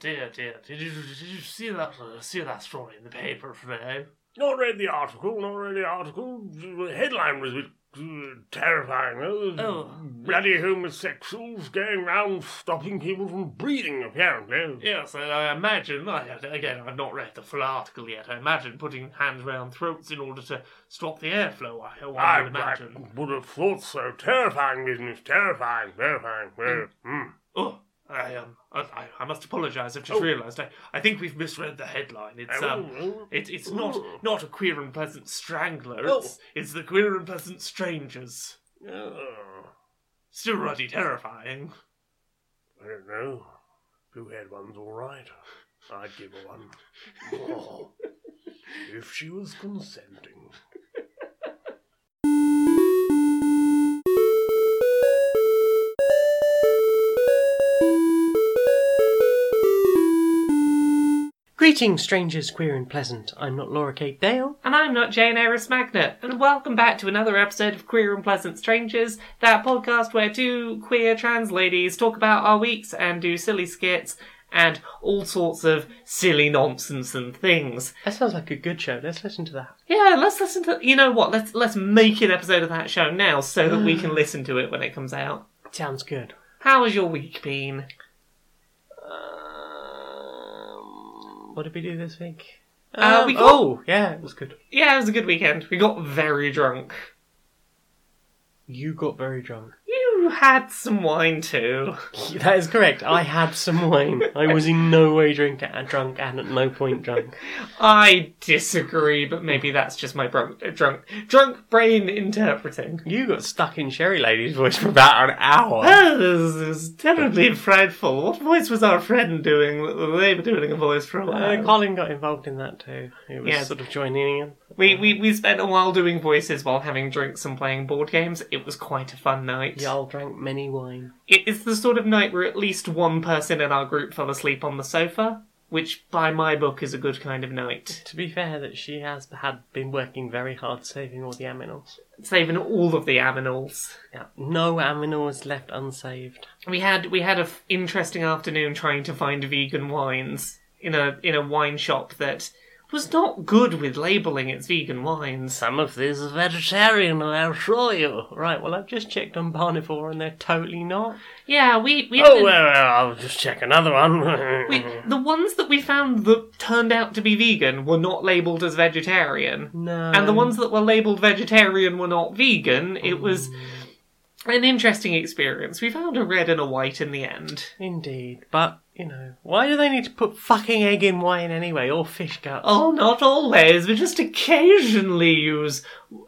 dear, dear. Did you, did you see that uh, see that story in the paper today? Not read the article, not read the article. The headline was a bit uh, terrifying. though. Oh. Bloody homosexuals going round stopping people from breeding, apparently. Yes, I, I imagine. I, again, I've not read the full article yet. I imagine putting hands round throats in order to stop the airflow. I, one I, would I would have thought so. Terrifying business, terrifying, terrifying. Well, mm. Oh, I um, I, I- must apologise. I've just Oh. realised. I, I think we've misread the headline. It's um, Oh, it, it's not oh. not a queer and pleasant strangler. Oh. It's it's the queer and pleasant strangers. oh. Still ruddy terrifying. I don't know. Who had one's all right? I'd give her one. Oh, if she was consenting. Greetings, strangers, queer and pleasant. I'm not Laura Kate Dale. And I'm not Jane Eris Magnet, and welcome back to another episode of Queer and Pleasant Strangers, that podcast where two queer trans ladies talk about our weeks and do silly skits and all sorts of silly nonsense and things. That sounds like a good show. Let's listen to that. Yeah, let's listen to. You know what? Let's let's make an episode of that show now so that we can listen to it when it comes out. Sounds good. How has your week been? What did we do this week? Uh, Um, we got- Oh, yeah, it was good. Yeah, it was a good weekend. We got very drunk. You got very drunk. You had some wine too. That is correct. I had some wine. I was in no way drink drunk and at no point drunk. I disagree, but maybe that's just my drunk, drunk, drunk brain interpreting. You got stuck in Sherry Lady's voice for about an hour. Oh, this is terribly frightful. What voice was our friend doing? They were doing a voice for a Uh, while. Colin got involved in that too. He was Yes. sort of joining in. We, we we spent a while doing voices while having drinks and playing board games. It was quite a fun night. Y'all drank many wine. It is the sort of night where at least one person in our group fell asleep on the sofa, which by my book is a good kind of night. To be fair, that she has had been working very hard saving all the aminals. Saving all of the aminals. Yeah, no aminals left unsaved. We had we had a f- interesting afternoon trying to find vegan wines in a in a wine shop that was not good with labeling its vegan wines. Some of this is vegetarian, I'll show you. Right, well, I've just checked on Barnivore and they're totally not. Yeah, we we, Oh, well, well, I'll just check another one. we the ones that we found that turned out to be vegan were not labeled as vegetarian. No. and the ones that were labeled vegetarian were not vegan. It mm. was an interesting experience. We found a red and a white in the end. Indeed, but, you know, why do they need to put fucking egg in wine anyway, or fish guts? Oh, not always. We just occasionally use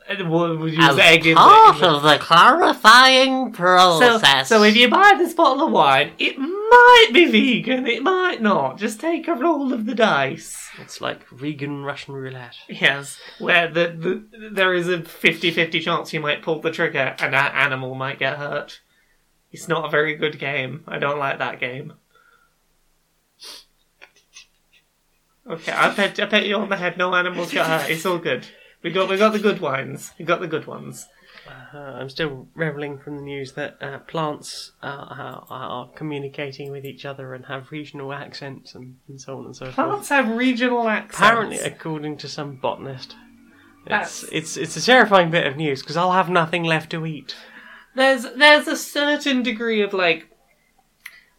uh, we'll use As egg in part of the clarifying so, process. so if you buy this bottle of wine, it might be vegan, it might not. Just take a roll of the dice. It's like vegan Russian roulette. Yes, where the, the there is a 50-50 chance you might pull the trigger and that animal might get hurt. It's not a very good game. I don't like that game. Okay, I bet I bet you on the head. No animals got hurt. It's all good. We got we got the good ones. We got the good ones. Uh, I'm still reveling from the news that uh, plants uh, are, are communicating with each other and have regional accents and, and so on and so forth. Plants have regional accents. Apparently, according to some botanist, it's That's- it's it's a terrifying bit of news because I'll have nothing left to eat. there's there's a certain degree of like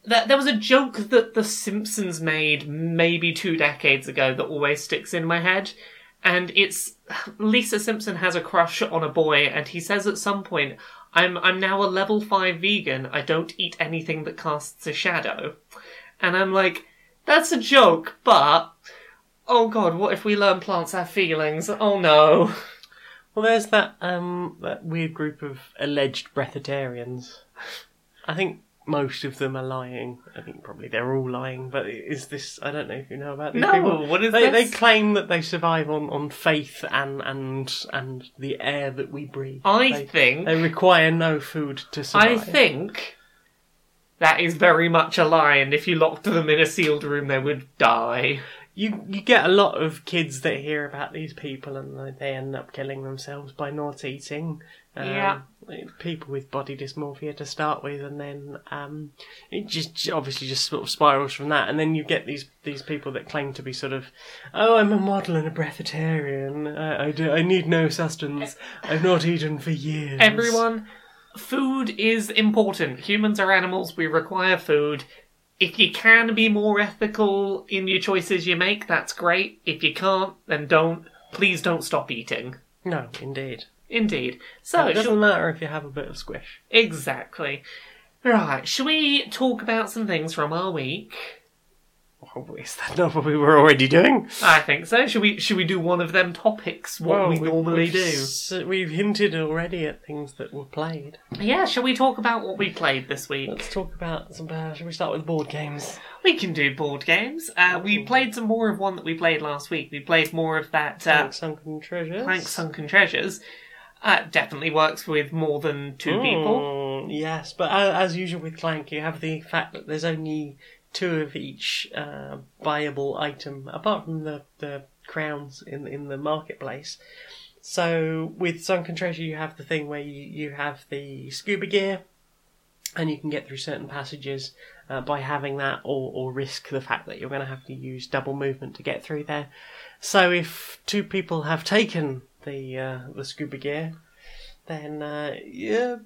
that there was a joke that the Simpsons made maybe two decades ago that always sticks in my head. And it's Lisa Simpson has a crush on a boy and he says at some point, I'm I'm now a level five vegan, I don't eat anything that casts a shadow. And I'm like, that's a joke, but oh god, what if we learn plants have feelings? Oh no. Well, there's that um that weird group of alleged breatharians. I think most of them are lying. I think probably they're all lying. But is this? I don't know if you know about these No, people. what is they, this? They claim that they survive on, on faith and and and the air that we breathe. I they, think they require no food to survive. I think that is very much a lie, and if you locked them in a sealed room, they would die. you you get a lot of kids that hear about these people and they- end up killing themselves by not eating. Um, Yeah. People with body dysmorphia to start with, and then um, it just obviously just sort of spirals from that, and then you get these these people that claim to be sort of, oh, I'm a model and a breatharian. I I, do, I need no sustenance. I've not eaten for years. Everyone, food is important. Humans are animals. We require food. If you can be more ethical in your choices you make, that's great. If you can't, then don't. Please don't stop eating. No, indeed. Indeed. So, it doesn't matter if you have a bit of squish. exactly. Right, shall we talk about some things from our week? Oh, is that not what we were already doing? I think so. Should we should we do one of them topics? What Well, we normally we've do. s- we've hinted already at things that were played. Yeah, shall we talk about what we played this week? Let's talk about some. Uh, shall we start with board games? We can do board games. Uh, we played some more of one that we played last week. We played more of that uh, Clank Sunken Treasures. Clank Sunken Treasures. Uh, definitely works with more than two people. Mm, yes, but as usual with Clank, you have the fact that there's only two of each uh, buyable item, apart from the, the crowns in in the marketplace. So with Sunken Treasure, you have the thing where you, you have the scuba gear, and you can get through certain passages uh, by having that, or, or risk the fact that you're going to have to use double movement to get through there. So if two people have taken the uh, the scuba gear, then uh, yeah,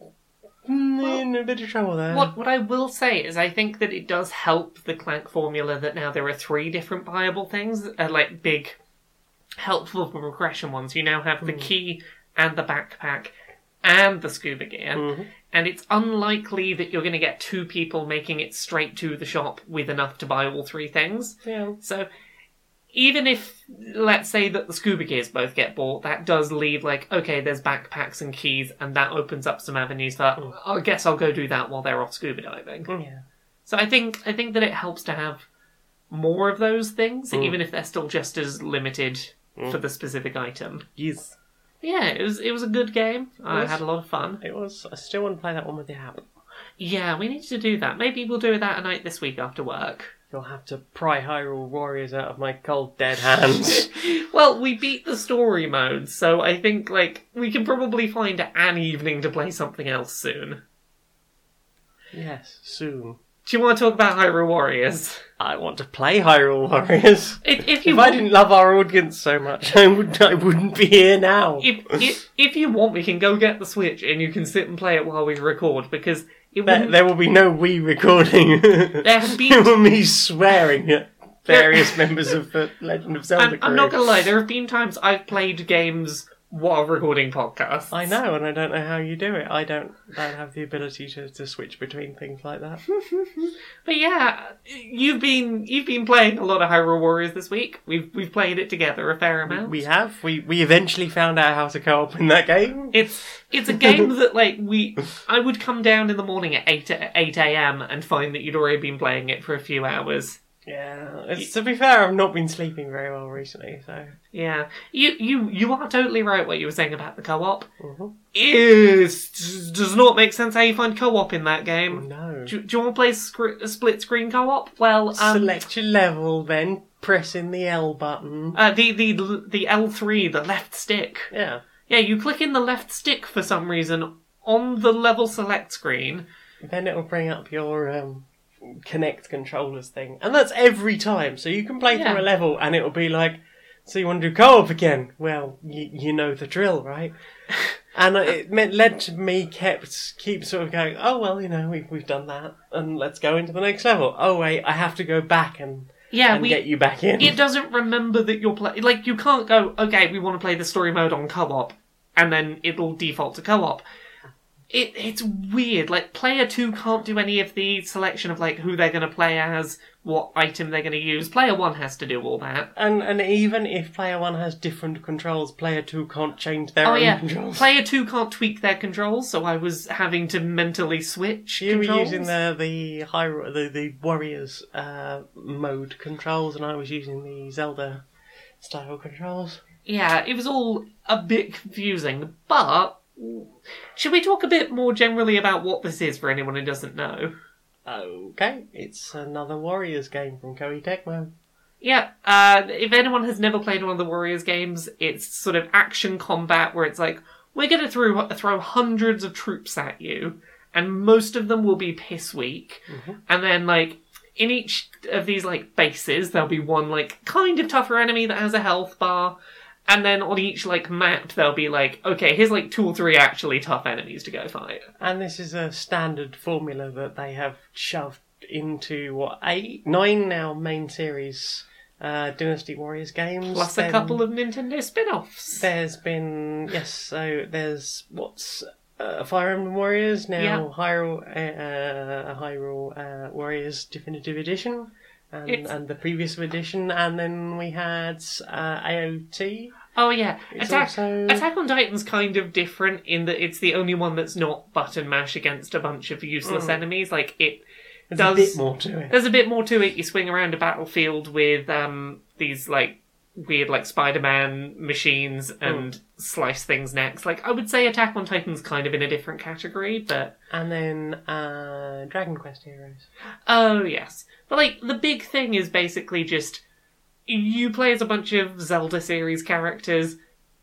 mm, in a bit of trouble there. What what I will say is, I think that it does help the Clank formula that now there are three different viable things, uh, like big, helpful for progression ones. You now have the key and the backpack and the scuba gear, Mhm. and it's unlikely that you're going to get two people making it straight to the shop with enough to buy all three things. Yeah. So even if let's say that the scuba gears both get bought, that does leave like okay, there's backpacks and keys, and that opens up some avenues for. I guess I'll go do that while they're off scuba diving. Yeah. So I think I think that it helps to have more of those things, Mm. even if they're still just as limited for the specific item. Yes. Yeah, it was it was a good game. I Was- had a lot of fun. It was. I still want to play that one with the app. Yeah, we need to do that. Maybe we'll do that a night this week after work. You'll have to pry Hyrule Warriors out of my cold dead hands. well, we beat the story mode, so I think like we can probably find an evening to play something else soon. yes, soon. Do you want to talk about Hyrule Warriors? I want to play Hyrule Warriors. If, if you If I didn't love our audience so much, I would. I wouldn't be here now. if, if if you want, we can go get the Switch and you can sit and play it while we record because it There, there will be no we recording. There have it been. will be me swearing at various members of the Legend of Zelda I'm, I'm not gonna lie. There have been times I've played games while recording podcasts. I know, and I don't know how you do it. I don't. don't have the ability to, to switch between things like that. But yeah, you've been you've been playing a lot of Hyrule Warriors this week. We've we've played it together a fair amount. We have. We we eventually found out how to co-op in that game. It's it's a game that like we I would come down in the morning at eight eight a.m. and find that you'd already been playing it for a few hours. Yeah. It's, to be fair, I've not been sleeping very well recently, so. Yeah, you you you are totally right. What you were saying about the co-op Mhm. is does not make sense how you find co-op in that game. No. Do, do you want to play scr- a split screen co-op? Well, um, Select your level, then pressing the L button. uh, the the the L three, the left stick. Yeah. Yeah, you click in the left stick for some reason on the level select screen. Then it'll bring up your um, Connect controllers thing, and that's every time. So you can play Yeah. through a level, and it'll be like, "So you want to do co-op again?" Well, you you know the drill, right? and it meant, led to me kept keep sort of going, "Oh well, you know we've we've done that, and let's go into the next level." Oh wait, I have to go back and, Yeah, and we get you back in. it doesn't remember that you're play like you can't go okay we want to play the story mode on co-op and then it'll default to co-op it it's weird. Like player 2 can't do any of the selection of like who they're going to play as what item they're going to use. Player 1 has to do all that. And and even if player one has different controls, player two can't change their oh own yeah. controls. player 2 can't tweak their controls so i was having to mentally switch you were using the the high the the warriors uh, mode controls, and I was using the Zelda style controls. yeah it was all a bit confusing but should we talk a bit more generally about what this is for anyone who doesn't know Okay, it's another Warriors game from Koei Tecmo. Yeah, uh, if anyone has never played one of the Warriors games, it's sort of action combat where it's like we're going to throw throw hundreds of troops at you, and most of them will be piss weak, and then like. In each of these like bases, there'll be one like kind of tougher enemy that has a health bar, and then on each like map there'll be like okay, here's like two or three actually tough enemies to go fight. And this is a standard formula that they have shoved into what eight, nine now main series uh, Dynasty Warriors games. Plus a couple of Nintendo spin-offs. There's been yes, so there's what's uh, Fire Emblem Warriors now Yeah. Hyrule uh, Hyrule uh, Warriors Definitive Edition. And, It's- and the previous edition, and then we had uh, AOT. Oh yeah, It's Attack also- Attack on Titan's kind of different in that it's the only one that's not button mash against a bunch of useless enemies. Like it There's does a bit more to it. There's a bit more to it. You swing around a battlefield with um these like weird like Spider-Man machines and slice things next. Like I would say Attack on Titan's kind of in a different category, but And then uh, Dragon Quest Heroes. Oh yes, but like the big thing is basically just you play as a bunch of Zelda series characters,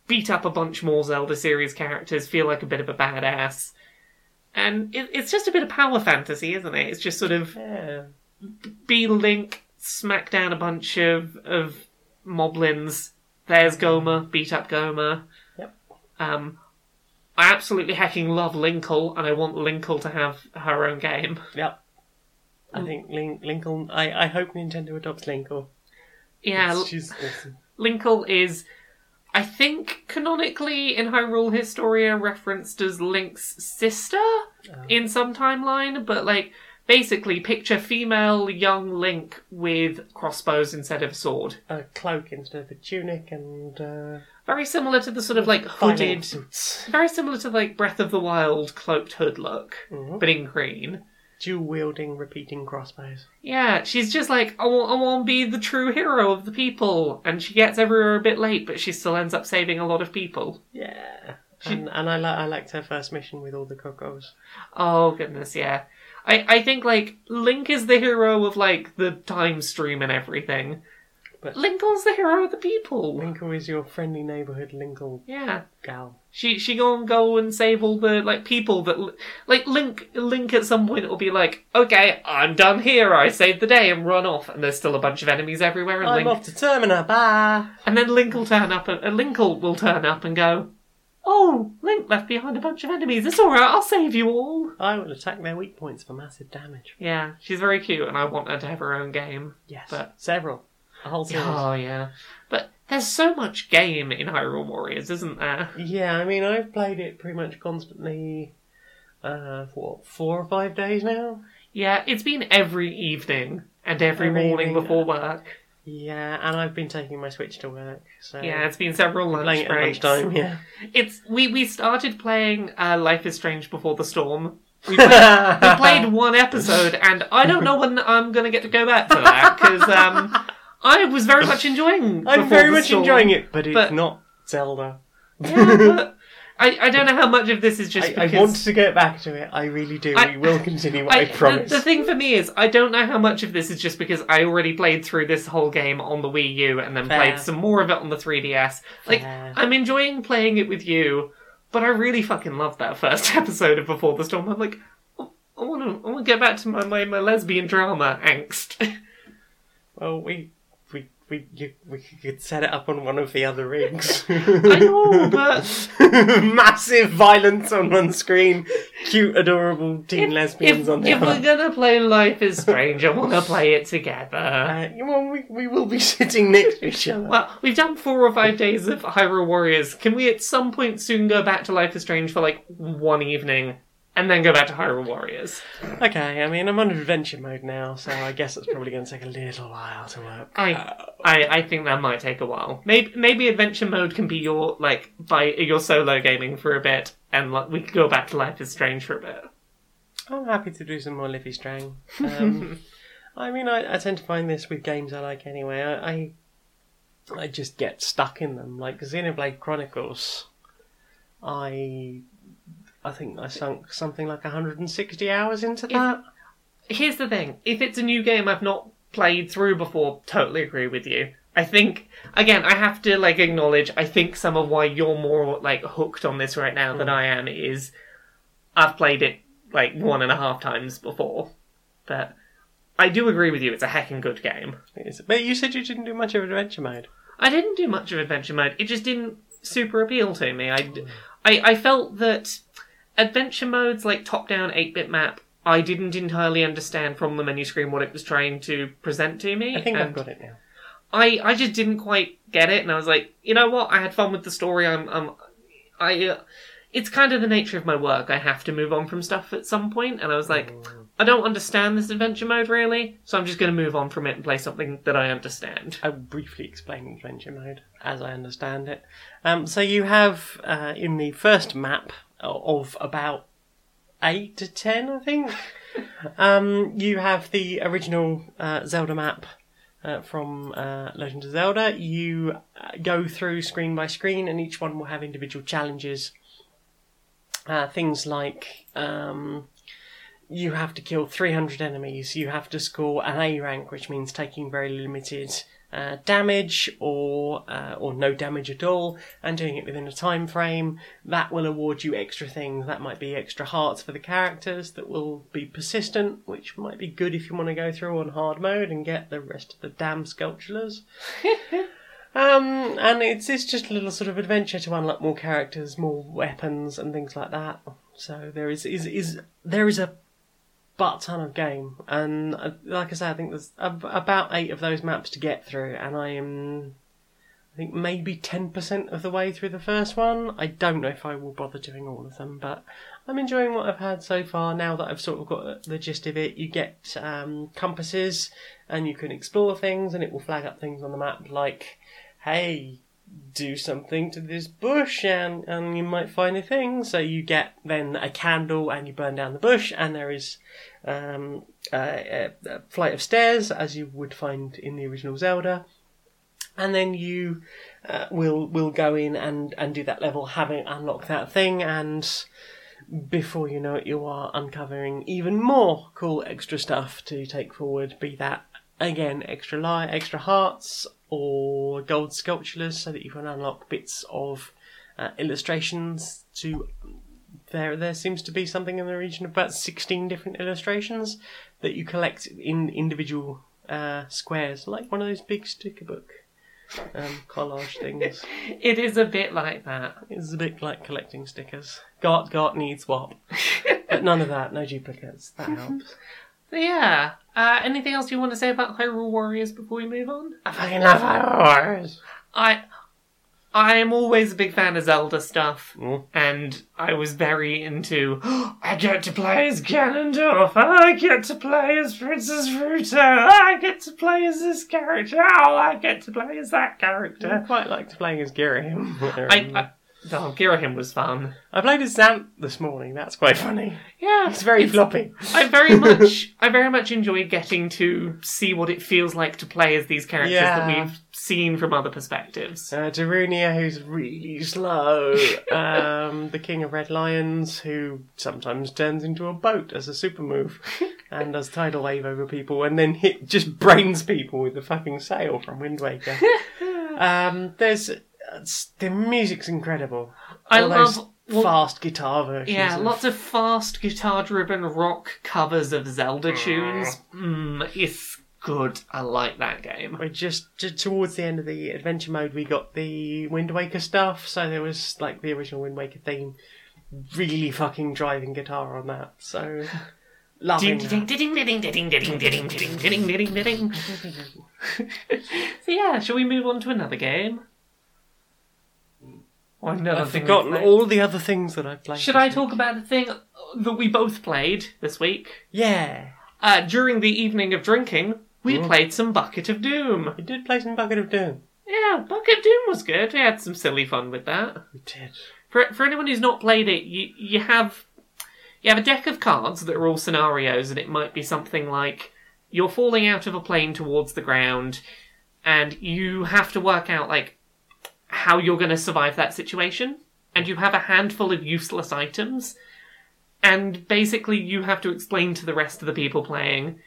beat up a bunch more Zelda series characters, feel like a bit of a badass, and it, it's just a bit of power fantasy, isn't it? It's just sort of Yeah. be Link, smack down a bunch of of moblins. There's Gohma, beat up Gohma. Yep. Um, I absolutely hecking love Linkle, and I want Linkle to have her own game. Yep. I think Link, Linkle. I, I hope Nintendo adopts Linkle. Yeah, It's- she's awesome. Linkle is, I think, canonically in Hyrule Historia referenced as Link's sister in some timeline, but like basically picture female young Link with crossbows instead of a sword. A cloak instead of a tunic and uh, Very similar to the sort of like hooded, suits. very similar to like Breath of the Wild cloaked hood look, Mhm. but in green. Dual wielding, repeating crossbows. Yeah, she's just like, I want, I want to be the true hero of the people. And she gets everywhere a bit late, but she still ends up saving a lot of people. Yeah. And, and I, li- I liked her first mission with all the cuccos. Oh goodness, yeah. I, I think like Link is the hero of like the time stream and everything. But- Linkle's the hero of the people. Linkle is your friendly neighbourhood Linkle Yeah. gal. She she go and go and save all the like people that like Link Link at some point will be like, okay, I'm done here. I saved the day and run off, and there's still a bunch of enemies everywhere. And I'm Link off to Termina. Bye. and then Link will turn up, and, and Link will, will turn up and go, oh, Link left behind a bunch of enemies. It's all right. I'll save you all. I will attack their weak points for massive damage. Yeah, she's very cute, and I want her to have her own game. Yes. But- Several. A whole series. Oh yeah, but there's so much game in Hyrule Warriors, isn't there? Yeah, I mean, I've played it pretty much constantly. Uh, for what, four or five days now. Yeah, it's been every evening and every Every morning evening. before work. Yeah, and I've been taking my Switch to work. So Yeah, it's been several lunch playing at breaks. lunchtime. Yeah. It's we we started playing uh, Life is Strange before the storm. We played, we played one episode, and I don't know when I'm gonna get to go back to that because um, I was very much enjoying. I'm Before very the much Storm. enjoying it, but it's But- not Zelda. Yeah, but I, I don't know how much of this is just I, I because want to get back to it. I really do. I- we will continue. I, I, promise. The, the thing for me is, I don't know how much of this is just because I already played through this whole game on the Wii U and then Fair. played some more of it on the 3DS. Like, Fair. I'm enjoying playing it with you, but I really fucking loved that first episode of Before the Storm. I'm like, oh, I want to, I want to get back to my, my, my lesbian drama angst. Well, we we we you, we could set it up on one of the other rigs. I know, but massive violence on one screen, cute, adorable teen lesbians if, on the other. if we're gonna play Life is Strange, I want to play it together. Uh, well, we, we will be sitting next to each other. Well, we've done four or five days of Hyrule Warriors. Can we at some point soon go back to Life is Strange for like one evening and then go back to Hyrule Warriors? Okay, I mean, I'm on adventure mode now, so I guess it's probably going to take a little while to work. I, I, I think that might take a while. Maybe, maybe adventure mode can be your like by your solo gaming for a bit, and like, we could go back to Life is Strange for a bit. I'm happy to do some more Liffy Strang. Um, I mean, I, I tend to find this with games I like anyway. I, I, I just get stuck in them. Like Xenoblade Chronicles, I, I think I sunk something like 160 hours into that. Here's the thing: if it's a new game I've not played through before, totally agree with you. I think again, I have to like acknowledge. I think some of why you're more like hooked on this right now than hmm. I am is I've played it like one and a half times before, but I do agree with you. It's a heckin' good game. It's- But you said you didn't do much of adventure mode. I didn't do much of adventure mode. It just didn't super appeal to me. I, hmm. I, I felt that adventure modes like top down 8 bit map, I didn't entirely understand from the menu screen what it was trying to present to me. I think I've got it now. I, I just didn't quite get it, and I was like, you know what? I had fun with the story. I'm, I'm I. Uh, it's kind of the nature of my work. I have to move on from stuff at some point, and I was like, I don't understand this adventure mode really, so I'm just going to move on from it and play something that I understand. I will briefly explain adventure mode as I understand it. Um, so you have uh, in the first map of about eight to ten, I think. um, you have the original uh, Zelda map uh, from uh, Legend of Zelda. You uh, go through screen by screen, and each one will have individual challenges. Uh, things like um, you have to kill 300 enemies, you have to score an A rank, which means taking very limited uh, damage or uh, or no damage at all, and doing it within a time frame. That will award you extra things. That might be extra hearts for the characters. That will be persistent, which might be good if you want to go through on hard mode and get the rest of the damn sculptures. Um, and it's it's just a little sort of adventure to unlock more characters, more weapons, and things like that. So there is is is there is a butt ton of game, and uh, like I say, I think there's ab- about eight of those maps to get through, and I am, I think maybe ten percent of the way through the first one. I don't know if I will bother doing all of them, but I'm enjoying what I've had so far. Now that I've sort of got the gist of it, you get um, compasses, and you can explore things, and it will flag up things on the map like, hey. Do something to this bush, and, and you might find a thing. So you get then a candle, and you burn down the bush, and there is um, a, a flight of stairs, as you would find in the original Zelda, and then you uh, will will go in and, and do that level, having unlocked that thing, and before you know it, you are uncovering even more cool extra stuff to take forward. Be that again extra light, extra hearts, or gold sculptures, so that you can unlock bits of uh, illustrations to there there seems to be something in the region of about 16 different illustrations that you collect in individual uh, squares like one of those big sticker book um, collage things. It is a bit like that. it's a bit like collecting stickers. Got got needs what? But none of that no duplicates. That helps So yeah. Uh, anything else you want to say about Hyrule Warriors before we move on? I fucking love Wars. I I am always a big fan of Zelda stuff, Mm. and I was very into. I get to play as Ganondorf. I get to play as Princess Ruto. I get to play as this character. Oh, I get to play as that character. I quite liked playing as Ghirahim. I, I oh, Ghirahim was fun. I played as Zant this morning. That's quite funny. Yeah, It's very floppy. I very much, I very much enjoy getting to see what it feels like to play as these characters that Yeah. we've seen from other perspectives. Uh, Darunia, who's really slow. um, the King of Red Lions, who sometimes turns into a boat as a super move and does tidal wave over people and then hit just brains people with the fucking sail from Wind Waker. um, there's the music's incredible. I All love fast guitar versions. Yeah, of... lots of fast guitar driven rock covers of Zelda tunes. Mm, it's good. I like that game. We just, just towards the end of the adventure mode, we got the Wind Waker stuff. So there was like the original Wind Waker theme, really fucking driving guitar on that. So. Loving so yeah, shall we move on to another game? Or another I've thing we forgotten played? all the other things that I've played. Should this I week. talk about the thing that we both played this week? Yeah, Uh, during the evening of drinking, we Mm. played some Bucket of Doom. we did play some Bucket of Doom. Yeah, Bucket of Doom was good. We had some silly fun with that. We did. For for anyone who's not played it, you you have you have a deck of cards that are all scenarios, and it might be something like you're falling out of a plane towards the ground, and you have to work out like how you're going to survive that situation, and you have a handful of useless items, and basically you have to explain to the rest of the people playing.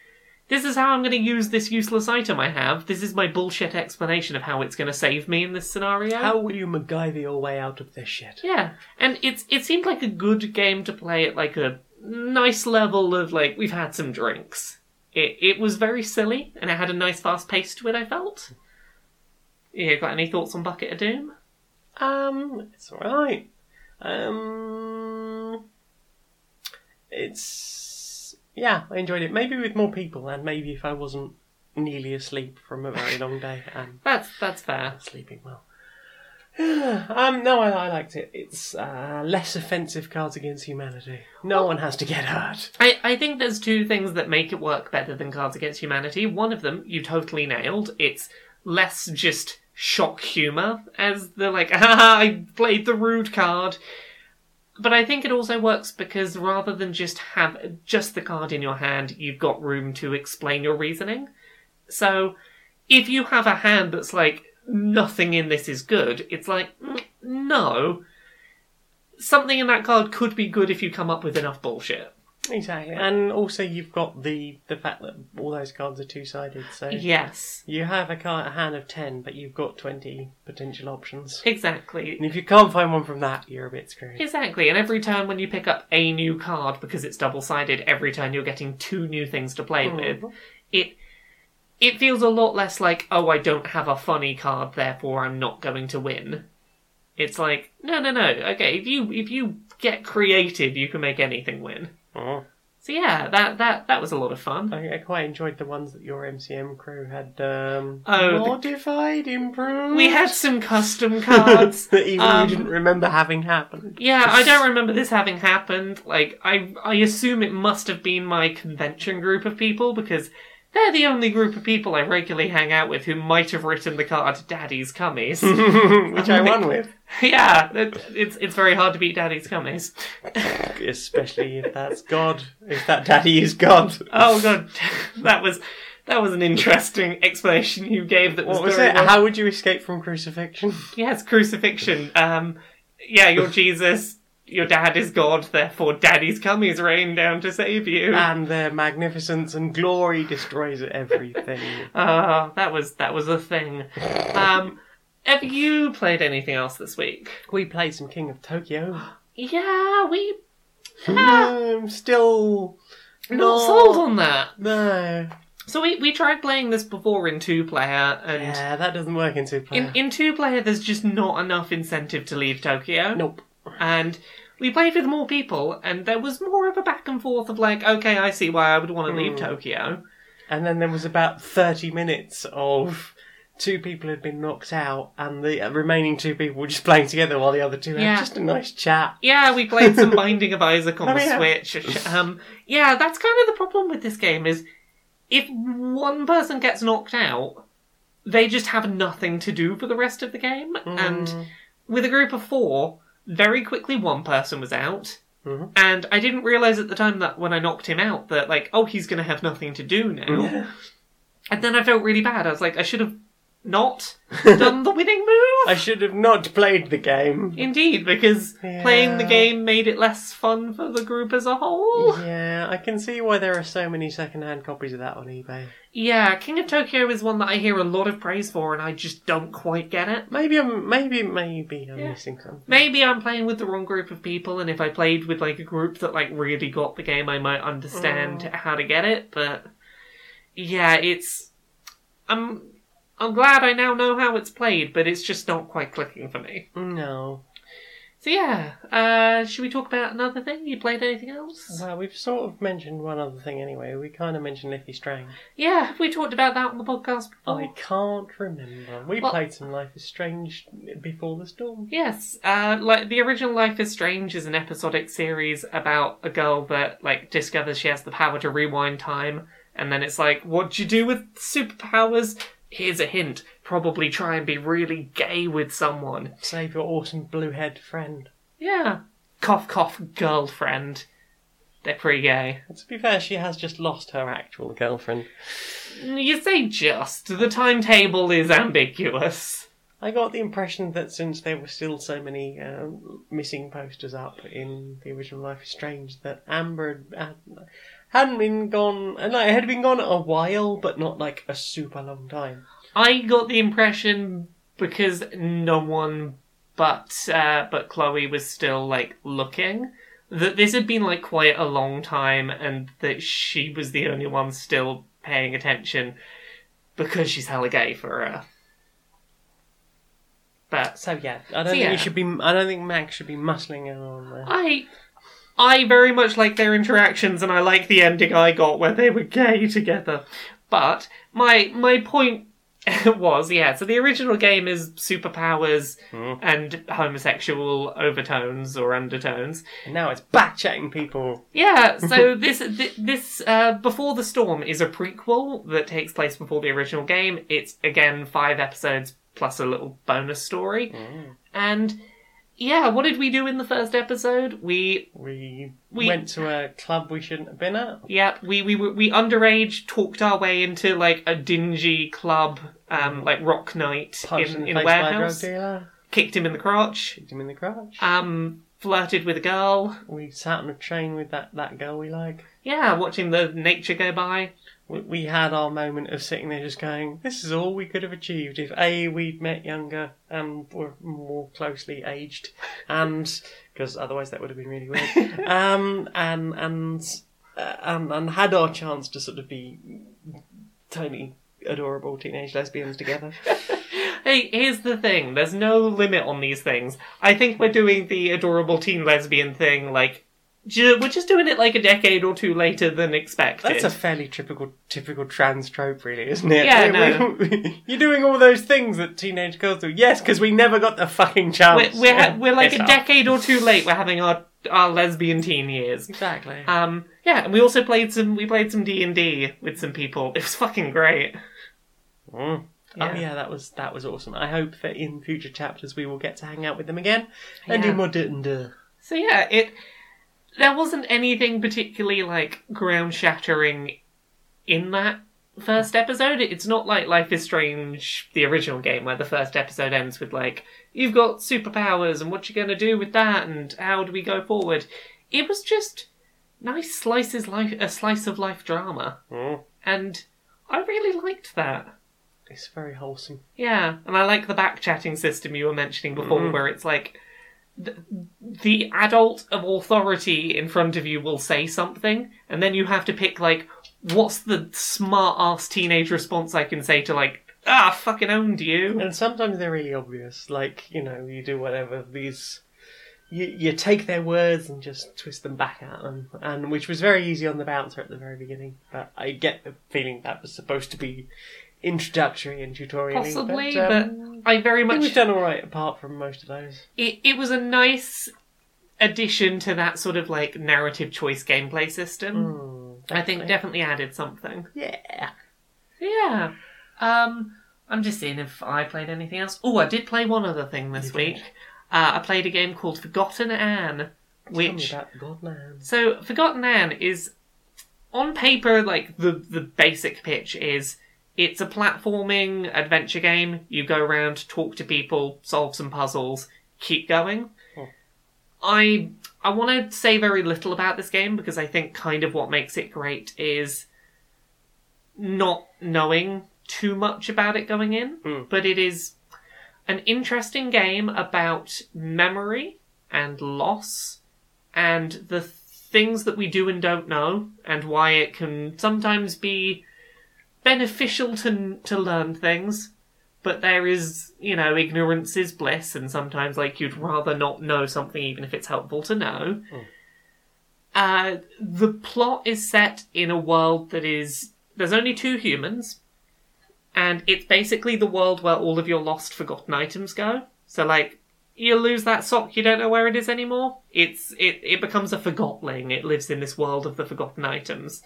this is how I'm going to use this useless item I have. This is my bullshit explanation of how it's going to save me in this scenario. How will you MacGyver your way out of this shit? Yeah, and it's it seemed like a good game to play at like a nice level of like we've had some drinks. It it was very silly and it had a nice fast pace to it. I felt. Yeah, got any thoughts on Bucket of Doom? Um, it's alright. Um, it's yeah, I enjoyed it. Maybe with more people, and maybe if I wasn't nearly asleep from a very long day and That's that's fair. sleeping well. um, no, I, I liked it. It's uh, less offensive Cards Against Humanity. No one has to get hurt. I, I think there's two things that make it work better than Cards Against Humanity. One of them you totally nailed. It's less just shock humour as the like, ah, I played the rude card. But I think it also works because rather than just have just the card in your hand, you've got room to explain your reasoning. So if you have a hand that's like nothing in this is good, it's like mm, no. Something in that card could be good if you come up with enough bullshit. Exactly, and also you've got the the fact that all those cards are two sided. So Yes, you have a card, a hand of ten, but you've got twenty potential options. exactly. And if you can't find one from that, you're a bit screwed. Exactly, and every turn when you pick up a new card because it's double sided, every turn you're getting two new things to play mm-hmm. with. It it feels a lot less like, oh, I don't have a funny card, therefore I'm not going to win. It's like, no, no, no. Okay, if you if you get creative, you can make anything win. Oh. So yeah, that that that was a lot of fun. I, I quite enjoyed the ones that your MCM crew had um, Oh, the- modified, improved. We had some custom cards. that even Um, you didn't remember having happened. Yeah, I don't remember this having happened. Like, I I assume it must have been my convention group of people because they're the only group of people I regularly hang out with who might have written the card "Daddy's Cummies." Which I won with. yeah, it, it's it's very hard to beat Daddy's Cummies. Especially if that's God. If that daddy is God. Oh god, that was that was an interesting explanation you gave. That was, What was very it? well- How would you escape from crucifixion? Yes, crucifixion. Um, yeah, you're Jesus. Your dad is God, therefore Daddy's Cummies rain down to save you. and their magnificence and glory destroys everything. Ah, that was that was a thing. Um, have you played anything else this week? we played some King of Tokyo. Yeah, we I'm still not sold on that. No. So we we tried playing this before in two player, and Yeah, that doesn't work in two player. in in two player, there's just not enough incentive to leave Tokyo. Nope. And we played with more people, and there was more of a back and forth of like, okay, I see why I would want to leave hmm. Tokyo. And then there was about 30 minutes of two people had been knocked out, and the uh, remaining two people were just playing together while the other two Yeah. had just a nice chat. Yeah, we played some Binding of Isaac on Oh, the yeah. Switch. Um, yeah, that's kind of the problem with this game is if one person gets knocked out, they just have nothing to do for the rest of the game. And hmm. with a group of four, very quickly one person was out. Mhm. And I didn't realize at the time that when I knocked him out that like, oh, he's going to have nothing to do now. Yeah. And then I felt really bad. I was like, I should have not done the winning move. I should have not played the game. Indeed, because playing the game made it less fun for the group as a whole. Yeah, I can see why there are so many second-hand copies of that on eBay. Yeah, King of Tokyo is one that I hear a lot of praise for, and I just don't quite get it. Maybe I'm maybe maybe I'm Yeah. missing something. Maybe I'm playing with the wrong group of people, and if I played with like a group that like really got the game, I might understand oh. how to get it. But yeah, it's I'm I'm glad I now know how it's played, but it's just not quite clicking for me. No. So yeah, uh, should we talk about another thing? You played anything else? Well, we've sort of mentioned one other thing anyway. We kind of mentioned Liffey Strange. Yeah, have we talked about that on the podcast before? I can't remember. We Well- played some Life is Strange before the storm. Yes, uh, like the original Life is Strange is an episodic series about a girl that like discovers she has the power to rewind time, and then it's like, what do you do with superpowers? Here's a hint: probably try and be really gay with someone. Save your awesome blue head friend. Yeah, cough cough girlfriend. They're pretty gay. To be fair, she has just lost her actual girlfriend. You say just. The timetable is ambiguous. I got the impression that since there were still so many um, missing posters up in the original Life is Strange, that Amber had, had, hadn't been gone, and like, it had been gone a while, but not like a super long time. I got the impression because no one but uh, but Chloe was still like looking that this had been like quite a long time, and that she was the only one still paying attention because she's hella gay for her. But So yeah, I don't So, think yeah. you should be. I don't think Max should be muscling her on. I I very much like their interactions and I like the ending I got where they were gay together. But my my point was, yeah, so the original game is superpowers and homosexual overtones or undertones. And now it's back chatting people. Yeah, so this thi- this uh, Before the Storm is a prequel that takes place before the original game. It's again five episodes plus a little bonus story. And yeah, what did we do in the first episode? We We, We- went to a club we shouldn't have been at. yeah, we we were- we underage talked our way into like a dingy club, um, like rock night Punched in, in, the a face by a drug warehouse. dealer. Kicked him in the crotch. Kicked him in the crotch. Um, flirted with a girl. we sat on a train with that, that girl we like. Yeah, watching the nature go by. We, we had our moment of sitting there just going, this is all we could have achieved if A, we'd met younger and were more closely aged, and, because otherwise that would have been really weird, um, and, and, uh, and, and had our chance to sort of be tiny, adorable teenage lesbians together. Hey, here's the thing. There's no limit on these things. I think we're doing the adorable teen lesbian thing, like, we're just doing it like a decade or two later than expected. That's a fairly typical typical trans trope, really, isn't it? Yeah, we- You're doing all those things that teenage girls do. Yes, because we never got the fucking chance. we're, we're, ha- we're like a decade or two late. We're having our our lesbian teen years. Exactly. Um, yeah, and we also played some. We played some D and D with some people. It was fucking great. Mm. Yeah. Oh yeah, that was that was awesome. I hope that in future chapters we will get to hang out with them again and Yeah. do more D&D. So yeah, it there wasn't anything particularly like ground shattering in that first episode. It's not like Life is Strange, the original game, where the first episode ends with like, you've got superpowers and what you're gonna do with that and how do we go forward. It was just nice slices life a slice of life drama. Mm. And I really liked that. It's very wholesome. Yeah, and I like the back chatting system you were mentioning before, Mhm. where it's like th- the adult of authority in front of you will say something, and then you have to pick like, what's the smart ass teenage response I can say to like, ah, fucking owned you. And sometimes they're really obvious. Like, you know, you do whatever these you, you take their words and just twist them back at them, and which was very easy on the bouncer at the very beginning. But I get the feeling that was supposed to be introductory and tutorial. Possibly, but, but um, I very I much we've done all right apart from most of those. it, it was a nice addition to that sort of like narrative choice gameplay system. Mm, I think definitely. added something. yeah. Yeah. Um, I'm just seeing if I played anything else. Oh, I did play one other thing this You week. Uh, I played a game called Forgotten Anne, which God man. so Forgotten Anne is on paper like the the basic pitch is it's a platforming adventure game. You go around, talk to people, solve some puzzles, keep going. Oh. I I want to say very little about this game because I think kind of what makes it great is not knowing too much about it going in, Hmm. but it is an interesting game about memory and loss and the things that we do and don't know and why it can sometimes be beneficial to to learn things but there is you know ignorance is bliss and sometimes like you'd rather not know something even if it's helpful to know. Uh, the plot is set in a world that is there's only two humans and it's basically the world where all of your lost forgotten items go. So like you lose that sock you don't know where it is anymore. It's it, it becomes a forgotling. It lives in this world of the forgotten items.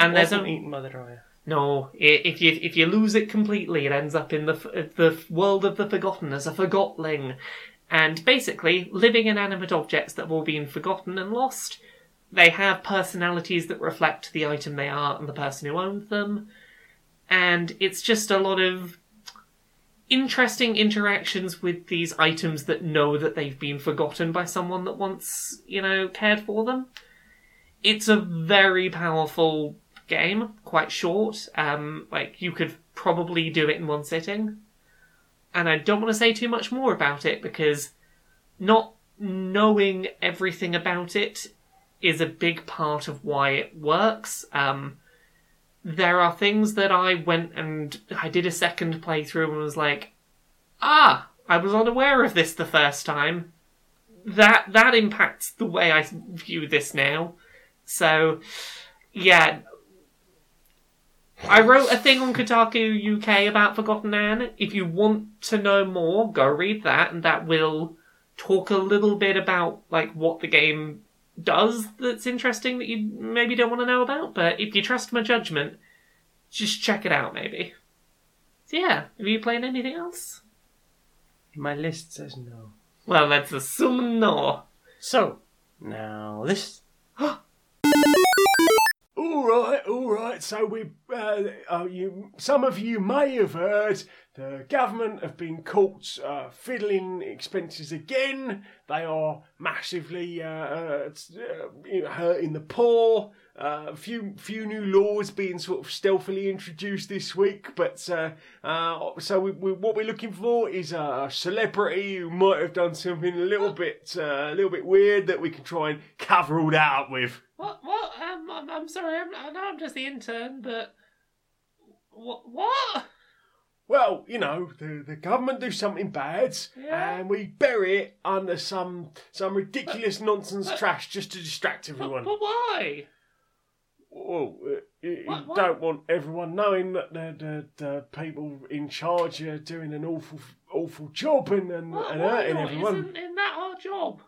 And there's only eaten by the dryer. No, if you if you lose it completely, it ends up in the the world of the forgotten as a forgotling, and basically living inanimate objects that have all been forgotten and lost. They have personalities that reflect the item they are and the person who owns them, and it's just a lot of interesting interactions with these items that know that they've been forgotten by someone that once you know cared for them. it's a very powerful game, quite short. Um, like you could probably do it in one sitting. And I don't want to say too much more about it because not knowing everything about it is a big part of why it works. Um, there are things that I went and I did a second playthrough and was like, ah, I was unaware of this the first time. That that impacts the way I view this now. So, yeah. I wrote a thing on Kotaku UK about Forgotten Anne. If you want to know more, go read that, and that will talk a little bit about like what the game does that's interesting that you maybe don't want to know about. But if you trust my judgment, just check it out, maybe. So yeah, have you played anything else? My list says no. Well, let's assume no. So, now this. All right, all right. So we, uh, uh, you, some of you may have heard the government have been caught uh, fiddling expenses again. They are massively uh, uh, uh, hurting the poor. Uh, a few few new laws being sort of stealthily introduced this week, but so we, we, what we're looking for is a celebrity who might have done something a little bit a little bit weird that we can try and cover all that up with. What? What? Um, I'm, I'm sorry. I'm, I know I'm just the intern, but what? What? Well, you know, the, the government do something bad, Yeah. and we bury it under some some ridiculous nonsense trash just to distract But, everyone. but why? Well, uh, you, you What- what? don't want everyone knowing that the, the, the people in charge are doing an awful awful job and and, What, and why hurting not? everyone. Isn't, isn't that our job?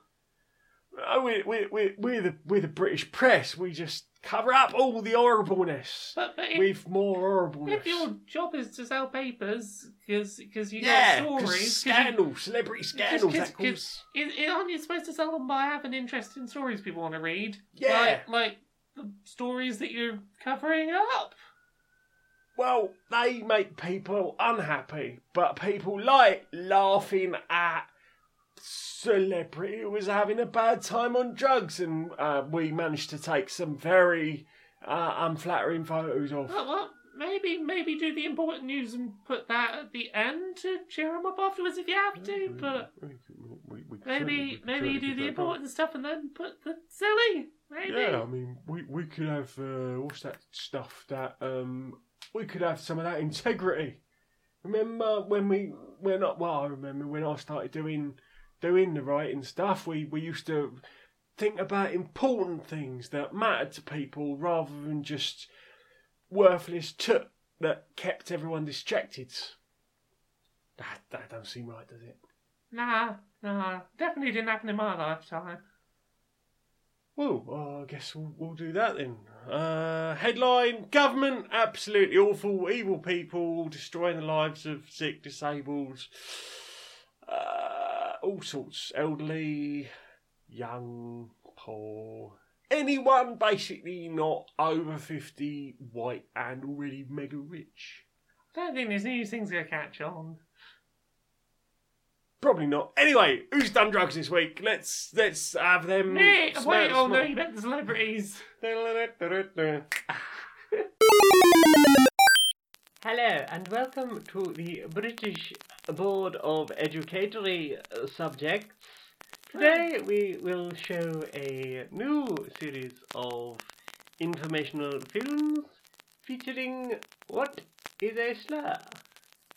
Oh, we we we we're the we're the British press. We just cover up all the horribleness But, but if, with more horribleness. if your job is to sell papers, because you yeah, got 'cause stories, 'cause you- scandals, celebrity scandals. that 'cause- cause, is, is, aren't you supposed to sell them by having interesting stories people want to read? Yeah. Like, like the stories that you're covering up. Well, they make people unhappy, but people like laughing at celebrity who was having a bad time on drugs, and uh, we managed to take some very uh, unflattering photos of. Well, well, maybe maybe do the important news and put that at the end to cheer them up afterwards if you have to. But We- we- we maybe maybe you do the important stuff and then put the silly. Maybe. Yeah, I mean, we, we could have uh, what's that stuff that um we could have some of that integrity. Remember when we when I, well I remember when I started doing doing the writing stuff. We we used to think about important things that mattered to people rather than just worthless took that kept everyone distracted. That that don't seem right, does it? Nah, nah, definitely didn't happen in my lifetime. Well, uh, I guess we'll, we'll do that then. Uh, headline Government absolutely awful, evil people destroying the lives of sick, disabled, uh, all sorts, elderly, young, poor. Anyone basically not over 50, white, and already mega rich. I don't think these new things gonna catch on. Probably not. Anyway, who's done drugs this week? Let's let's have them. Me, smell- wait, oh no, smell- you meant the celebrities. Hello and welcome to the British Board of Educatory uh, Subjects. Today we will show a new series of informational films featuring what is a slur.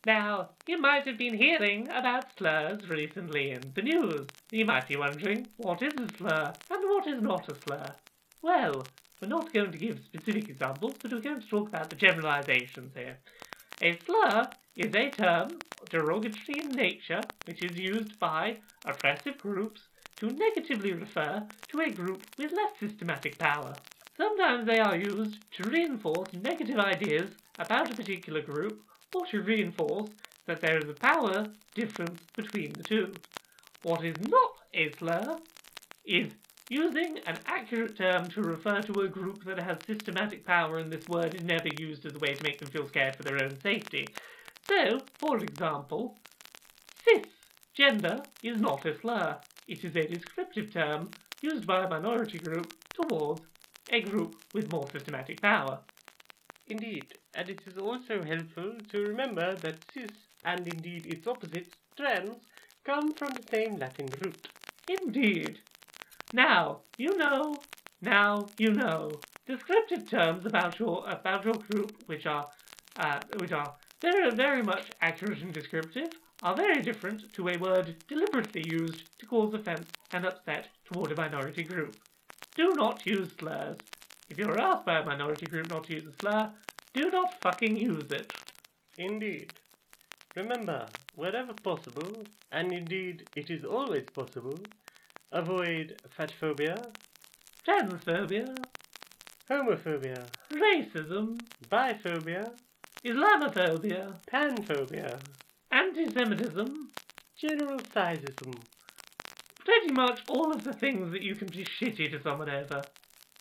Now, you might have been hearing about slurs recently in the news. You might be wondering, what is a slur and what is not a slur? Well, we're not going to give specific examples, but we're going to talk about the generalizations here. A slur is a term, derogatory in nature, which is used by oppressive groups to negatively refer to a group with less systematic power. Sometimes they are used to reinforce negative ideas about a particular group or to reinforce that there is a power difference between the two. What is not a slur is using an accurate term to refer to a group that has systematic power and this word is never used as a way to make them feel scared for their own safety. So, for example, cisgender is not a slur. It is a descriptive term used by a minority group towards a group with more systematic power. Indeed, and it is also helpful to remember that cis and indeed its opposite, trans, come from the same Latin root. Indeed. Now you know. Now you know. Descriptive terms about your about your group, which are uh, which are very very much accurate and descriptive, are very different to a word deliberately used to cause offence and upset toward a minority group. Do not use slurs. If you're asked by a minority group not to use a slur, do not fucking use it. Indeed. Remember, wherever possible, and indeed it is always possible, avoid fatphobia, Transphobia, homophobia, racism, biphobia, Islamophobia, panphobia, anti-Semitism, general sizeism, pretty much all of the things that you can be shitty to someone over.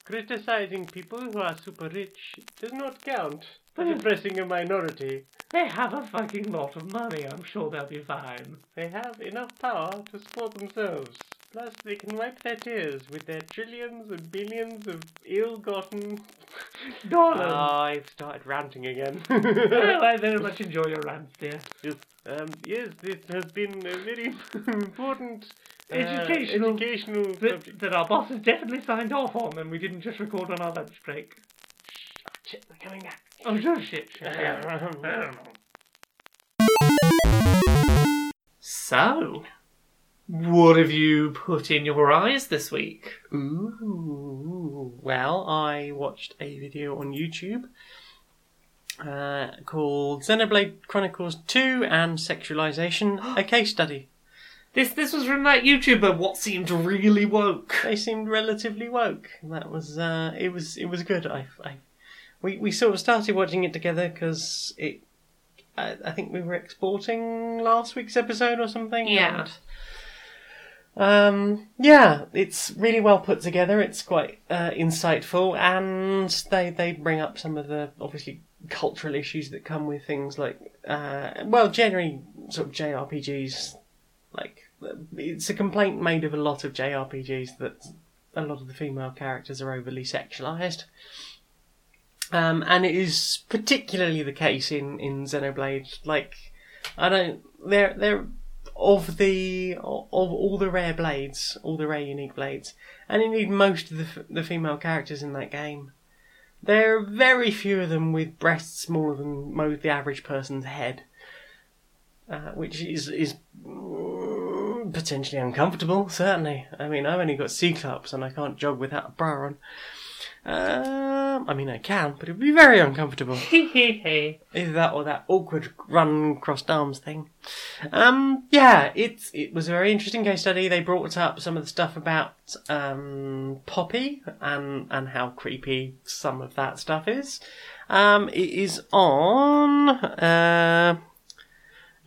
Criticizing people who are super rich does not count for Hmm. oppressing a minority. They have a fucking lot of money, I'm sure they'll be fine. They have enough power to support themselves. Plus, they can wipe their tears with their trillions and billions of ill-gotten. Dollars. Ah, I've started ranting again. oh, I very much enjoy your rants, dear. yes, um, yes, this has been a very important uh, Educational- educational That, subject. that our bosses definitely signed off on and we didn't just record on our lunch break. Shit, they're coming back. Oh, sure, shit, shit. So, what have you put in your eyes this week? Ooh, well, I watched a video on YouTube uh, called Xenoblade Chronicles 2 and Sexualization, a case study. This this was from that YouTuber, what seemed really woke. They seemed relatively woke. That was uh, it was it was good. I, I we we sort of started watching it together because it. I, I think we were exporting last week's episode or something. Yeah. and, um, yeah, it's really well put together. It's quite uh, insightful, and they they bring up some of the obviously cultural issues that come with things like, uh, well, generally sort of JRPGs. Like, it's a complaint made of a lot of JRPGs that a lot of the female characters are overly sexualized. Um, and it is particularly the case in, in Xenoblade. Like, I don't, they're, they're, of the, of all the rare blades, all the rare unique blades, and indeed most of the, f- the female characters in that game, there are very few of them with breasts smaller than most the average person's head. Uh, which is, is potentially uncomfortable, certainly. I mean, I've only got C cups and I can't jog without a bra on. Um, I mean, I can, but it'd be very uncomfortable. Either that or that awkward run crossed arms thing. Um, yeah, it's it was a very interesting case study. They brought up some of the stuff about um, Poppy and and how creepy some of that stuff is. Um, it is on uh,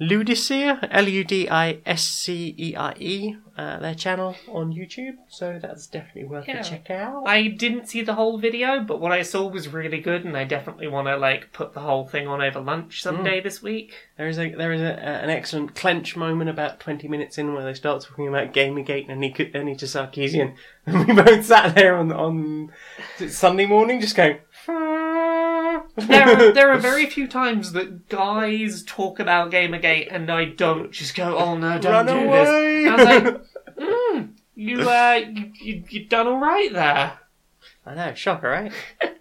Ludiscere, L U D I S C E R E, uh, their channel on YouTube. So that's definitely worth Yeah. a check out. I didn't see the whole video, but what I saw was really good, and I definitely want to like put the whole thing on over lunch someday this week. There is a there is a, an excellent clench moment about twenty minutes in where they start talking about Gamergate and Anita, Anita Sarkeesian, and we both sat there on on Sunday morning just going. There, are, there are very few times that guys talk about Gamergate, and I don't just go, "Oh no, don't Run do away! this." I was like, mm, "You, uh, you, you, you done all right there." I know, shocker, right?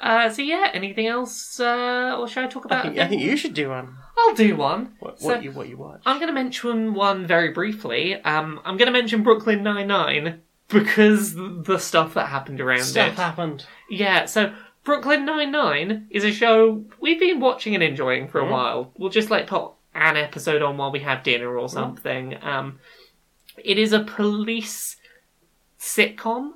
Uh, so yeah, anything else, uh, or should I talk I about? think, I think you should do one. I'll do one. What, So- what you what you watch? I'm going to mention one very briefly. Um, I'm going to mention Brooklyn Nine Nine because the stuff that happened around Stuff it. happened. Yeah, so Brooklyn Nine Nine is a show we've been watching and enjoying for a Mhm. while. We'll just like put an episode on while we have dinner or something. Um, it is a police sitcom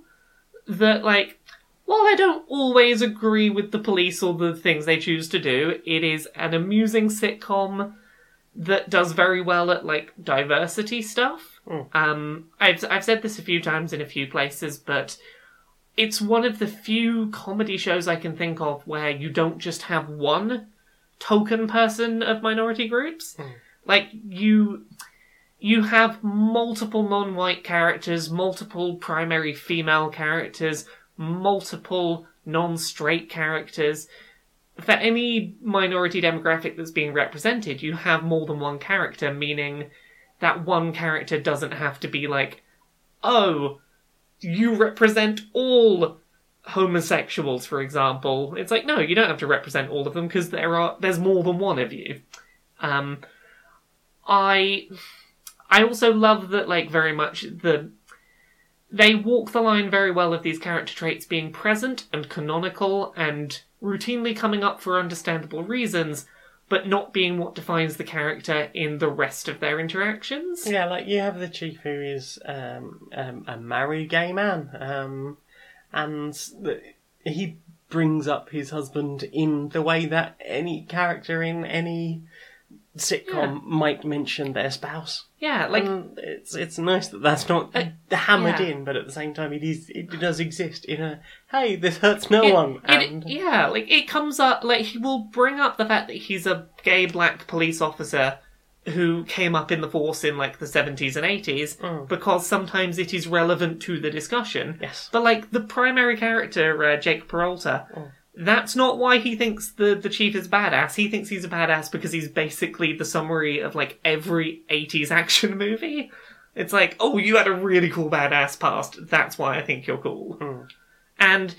that, like, while I don't always agree with the police or the things they choose to do, it is an amusing sitcom that does very well at like diversity stuff. Mm. Um, I've I've said this a few times in a few places, but it's one of the few comedy shows I can think of where you don't just have one token person of minority groups. Hmm. Like you you have multiple non-white characters, multiple primary female characters, multiple non-straight characters. For any minority demographic that's being represented, you have more than one character, meaning that one character doesn't have to be like, oh, you represent all homosexuals, for example. It's like, no, you don't have to represent all of them because there are there's more than one of you. Um, I I also love that like very much the they walk the line very well of these character traits being present and canonical and routinely coming up for understandable reasons, but not being what defines the character in the rest of their interactions. Yeah, like you have the chief who is um, um, a married gay man, um, and the, he brings up his husband in the way that any character in any sitcom might mention their spouse. Yeah, like And it's it's nice that that's not hammered yeah. in, but at the same time, it is it does exist in a hey, this hurts no it- one, it- and yeah, like it comes up like he will bring up the fact that he's a gay black police officer who came up in the force in like the 70s and 80s Mm. because sometimes it is relevant to the discussion. yes, But like the primary character, uh, Jake Peralta, Mm. That's not why he thinks the the chief is badass. He thinks he's a badass because he's basically the summary of like every '80s action movie. It's like, oh, you had a really cool badass past. That's why I think you're cool. Mm. And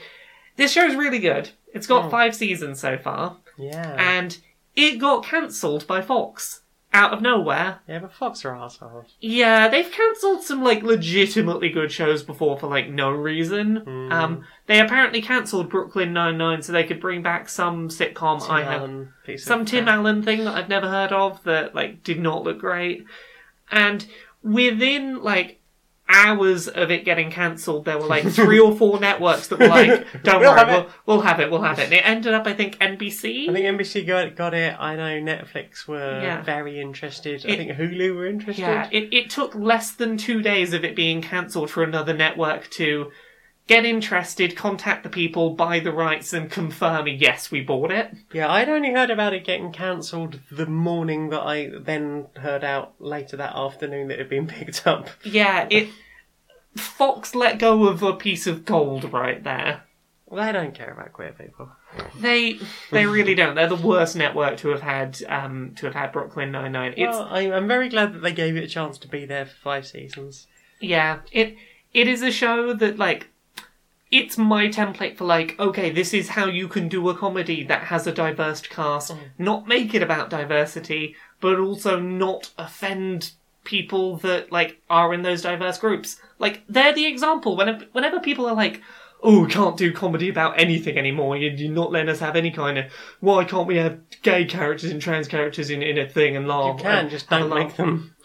this show's really good. It's got Mm. five seasons so far, yeah, and it got cancelled by Fox out of nowhere. yeah, but Fox are assholes. Yeah, they've cancelled some like legitimately good shows before for like no reason. Mm. Um, they apparently cancelled Brooklyn Nine Nine so they could bring back some sitcom Tim I have, Allen of some Tim crap. Allen thing that I've never heard of that like did not look great. And within like hours of it getting cancelled, there were like three or four networks that were like, "Don't We'll worry, have we'll, it." we'll have it, we'll have it." And it ended up, I think, NBC. I think NBC got got it. I know Netflix were Yeah. very interested. I think Hulu were interested. Yeah, it, it took less than two days of it being cancelled for another network to get interested, contact the people, buy the rights, and confirm, yes, we bought it. Yeah, I'd only heard about it getting cancelled the morning that I then heard out later that afternoon that it had been picked up. Yeah, it. Fox let go of a piece of gold right there. They don't care about queer people. They they really don't. They're the worst network to have had um to have had Brooklyn Nine Nine. It's Well, I, I'm very glad that they gave it a chance to be there for five seasons. Yeah, it it is a show that like it's my template for like okay, this is how you can do a comedy that has a diverse cast, mm. not make it about diversity, but also not offend people that like are in those diverse groups. Like they're the example. Whenever whenever people are like. Oh, we can't do comedy about anything anymore. You- You're not letting us have any kind of. Why can't we have gay characters and trans characters in, in a thing and laugh? You can and just don't make them.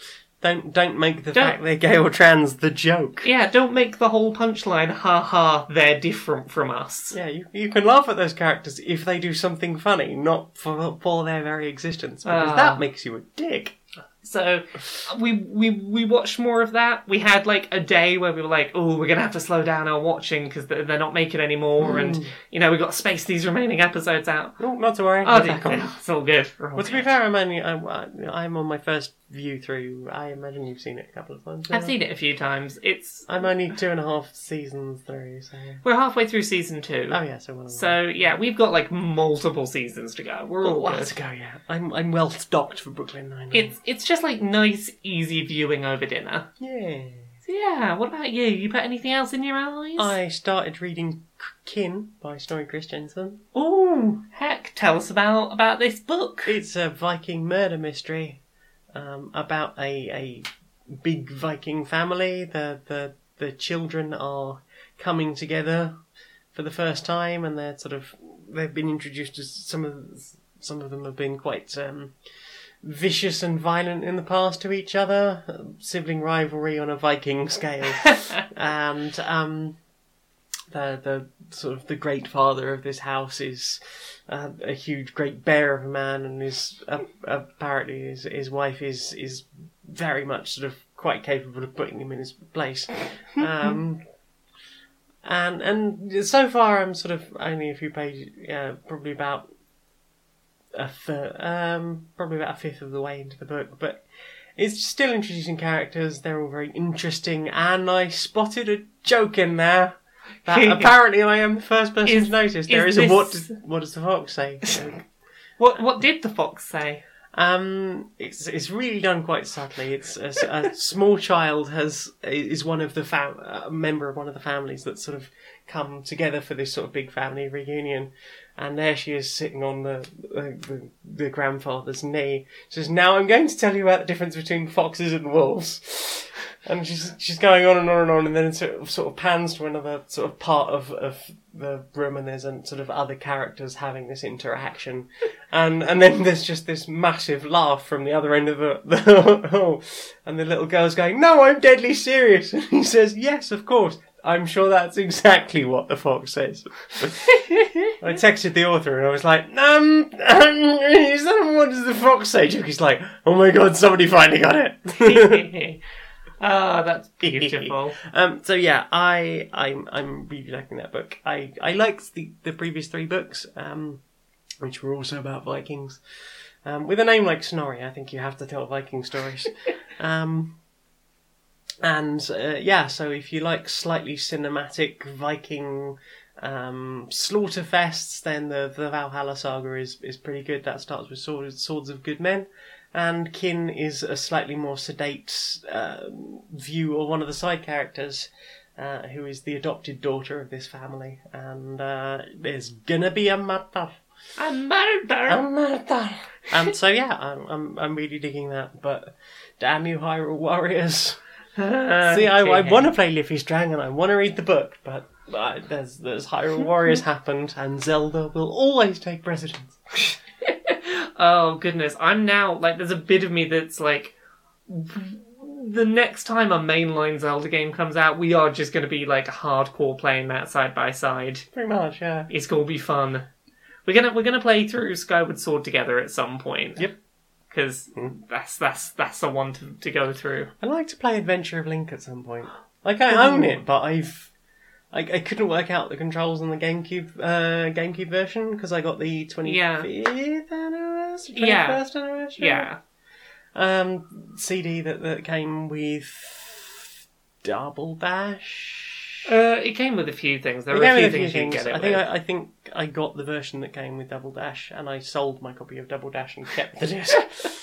Don't don't make the Don't- fact they're gay or trans the joke. Yeah, don't make the whole punchline, ha ha, they're different from us. Yeah, you, you can laugh at those characters if they do something funny, not for for their very existence, because Ah. that makes you a dick. So we we we watched more of that. We had like a day where we were like, oh, we're gonna have to slow down our watching because they're, they're not making anymore, and hmm. you know we got to space these remaining episodes out. No, not to worry. Oh, we're it's all good. All Well, to be fair, I'm only I'm, uh, I'm on my first view through. I imagine you've seen it a couple of times. I've seen it a few times. It's I'm only two and a half seasons through. So we're halfway through season two. oh yeah, so So yeah, we've got like multiple seasons to go. We're all lots good. to go. Yeah, I'm I'm well stocked for Brooklyn Nine. It's it's just like nice, easy viewing over dinner. yeah. So yeah, what about you? You put anything else in your eyes? I started reading Kin by Snorri Kristjansson. Oh, heck! Tell us about about this book. It's a Viking murder mystery um, about a a big Viking family. The the the children are coming together for the first time, and they're sort of they've been introduced as some of some of them have been quite um, vicious and violent in the past to each other, sibling rivalry on a Viking scale, and um, the the sort of the great father of this house is uh, a huge great bear of a man, and his uh, apparently his his wife is is very much sort of quite capable of putting him in his place. Um, and and so far I'm sort of only a few pages, uh, probably about a third, um, probably about a fifth of the way into the book, but it's still introducing characters. They're all very interesting, and I spotted a joke in there That, apparently, I am the first person Is- to notice. There is is, a what? Does, what does the fox say? What what did the fox say? Um, it's it's really done quite subtly. It's a, a small child has is one of the fam- a member of one of the families that sort of come together for this sort of big family reunion, and there she is sitting on the the, the, the grandfather's knee. She says, "Now I'm going to tell you about the difference between foxes and wolves." And she's she's going on and on and on, and then it sort of, sort of pans to another sort of part of, of the room, and there's a, sort of other characters having this interaction, and and then there's just this massive laugh from the other end of the, the hall, and the little girl's going, "No, I'm deadly serious," and he says, "Yes, of course." I'm sure that's exactly what the fox says. I texted the author and I was like, um, is that what does the fox say? He's like, oh my god, somebody finally got it. oh, that's beautiful. Um, so yeah, I I'm I'm really liking that book. I I liked the the previous three books, um, which were also about Vikings. Um, with a name like Snorri, I think you have to tell Viking stories. um, and uh, yeah, so if you like slightly cinematic Viking um, slaughter fests, then the the Valhalla saga is is pretty good. That starts with swords swords of good men. And Kin is a slightly more sedate um view of one of the side characters, uh, who is the adopted daughter of this family. And uh, there's gonna be a murder. A murder. A murder. um, so yeah, I'm, I'm I'm really digging that. But damn you, Hyrule Warriors! See, I, I want to play Life is Strange and I want to read the book, but uh, there's there's Hyrule Warriors happened, and Zelda will always take precedence. Oh goodness, I'm now like there's a bit of me that's like the next time a mainline Zelda game comes out, we are just going to be like hardcore playing that side by side. Pretty much, yeah. It's going to be fun. We're gonna we're gonna play through Skyward Sword together at some point. Yep. Because that's that's that's the one to, to go through. I'd like to play Adventure of Link at some point. Like I own it, but I've I, I couldn't work out the controls on the GameCube uh, GameCube version because I got the twenty fifth anniversary, twenty Yeah. first anniversary. Yeah. Um, CD that that came with Double Dash. Uh, it came with a few things. There It were a few with things, you get it I think with. I, I think I got the version that came with Double Dash, and I sold my copy of Double Dash and kept the disc.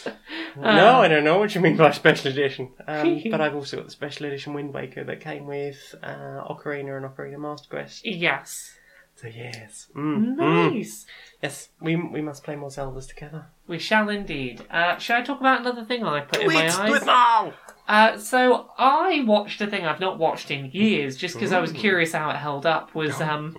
no, I don't know what you mean by special edition. Um, but I've also got the special edition Wind Waker that came with uh, Ocarina and Ocarina Master Quest. Yes. So yes, mm, mm. Nice. yes, we we must play more Zeldas together. We shall indeed. Uh, shall I talk about another thing I put in my eyes? now. Uh, so I watched a thing I've not watched in years, just because I was curious how it held up. Was um,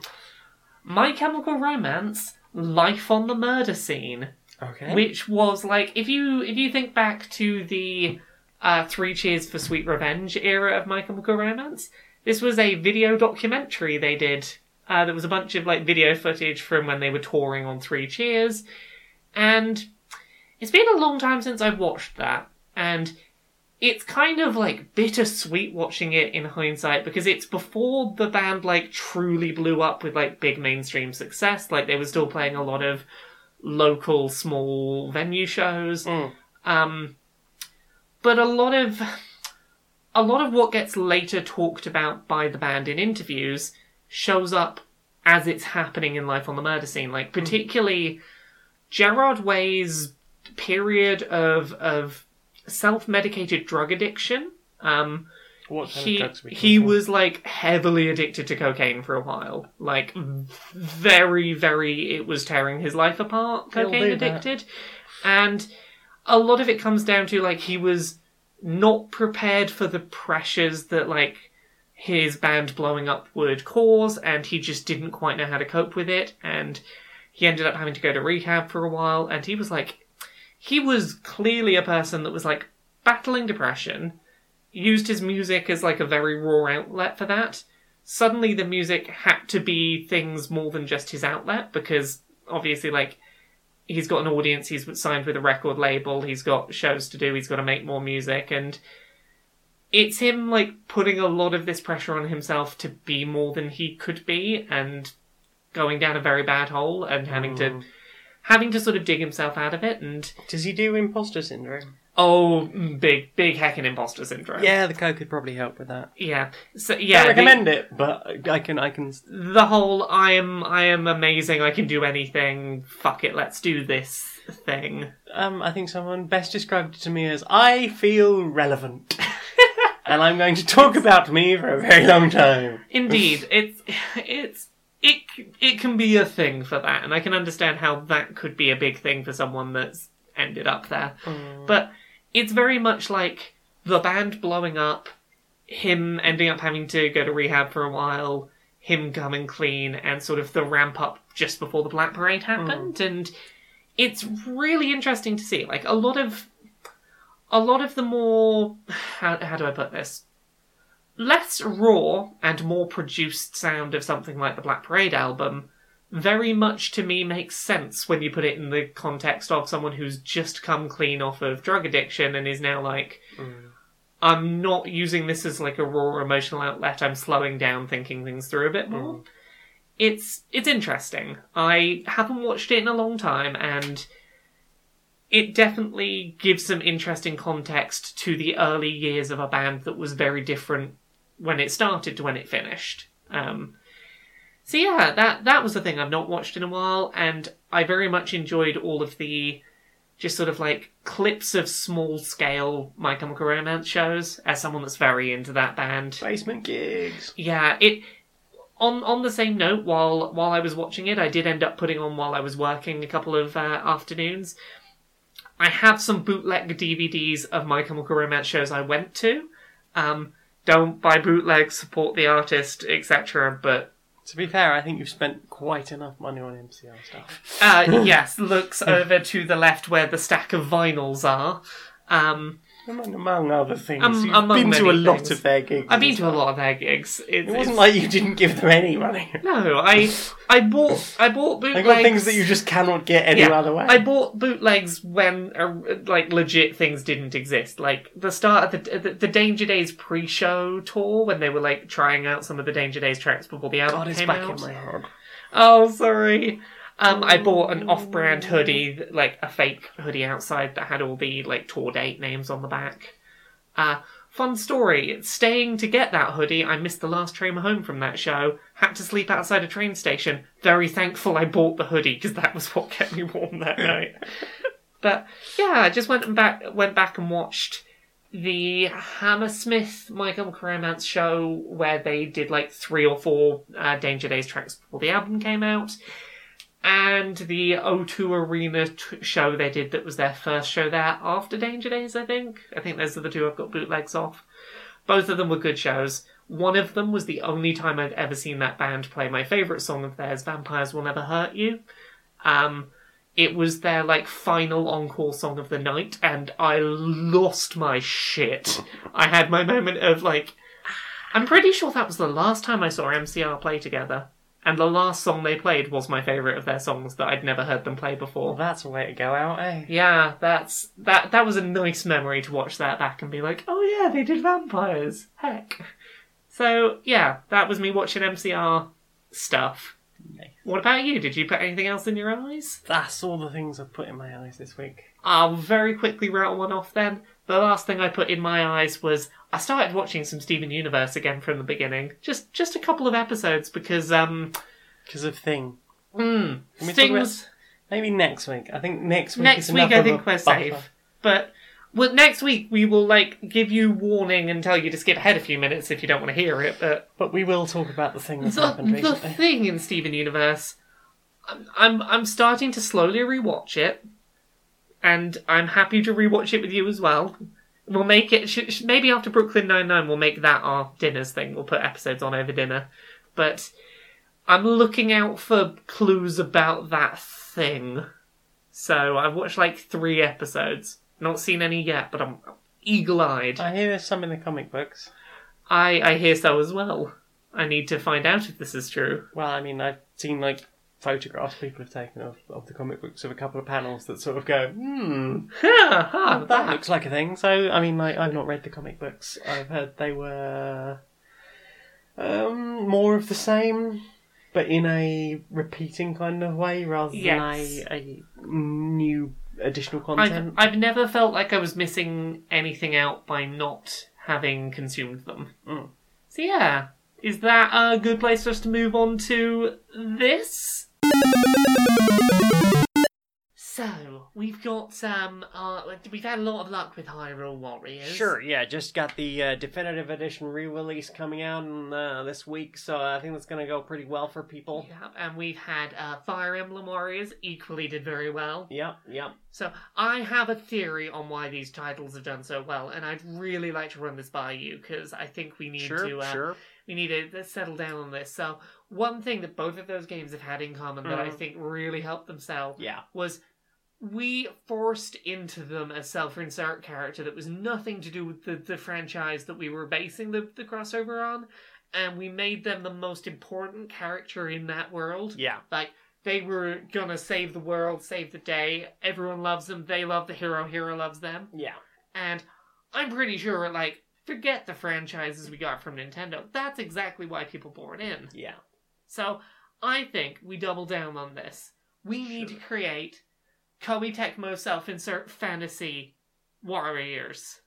My Chemical Romance: Life on the Murder Scene, Okay. which was like if you if you think back to the uh, Three Cheers for Sweet Revenge era of My Chemical Romance, this was a video documentary they did. Uh, there was a bunch of like video footage from when they were touring on Three Cheers, and it's been a long time since I've watched that, and it's kind of like bittersweet watching it in hindsight because it's before the band like truly blew up with like big mainstream success. Like they were still playing a lot of local small venue shows. Mm. Um, but a lot of a lot of what gets later talked about by the band in interviews shows up as it's happening in life on the murder scene. Like particularly Gerard Way's period of of self medicated drug addiction. Um, What kind he of drugs are we he talking? was like heavily addicted to cocaine for a while. Like very very it was tearing his life apart. Cocaine do that. addicted, and a lot of it comes down to like he was not prepared for the pressures that like his band blowing up would cause, and he just didn't quite know how to cope with it, and he ended up having to go to rehab for a while, and he was like, he was clearly a person that was like battling depression, used his music as like a very raw outlet for that. Suddenly, the music had to be things more than just his outlet because obviously, like, he's got an audience, he's signed with a record label, he's got shows to do, he's got to make more music, and it's him like putting a lot of this pressure on himself to be more than he could be and going down a very bad hole and having to mm. Having to sort of dig himself out of it, and Does he do imposter syndrome? oh, mm, big, big heckin' imposter syndrome. Yeah, the coke could probably help with that. yeah. So yeah, don't the- recommend it, but I can. I can. the whole I am I am amazing, I can do anything, fuck it, let's do this thing. Um, I think someone best described it to me as I feel relevant, and I'm going to talk about me for a very long time. Indeed, it's it's it it can be a thing for that, and I can understand how that could be a big thing for someone that's ended up there. Mm. But it's very much like the band blowing up, him ending up having to go to rehab for a while, him coming clean, and sort of the ramp up just before the Black Parade happened, mm. and it's really interesting to see. Like a lot of a lot of the more how, how do I put this? Less raw and more produced sound of something like the Black Parade album very much to me makes sense when you put it in the context of someone who's just come clean off of drug addiction and is now like mm. I'm not using this as like a raw emotional outlet. I'm slowing down, thinking things through a bit more. Mm. It's it's interesting. I haven't watched it in a long time, and it definitely gives some interesting context to the early years of a band that was very different when it started to when it finished. Um, so yeah, that that was the thing I've not watched in a while, and I very much enjoyed all of the just sort of like clips of small scale My Chemical Romance shows. As someone that's very into that band, Basement gigs. yeah, it. On on the same note, while while I was watching it, I did end up putting on while I was working a couple of uh, afternoons. I have some bootleg DVDs of My Chemical Romance shows I went to. Um, don't buy bootlegs, support the artist, etc. But To be fair, I think you've spent quite enough money on MCR stuff. uh, yes, looks over to the left where the stack of vinyls are. Um, Among, among other things, Um, you've been to a lot things. of their gigs. I've been to a lot of their gigs. It, It wasn't it's- like you didn't give them any money. no, I I bought I bought bootlegs. got things that you just cannot get any Yeah, other way. I bought bootlegs when uh, like legit things didn't exist. Like the start of the the, the Danger Days pre-show tour when they were like trying out some of the Danger Days tracks before the album God, it's came back out. in my head. Oh, sorry. Um, I bought an off-brand hoodie, like a fake hoodie outside that had all the like tour date names on the back. Uh, fun story. Staying to get that hoodie, I missed the last train home from that show. Had to sleep outside a train station. Very thankful I bought the hoodie because that was what kept me warm that night. But yeah, I just went and back went back and watched the Hammersmith My Chemical Romance show where they did like three or four uh, Danger Days tracks before the album came out, and the O2 Arena t- show they did that was their first show there after Danger Days. I think I think those are the two I've got bootlegs off. Both of them were good shows. One of them was the only time I've ever seen that band play my favourite song of theirs, "Vampires Will Never Hurt You." Um, it was their like final encore song of the night, and I lost my shit. I had my moment of like, I'm pretty sure that was the last time I saw MCR play together, and the last song they played was my favorite of their songs that I'd never heard them play Well, before. that's a way to go out, eh? Yeah, that's that. That was a nice memory to watch that back and be like, oh yeah, they did vampires. Heck. So yeah, that was me watching MCR stuff. Nice. What about you? Did you put anything else in your eyes? That's all the things I've put in my eyes this week. I'll very quickly rattle one off then. The last thing I put in my eyes was I started watching some Steven Universe again from the beginning. Just just a couple of episodes because um Because of Thing. mm, Can we talk things Maybe next week. I think next week next is week I think we're buffer. safe. But well, next week we will like give you warning and tell you to skip ahead a few minutes if you don't want to hear it. But But we will talk about the thing that's the, happened the recently. thing in Steven Universe, I'm, I'm I'm starting to slowly rewatch it, and I'm happy to rewatch it with you as well. We'll make it sh- sh- maybe after Brooklyn Nine Nine. We'll make that our dinners thing. We'll put episodes on over dinner, but I'm looking out for clues about that thing. So I've watched like three episodes. Not seen any yet, but I'm eagle-eyed. I hear there's some in the comic books. I I hear so as well. I need to find out if this is true. Well, I mean, I've seen like photographs people have taken of, of the comic books of a couple of panels that sort of go, hmm, Ha, ha, that looks like a thing. So, I mean, like, I've not read the comic books. I've heard they were um, more of the same. but in a repeating kind of way rather Yes. than a, a new additional I've, content. I've never felt like I was missing anything out by not having consumed them. Mm. So yeah, is that a good place for us to move on to this? So we've got um, uh, we've had a lot of luck with Hyrule Warriors. Sure, yeah, just got the uh, definitive edition re-release coming out in, uh, this week, so I think that's going to go pretty well for people. Yeah, and we've had uh, Fire Emblem Warriors equally did very well. Yep, yep. So I have a theory on why these titles have done so well, and I'd really like to run this by you because I think we need Sure, to uh, sure. We need to settle down on this. So one thing that both of those games have had in common that I Mhm. think really helped them sell Yeah, was we forced into them a self-insert character that was nothing to do with the, the franchise that we were basing the, the crossover on, and we made them the most important character in that world. yeah. Like they were gonna save the world, save the day. Everyone loves them. They love the hero. Hero loves them. Yeah. And I'm pretty sure, like, forget the franchises we got from Nintendo. That's exactly why people bought in. Yeah. So I think we double down on this. We need to create Koei Tecmo self-insert fantasy warriors.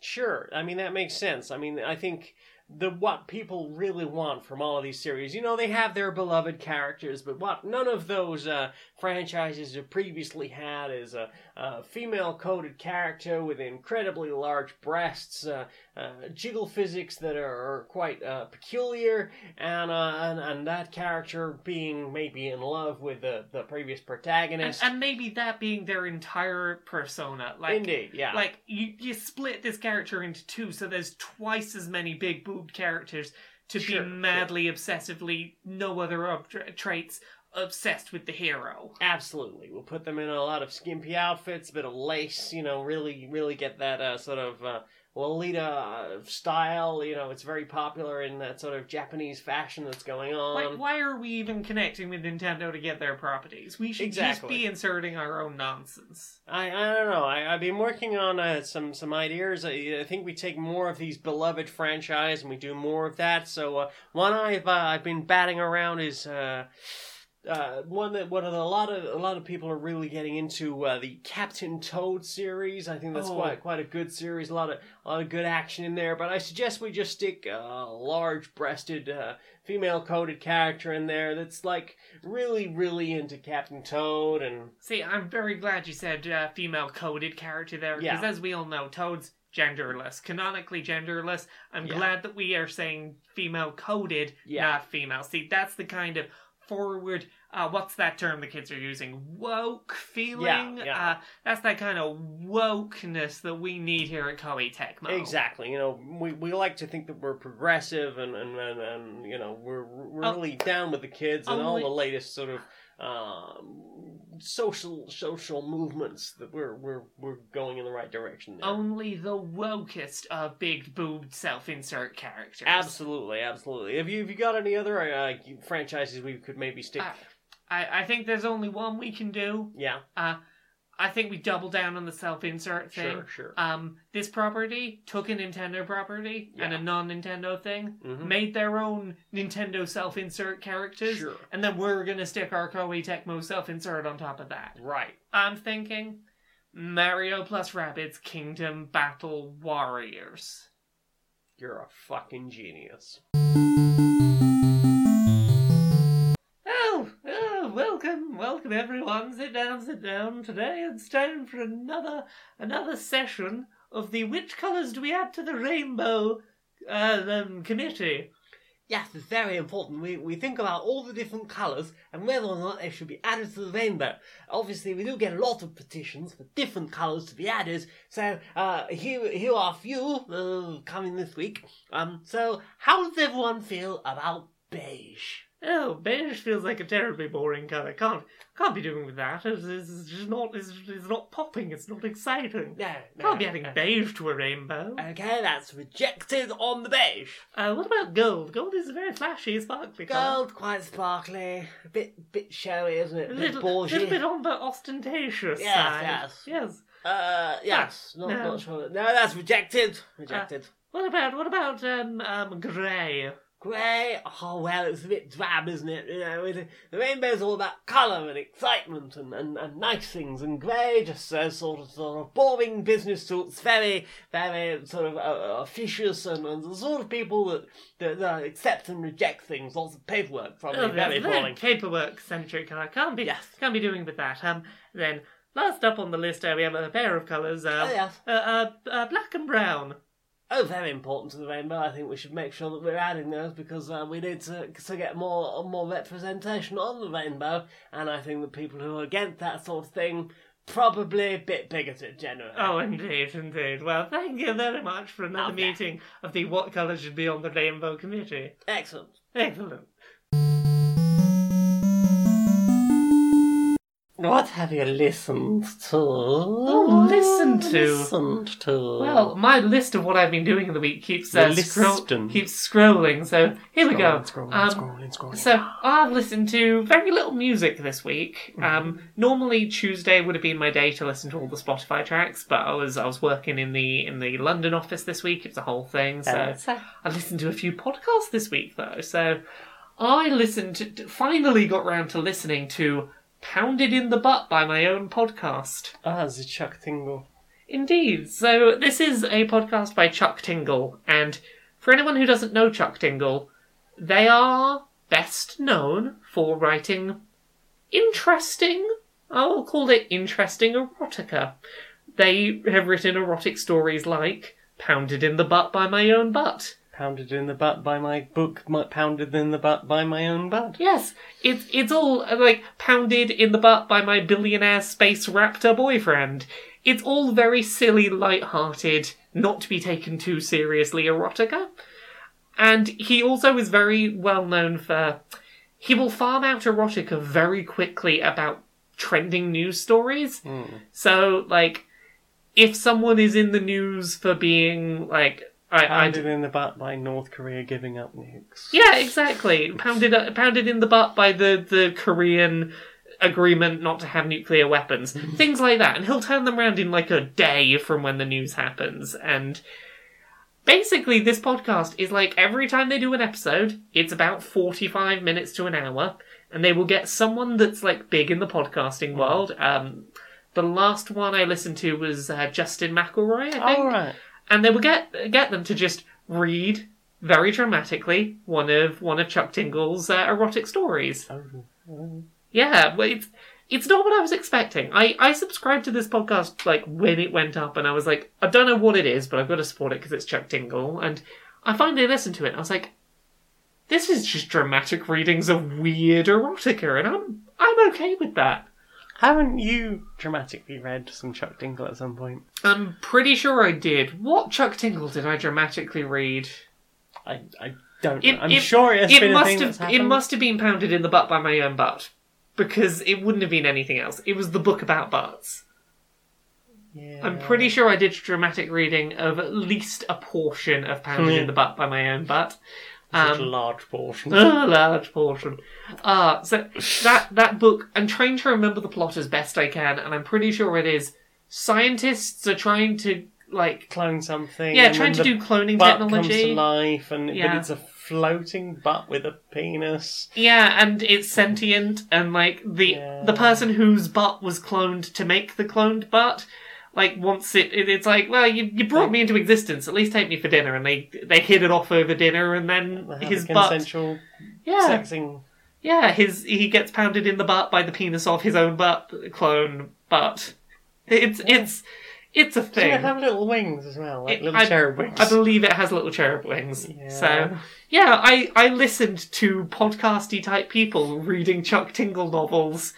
Sure. I mean that makes sense. I mean I think the what people really want from all of these series, you know, they have their beloved characters, but what none of those uh, franchises have previously had is a, a female-coded character with incredibly large breasts, uh, uh, jiggle physics that are, quite uh, peculiar, and, uh, and and that character being maybe in love with the the previous protagonist. and maybe that being their entire persona. Like, Indeed, yeah. Like you, you split this character into two, so there's twice as many big boobed characters to Sure, be madly, obsessively, no other ob- traits, obsessed with the hero. Absolutely. We'll put them in a lot of skimpy outfits, a bit of lace, you know, really, really get that uh, sort of uh, Lolita uh, style. You know, it's very popular in that sort of Japanese fashion that's going Why, on. why are we even connecting with Nintendo to get their properties? We should Exactly. just be inserting our own nonsense. I, I don't know. I, I've been working on uh, some some ideas. I, I think we take more of these beloved franchise and we do more of that. So uh, one I've uh, I've been batting around is. Uh, uh, one that of a lot of a lot of people are really getting into uh, the Captain Toad series. I think that's Oh. quite quite a good series. A lot of a lot of good action in there. But I suggest we just stick a large-breasted uh, female-coded character in there that's like really really into Captain Toad and See, I'm very glad you said uh, female coded character there, because Yeah. as we all know, Toad's genderless, canonically genderless. I'm Yeah. glad that we are saying female coded, Yeah. not female. See, that's the kind of forward. Uh, what's that term the kids are using? Woke feeling. Yeah, yeah. Uh, that's that kind of wokeness that we need here at Koei Tecmo. Exactly. You know, we, we like to think that we're progressive and, and, and, and you know, we're, we're Oh. really down with the kids and all the latest sort of um, social social movements that we're, we're, we're going in the right direction there. Only the wokest of big boobed self-insert characters. Absolutely, absolutely. Have you have you got any other uh, franchises we could maybe stick? Uh, I, I think there's only one we can do. yeah, Uh, I think we double down on the self-insert thing. sure, sure. Um, this property took a Nintendo property and a non-Nintendo thing, Mhm. made their own Nintendo self-insert characters, Sure. and then we're gonna stick our Koei Tecmo self-insert on top of that. Right. I'm thinking Mario plus Rabbids Kingdom Battle Warriors. You're a fucking genius. Welcome, everyone. Sit down, sit down. Today it's time for another another session of the which colours do we add to the rainbow uh, um, committee. Yes, it's very important. We, we think about all the different colours and whether or not they should be added to the rainbow. Obviously, we do get a lot of petitions for different colours to be added. So uh, here here are a few uh, coming this week. Um, so how does everyone feel about beige? Oh, beige feels like a terribly boring colour. Can't can't be doing with that. It's, it's just not. It's, it's not popping. It's not exciting. No, no. Can't be adding beige to a rainbow. Okay, that's rejected on the beige. Uh, what about gold? Gold is a very flashy, sparkly colour. Gold, quite sparkly, a bit bit showy, isn't it? A A bit little, bougie. little bit on the ostentatious Yes, side. yes. Yes. Uh, yes, not, No. not sure. No, that's rejected. Rejected. What about what about um um grey? Grey, oh well, it's a bit drab, isn't it? You know, it, the rainbow's all about colour and excitement and, and, and nice things, and grey just says sort of sort of boring business suits, very very sort of uh, officious and, and the sort of people that, that, that accept and reject things, lots of paperwork, probably Oh, very boring. paperwork centric. I can't be Yes. can't be doing with that. Um, then last up on the list, uh, we have a pair of colours. Uh, Oh, yes. uh, uh, uh, black and brown. Oh, very important to the rainbow. I think we should make sure that we're adding those because uh, we need to to get more more representation on the rainbow, and I think the people who are against that sort of thing probably a bit bigoted generally. Oh, indeed, indeed. Well, thank you very much for another Okay. meeting of the What Colour Should Be on the Rainbow Committee. Excellent. Excellent. What have you listened to? Oh, listened to. Listened to. Well, my list of what I've been doing in the week keeps uh, scroll- keeps scrolling. So here we go. Scrolling, scrolling, Um, scrolling, scrolling. So I've listened to very little music this week. Mm-hmm. Um, normally Tuesday would have been my day to listen to all the Spotify tracks, but I was I was working in the in the London office this week. It's a whole thing. So Uh, I listened to a few podcasts this week though. So I listened to finally got round to listening to "Pounded in the Butt" by my own podcast. Ah, the Chuck Tingle. Indeed. So this is a podcast by Chuck Tingle, and for anyone who doesn't know Chuck Tingle, they are best known for writing interesting, I'll call it interesting erotica. They have written erotic stories like Pounded in the Butt by My Own Butt. Pounded in the butt by my book, my, pounded in the butt by my own butt. Yes, it's it's all uh, like pounded in the butt by my billionaire space raptor boyfriend. It's all very silly, light-hearted, not to be taken too seriously erotica. And he also is very well known for he will farm out erotica very quickly about trending news stories. So like if someone is in the news for being like I, I Pounded in the butt by North Korea giving up nukes. yeah, exactly. Pounded uh, pounded in the butt by the the Korean agreement not to have nuclear weapons, things like that, and he'll turn them around in like a day from when the news happens. And basically, this podcast is like every time they do an episode, it's about forty five minutes to an hour, and they will get someone that's like big in the podcasting world. Um, the last one I listened to was uh, Justin McElroy, I think All right. And they will get get them to just read very dramatically one of one of Chuck Tingle's uh, erotic stories. Oh. Yeah, well, it's it's not what I was expecting. I I subscribed to this podcast like when it went up, and I was like, I don't know what it is, but I've got to support it because it's Chuck Tingle. And I finally listened to it. and I was like, this is just dramatic readings of weird erotica, and I'm I'm okay with that. Haven't you dramatically read some Chuck Tingle at some point? I'm pretty sure I did. What Chuck Tingle did I dramatically read? I, I don't It- know. I'm it- sure it has it been a must thing have that's happened. it must have been pounded in the butt by my own butt because it wouldn't have been anything else. It was the book about butts. Yeah. I'm pretty sure I did dramatic reading of at least a portion of pounded in the butt by my own butt. Such a Um, large portion. a large portion. Uh, so that that book, I'm trying to remember the plot as best I can, and I'm pretty sure it is. Scientists are trying to like Clone something. yeah, trying to do cloning butt comes technology. to life, and Yeah. but it's a floating butt with a penis. Yeah, and it's sentient, and like the Yeah. the person whose butt was cloned to make the cloned butt, like once it, it it's like, well, you, you brought me into existence. At least take me for dinner, and they they hit it off over dinner, and then They have his a butt, consensual yeah, sexing. yeah, his he gets pounded in the butt by the penis of his own butt clone butt. It's it's it's a Doesn't thing. it have little wings as well, like It- little I- cherub wings? I believe it has little cherub wings. Yeah. So yeah, I I listened to podcasty type people reading Chuck Tingle novels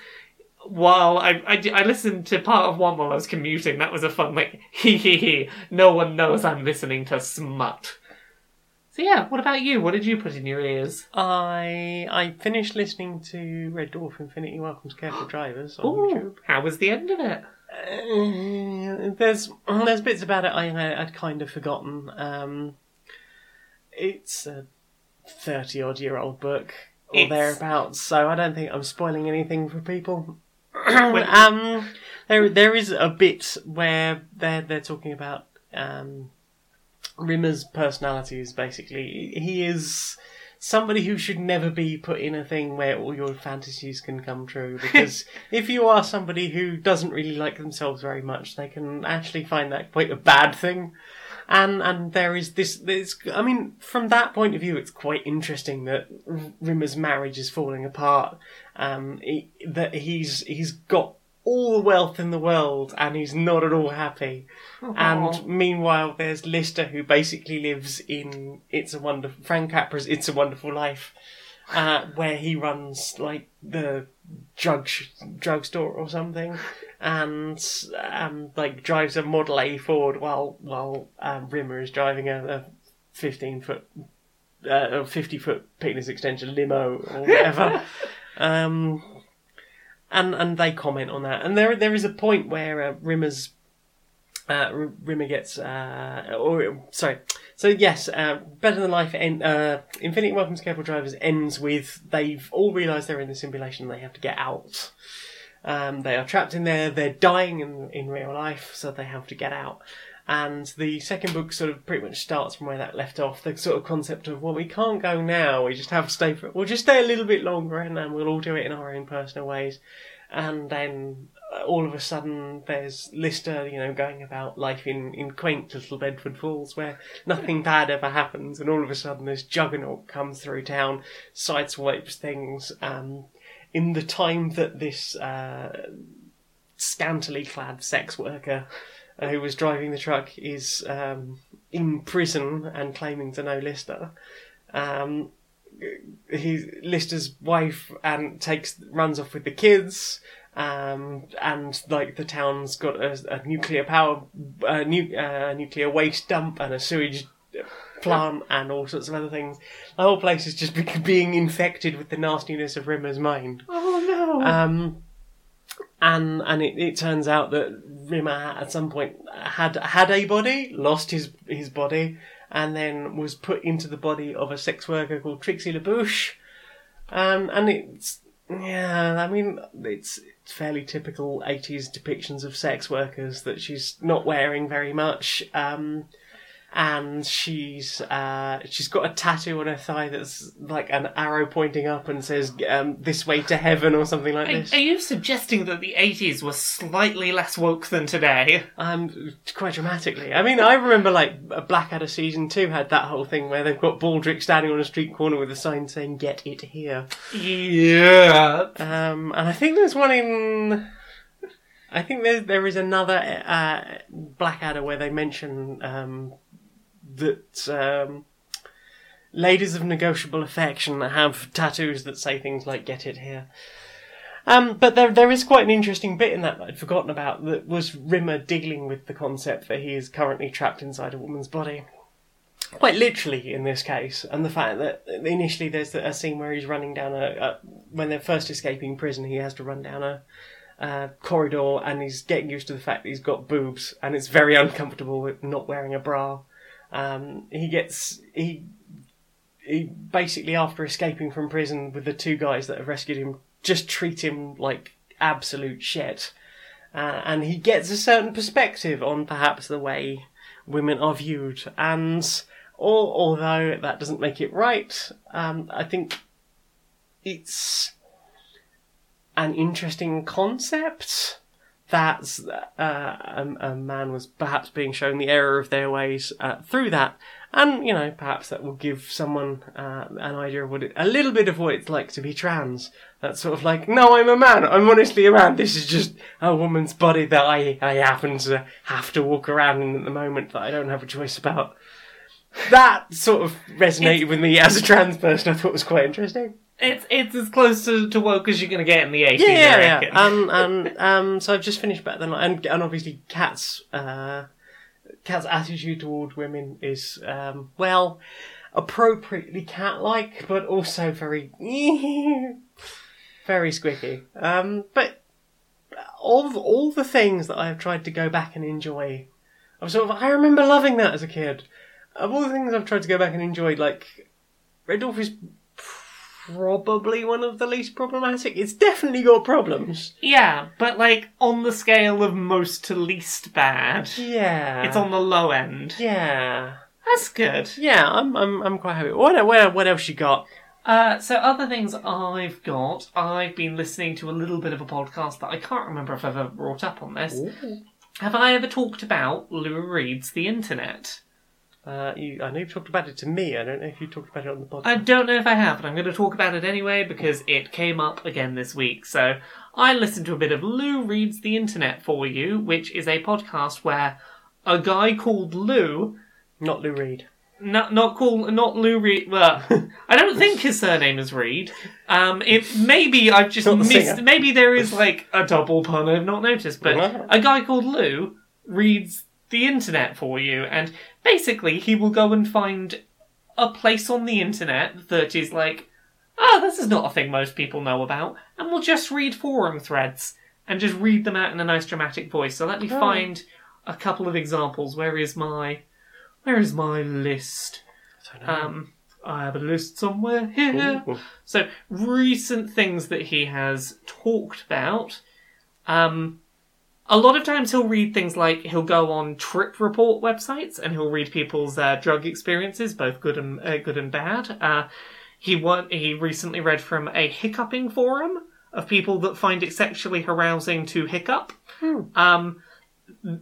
while I, I I listened to part of one while I was commuting. That was a fun like hee hee hee. No one knows I'm listening to smut. So yeah, what about you? What did you put in your ears? I I finished listening to Red Dwarf Infinity Welcomes Careful Drivers on Ooh, YouTube. how was the end of it? Uh, there's there's bits about it I I'd kind of forgotten. Um, it's a thirty odd year old book or It's- thereabouts, so I don't think I'm spoiling anything for people. um, there there is a bit where they're they're talking about um, Rimmer's personality is basically he is somebody who should never be put in a thing where all your fantasies can come true. Because if you are somebody who doesn't really like themselves very much, they can actually find that quite a bad thing. And and there is this. This I mean, from that point of view, it's quite interesting that Rimmer's marriage is falling apart. Um, he, that he's he's got all the wealth in the world and he's not at all happy. And meanwhile, there's Lister who basically lives in It's a Wonderful Frank Capra's It's a Wonderful Life, uh, where he runs like the drug sh- drugstore or something, and um, like drives a Model A Ford while while um, Rimmer is driving a, a fifteen foot. Uh, a 50 foot penis extension limo or whatever. um, and and they comment on that. And there there is a point where uh, Rimmer's uh, Rimmer gets uh, or sorry. So yes, uh, Better Than Life. En- uh, Infinity Welcome to Careful Drivers ends with they've all realised they're in the simulation. and They have to get out. Um, they are trapped in there. They're dying in in real life, so they have to get out. And the second book sort of pretty much starts from where that left off. The sort of concept of well, we can't go now. We just have to stay for. We'll just stay a little bit longer, and then we'll all do it in our own personal ways. And then uh, all of a sudden, there's Lister, you know, going about life in in quaint little Bedford Falls, where nothing bad ever happens. And all of a sudden, this Juggernaut comes through town, sideswipes things. Um, in the time that this uh, scantily clad sex worker who was driving the truck is um, in prison and claiming to know Lister. Um, he Lister's wife and takes runs off with the kids. Um, and like the town's got a, a nuclear power, uh, nu- uh, nuclear waste dump and a sewage plant and all sorts of other things. The whole place is just be- being infected with the nastiness of Rimmer's mind. Oh no! Um, and and it, it turns out that Rimmer at some point had had a body, lost his his body, and then was put into the body of a sex worker called Trixie LaBouche. Um, and it's yeah, I mean it's it's fairly typical '80s depictions of sex workers that she's not wearing very much. Um, and she's uh, she's got a tattoo on her thigh that's like an arrow pointing up and says um, "this way to heaven" or something like this. are you suggesting that the 80s were slightly less woke than today? Um, quite dramatically. I mean, I remember like Blackadder season two had that whole thing where they've got Baldrick standing on a street corner with a sign saying "Get it here," Yeah. um, and I think there's one in. I think there there is another uh, Blackadder where they mention um, that um, ladies of negotiable affection have tattoos that say things like "Get it here." Um, but there, there is quite an interesting bit in that that I'd forgotten about that was Rimmer dealing with the concept that he is currently trapped inside a woman's body. Quite literally in this case, and the fact that initially there's a scene where he's running down a, a when they're first escaping prison, he has to run down a, uh, corridor and he's getting used to the fact that he's got boobs and it's very uncomfortable with not wearing a bra. Um, he gets he he basically after escaping from prison with the two guys that have rescued him just treat him like absolute shit. Uh, and he gets a certain perspective on perhaps the way women are viewed. And al- although that doesn't make it right, um, I think it's an interesting concept that uh, a, a man was perhaps being shown the error of their ways uh, through that. And, you know, perhaps that will give someone uh, an idea of what it, a little bit of what it's like to be trans. That's sort of like, no, I'm a man. I'm honestly a man. This is just a woman's body that I, I happen to have to walk around in at the moment that I don't have a choice about. That sort of resonated with me as a trans person. I thought was quite interesting. It's it's as close to, to woke as you're going to get in the 80s, Yeah, yeah, yeah. Um, and um, so I've just finished Better Than Life, and and obviously Cat's uh, Cat's attitude toward women is um, well appropriately cat-like, but also very very squicky. Um, but of all the things that I have tried to go back and enjoy, I'm sort of I remember loving that as a kid. Of all the things I've tried to go back and enjoy, like Red Dwarf is probably one of the least problematic. It's definitely got problems. yeah, but like on the scale of most to least bad, Yeah, it's on the low end. Yeah, That's good. yeah. I'm I'm I'm quite happy. What what what else you got? Uh, so other things I've got, I've been listening to a little bit of a podcast that I can't remember if I've ever brought up on this. Have I ever talked about Lou Reads The Internet? Uh, you, I know you've talked about it to me. I don't know if you talked about it on the podcast. I don't know if I have, but I'm going to talk about it anyway because it came up again this week. So I listened to a bit of Lou Reads the Internet for you, which is a podcast where a guy called Lou, Not Lou Reed. not not called not Lou Reed. Well, I don't think his surname is Reed. Um, it maybe I've just missed. singer. Maybe there is like a double pun I've not noticed, but a guy called Lou reads the internet for you, and basically he will go and find a place on the internet that is like, ah, this is not a thing most people know about, and we'll just read forum threads and just read them out in a nice dramatic voice. So let me find a couple of examples. Where is my, where is my list? I. Um, I have a list somewhere here. Ooh. So recent things that he has talked about. Um, a lot of times he'll read things like he'll go on trip report websites and he'll read people's uh, drug experiences, both good and uh, good and bad. Uh, he won- he recently read from a hiccuping forum of people that find it sexually arousing to hiccup. Um,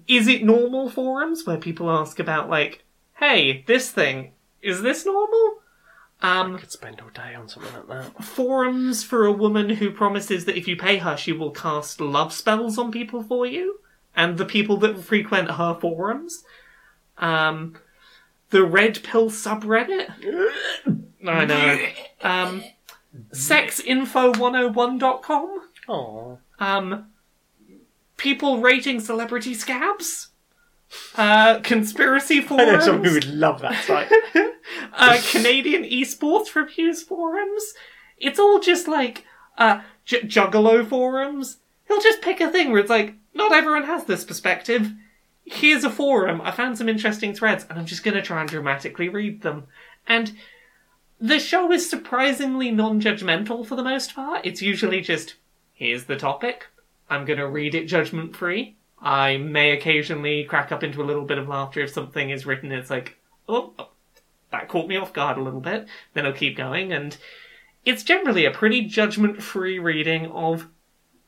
is it normal forums where people ask about like, hey, this thing is this normal? Um, I could spend all day on something like that. forums for a woman who promises that if you pay her, she will cast love spells on people for you, and the people that frequent her forums. Um, the Red Pill subreddit. I know. Um, sexinfo101.com. Oh, Um, people rating celebrity scabs. Uh, conspiracy forums. I know someone who would love that site. uh, Canadian esports reviews forums. It's all just like uh, j- Juggalo forums. He'll just pick a thing where it's like, not everyone has this perspective. Here's a forum. I found some interesting threads, and I'm just going to try and dramatically read them. And the show is surprisingly non-judgmental for the most part. It's usually just, here's the topic. I'm going to read it judgment free. I may occasionally crack up into a little bit of laughter if something is written. It's like, oh, that caught me off guard a little bit. Then I'll keep going, and it's generally a pretty judgment free reading of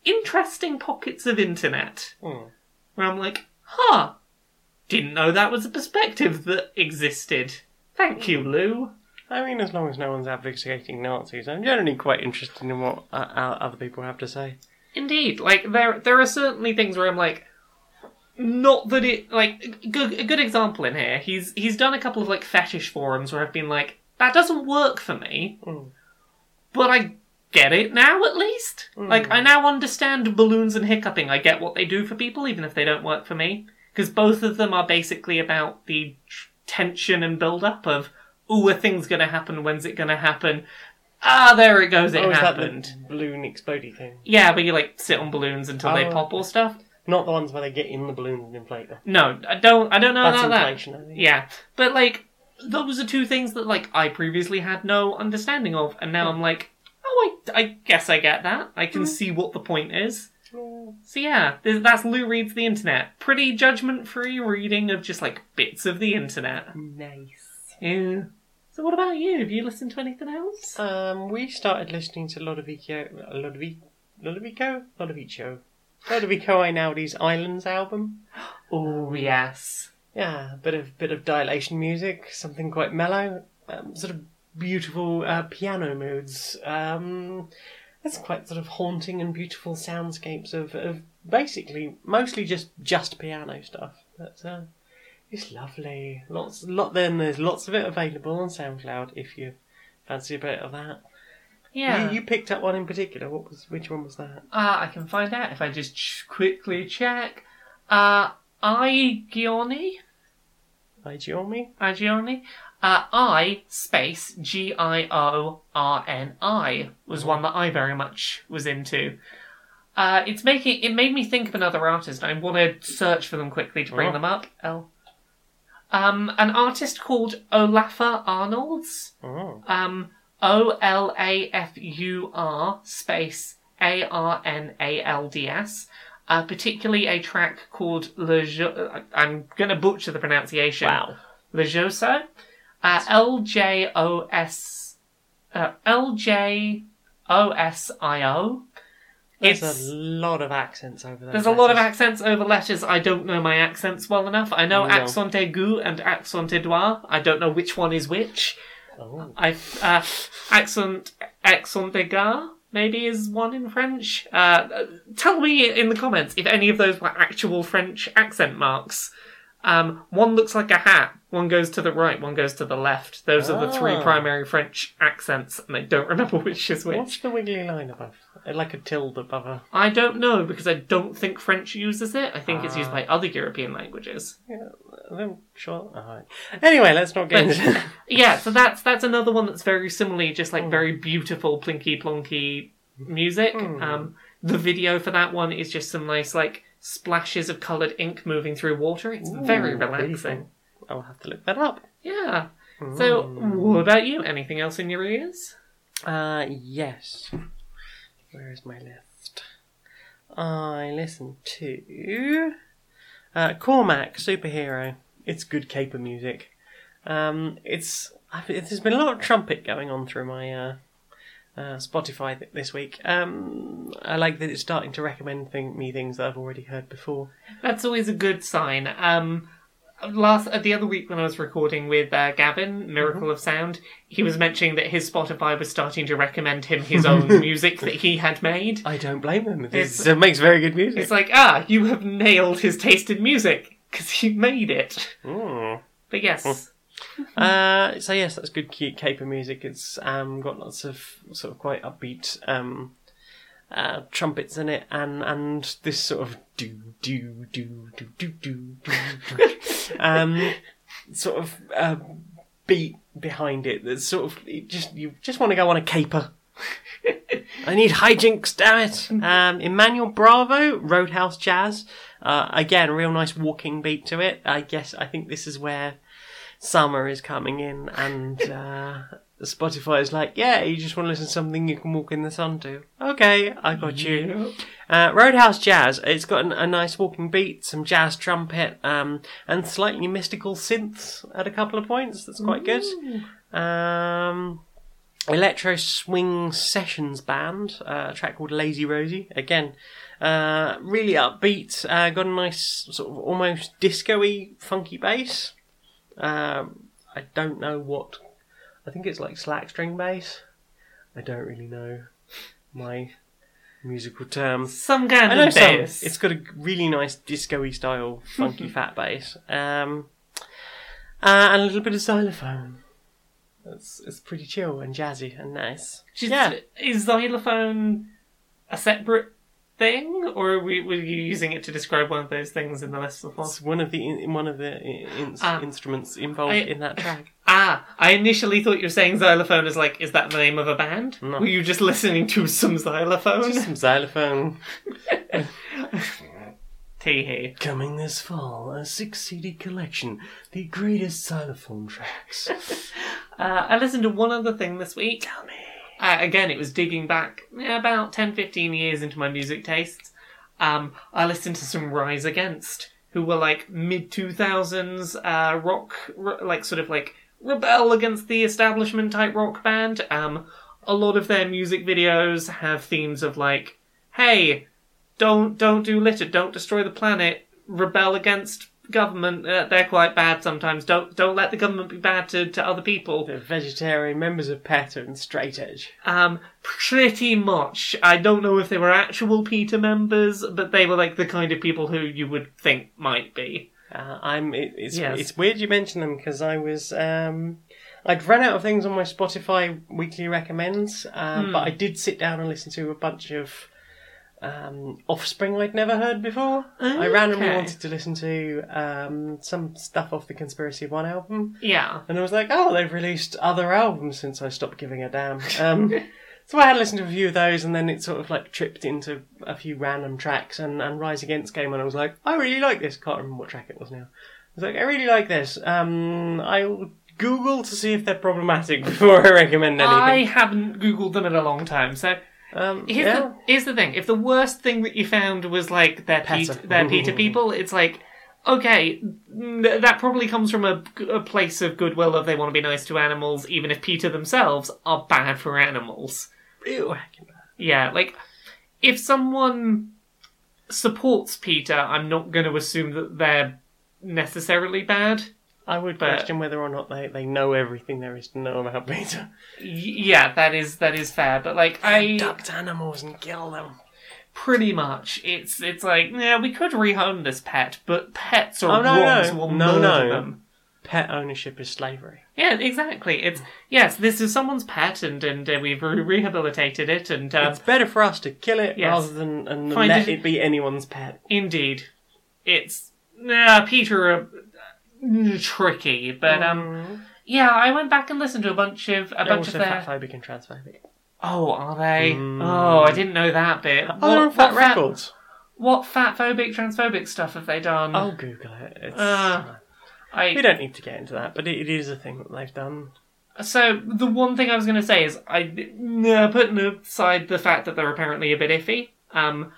interesting pockets of internet. Hmm. Where I'm like, huh, didn't know that was a perspective that existed. Thank you, Lou. I mean, as long as no one's advocating Nazis, I'm generally quite interested in what uh, other people have to say. Indeed, like there there are certainly things where I'm like, not that it like good, a good example in here. He's he's done a couple of like fetish forums where I've been like, that doesn't work for me, Mm. but I get it now at least. Like I now understand balloons and hiccuping. I get what they do for people, even if they don't work for me, because both of them are basically about the tr- tension and build up of, oh a thing's gonna happen. When's it gonna happen? Ah, there it goes. It oh, is that happened. the balloon explodey thing? Yeah, where you like sit on balloons until they Oh. pop or stuff. Not the ones where they get in the balloons and inflate them. No, I don't. I don't know That's about that. inflation, I think. Yeah, but like those are two things that like I previously had no understanding of, and now I'm like, oh, I, I guess I get that. I can see what the point is. So yeah, that's Lou reads the internet. Pretty judgment-free reading of just like bits of the internet. Nice. Yeah. So what about you? Have you listened to anything else? Um, we started listening to Lodovico, Lodovico, Lodovico, Lodovico, Lodovico Einaudi's Islands album. Oh yes. Yeah, a bit of bit of dilation music, something quite mellow, um, sort of beautiful uh, piano moods. Um, that's quite sort of haunting and beautiful soundscapes of, of basically mostly just just piano stuff. But uh, it's lovely. Lots, lot. Then there's lots of it available on SoundCloud if you fancy a bit of that. Yeah. You, you picked up one in particular. What was which one was that? Uh, I can find out if I just ch- quickly check. Uh, I Gioni, I Igioni, uh, I space G I O R N I was one that I very much was into. Uh, it's making it made me think of another artist. I want to search for them quickly to bring Oh. them up. L. Um, an artist called Olafur Arnalds. Oh, Um, O L A F U R space A R N A L D S. Uh, particularly a track called Le Jo- I'm gonna butcher the pronunciation. wow. Le Joso. Uh, L J O S uh, L J O S I O. There's It's a lot of accents over there. there's a lot of accents over letters. I don't know my accents well enough. I know No. accent aigu and accent aidois. I don't know which one is which. Oh. I uh, accent accent égard maybe is one in French. Uh, tell me in the comments if any of those were actual French accent marks. Um, one looks like a hat. One goes to the right. One goes to the left. Those are the three Ah. primary French accents, and I don't remember which is which. What's the wiggly line above? Uh, Like a tilde above a. I don't know because I don't think French uses it. I think it's used Ah. by other European languages. I'm sure. Alright. Anyway, let's not get into. Yeah, so that's that's another one that's very similarly just like very beautiful plinky plonky music. Um, the video for that one is just some nice like splashes of coloured ink moving through water. It's very Ooh, relaxing. I'll have to look that up. Yeah. So, what about you? Anything else in your ears? Uh, yes. Where is my list? I listen to uh, Cormac Superhero. It's good caper music. Um, it's I've, there's been a lot of trumpet going on through my uh, uh, Spotify th- this week. Um, I like that it's starting to recommend thing- me things that I've already heard before. That's always a good sign. Um, last uh, the other week when I was recording with uh, Gavin, Miracle of Sound, he was mentioning that his Spotify was starting to recommend him his own music that he had made. I don't blame him. It's- It makes very good music. It's like, ah, you have nailed his taste in music because he made it. Mm. But yes, Uh, so yes, that's good cute caper music. It's um, got lots of sort of quite upbeat um, uh, trumpets in it, and and this sort of do do do do do do do um, sort of uh, beat behind it. That's sort of it just you just want to go on a caper. I need hijinks, damn it! Um, Emmanuel Bravo, Roadhouse Jazz. Uh, again, real nice walking beat to it. I guess I think this is where summer is coming in and uh, Spotify is like, yeah, you just want to listen to something you can walk in the sun to. Okay, I got you. Uh, Roadhouse Jazz, it's got an, a nice walking beat, some jazz trumpet, um, and slightly mystical synths at a couple of points. That's quite good. Um, Electro Swing Sessions Band, uh, a track called Lazy Rosie. Again, uh, really upbeat, uh, got a nice sort of almost disco-y funky bass. Um, I don't know what. I think it's like slack string bass. I don't really know my musical terms. some kind I know of some. bass. It's got a really nice disco-y style, funky fat bass. Um, uh, and a little bit of xylophone. It's, it's pretty chill and jazzy and nice. Just- yeah. Is xylophone a separate thing, or were, were you using it to describe one of those things in the list before? It's one of the in, one of the in, Ah. instruments involved I- in that track. Ah, I initially thought you were saying xylophone is like, is that the name of a band? No. Were you just listening to some xylophone? Just some xylophone. Tee hee. Coming this fall, a six CD collection, the greatest xylophone tracks. Uh, I listened to one other thing this week. Tell me. Uh, again, it was digging back yeah, about 10, 15 years into my music tastes. Um, I listened to some Rise Against, who were like mid 2000s uh, rock, r- like sort of like rebel against the establishment type rock band. Um, a lot of their music videos have themes of like, hey, don't don't do litter, don't destroy the planet, rebel against government. Uh, they're quite bad sometimes. Don't don't let the government be bad to, to other people. the vegetarian members of PETA and Straight Edge. Um, pretty much. I don't know if they were actual PETA members, but they were like the kind of people who you would think might be. Uh, I'm. It, it's Yes. it's weird you mention them because I was. Um, I'd run out of things on my Spotify weekly recommends, um, Hmm. but I did sit down and listen to a bunch of um, Offspring I'd never heard before. I randomly wanted to listen to um, some stuff off the Conspiracy One album, Yeah. and I was like, oh, they've released other albums since I stopped giving a damn. Um, so I had listened to a few of those, and then it sort of like tripped into a few random tracks, and, and Rise Against came, and I was like, I really like this. Can't remember what track it was now. I was like, I really like this. Um, I'll Google to see if they're problematic before I recommend anything. I haven't googled them in a long time, so Um, here's, yeah. the, here's the thing. If the worst thing that you found was like their PETA. PETA, their PETA people, it's like okay, mm, that probably comes from a, a place of goodwill of they want to be nice to animals, even if PETA themselves are bad for animals. Real hacking bad. Yeah, like if someone supports PETA, I'm not going to assume that they're necessarily bad. I would But- question whether or not they, they know everything there is to know about PETA. Yeah, that is that is fair, but like I Abduct animals and kill them. pretty much it's it's like yeah, we could rehome this pet, but pets are Oh, no, wrong, no. so we'll No, murder no. them. Pet ownership is slavery. Yeah, exactly. It's yes, this is someone's pet, and and uh, we've re- rehabilitated it, and um, It's better for us to kill it Yes. rather than and Find let it- it be anyone's pet. indeed, it's uh, PETA uh, tricky, but um, yeah, I went back and listened to a bunch of a They're bunch of also their. fatphobic and transphobic. Oh, are they? Mm. Oh, I didn't know that bit. Oh, they're on Fat Wreck Chords. What fatphobic, transphobic stuff have they done? I'll Google it. It's, Uh, we I don't need to get into that, but it, it is a thing that they've done. so the one thing I was going to say is I uh, putting aside the fact that they're apparently a bit iffy. Um,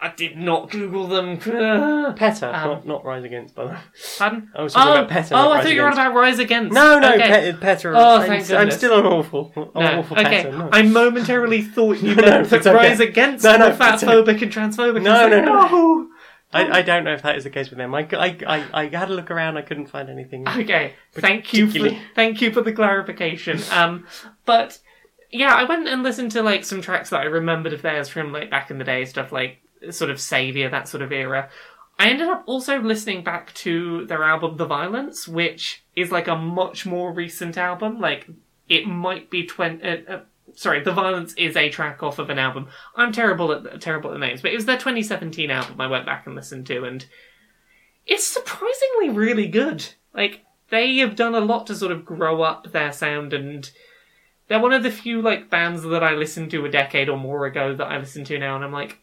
I did not Google them. PETA, Um, not, not Rise Against, by the way. Pardon? I was talking oh, about PETA, oh, I Rise thought you were on Against. about Rise Against. No, no, okay. Pe- PETA. Oh, I'm, thank I'm goodness. still an awful, No, awful okay. PETA. No. I momentarily thought you No, meant no, it's that okay. Rise Against No, no, were it's okay. fatphobic and transphobic. No, I was no, no. no. I, I don't know if that is the case with them. I, I, I, I had a look around, I couldn't find anything. Okay, thank you for Particularly- thank you for the clarification. Um, but yeah, I went and listened to like some tracks that I remembered of theirs from like back in the day, stuff like sort of Savior, that sort of era. I ended up also listening back to their album The Violence, which is like a much more recent album. Like it might be twenty. Uh, uh, sorry, The Violence is a track off of an album. I'm terrible at terrible at the names, but it was their 2017 album. I went back and listened to, and it's surprisingly really good. Like they have done a lot to sort of grow up their sound and they're one of the few like bands that I listened to a decade or more ago that I listen to now and I'm like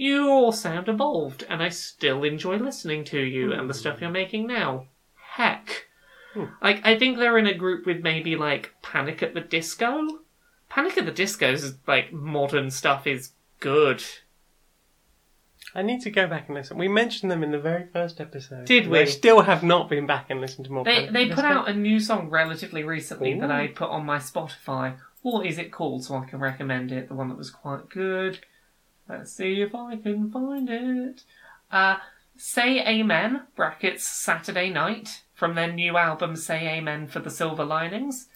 you all sound evolved and I still enjoy listening to you and the stuff you're making now. Heck. Hmm. Like I think they're in a group with maybe like Panic at the Disco. Panic at the Disco's like modern stuff is good. I need to go back and listen. We mentioned them in the very first episode. Did we? still have not been back and listened to more. They Panic! they put out a new song relatively recently that I put on my Spotify. What is it called so I can recommend it? The one that was quite good. Let's see if I can find it. Uh, Say Amen, brackets Saturday Night, from their new album Say Amen for the Silver Linings.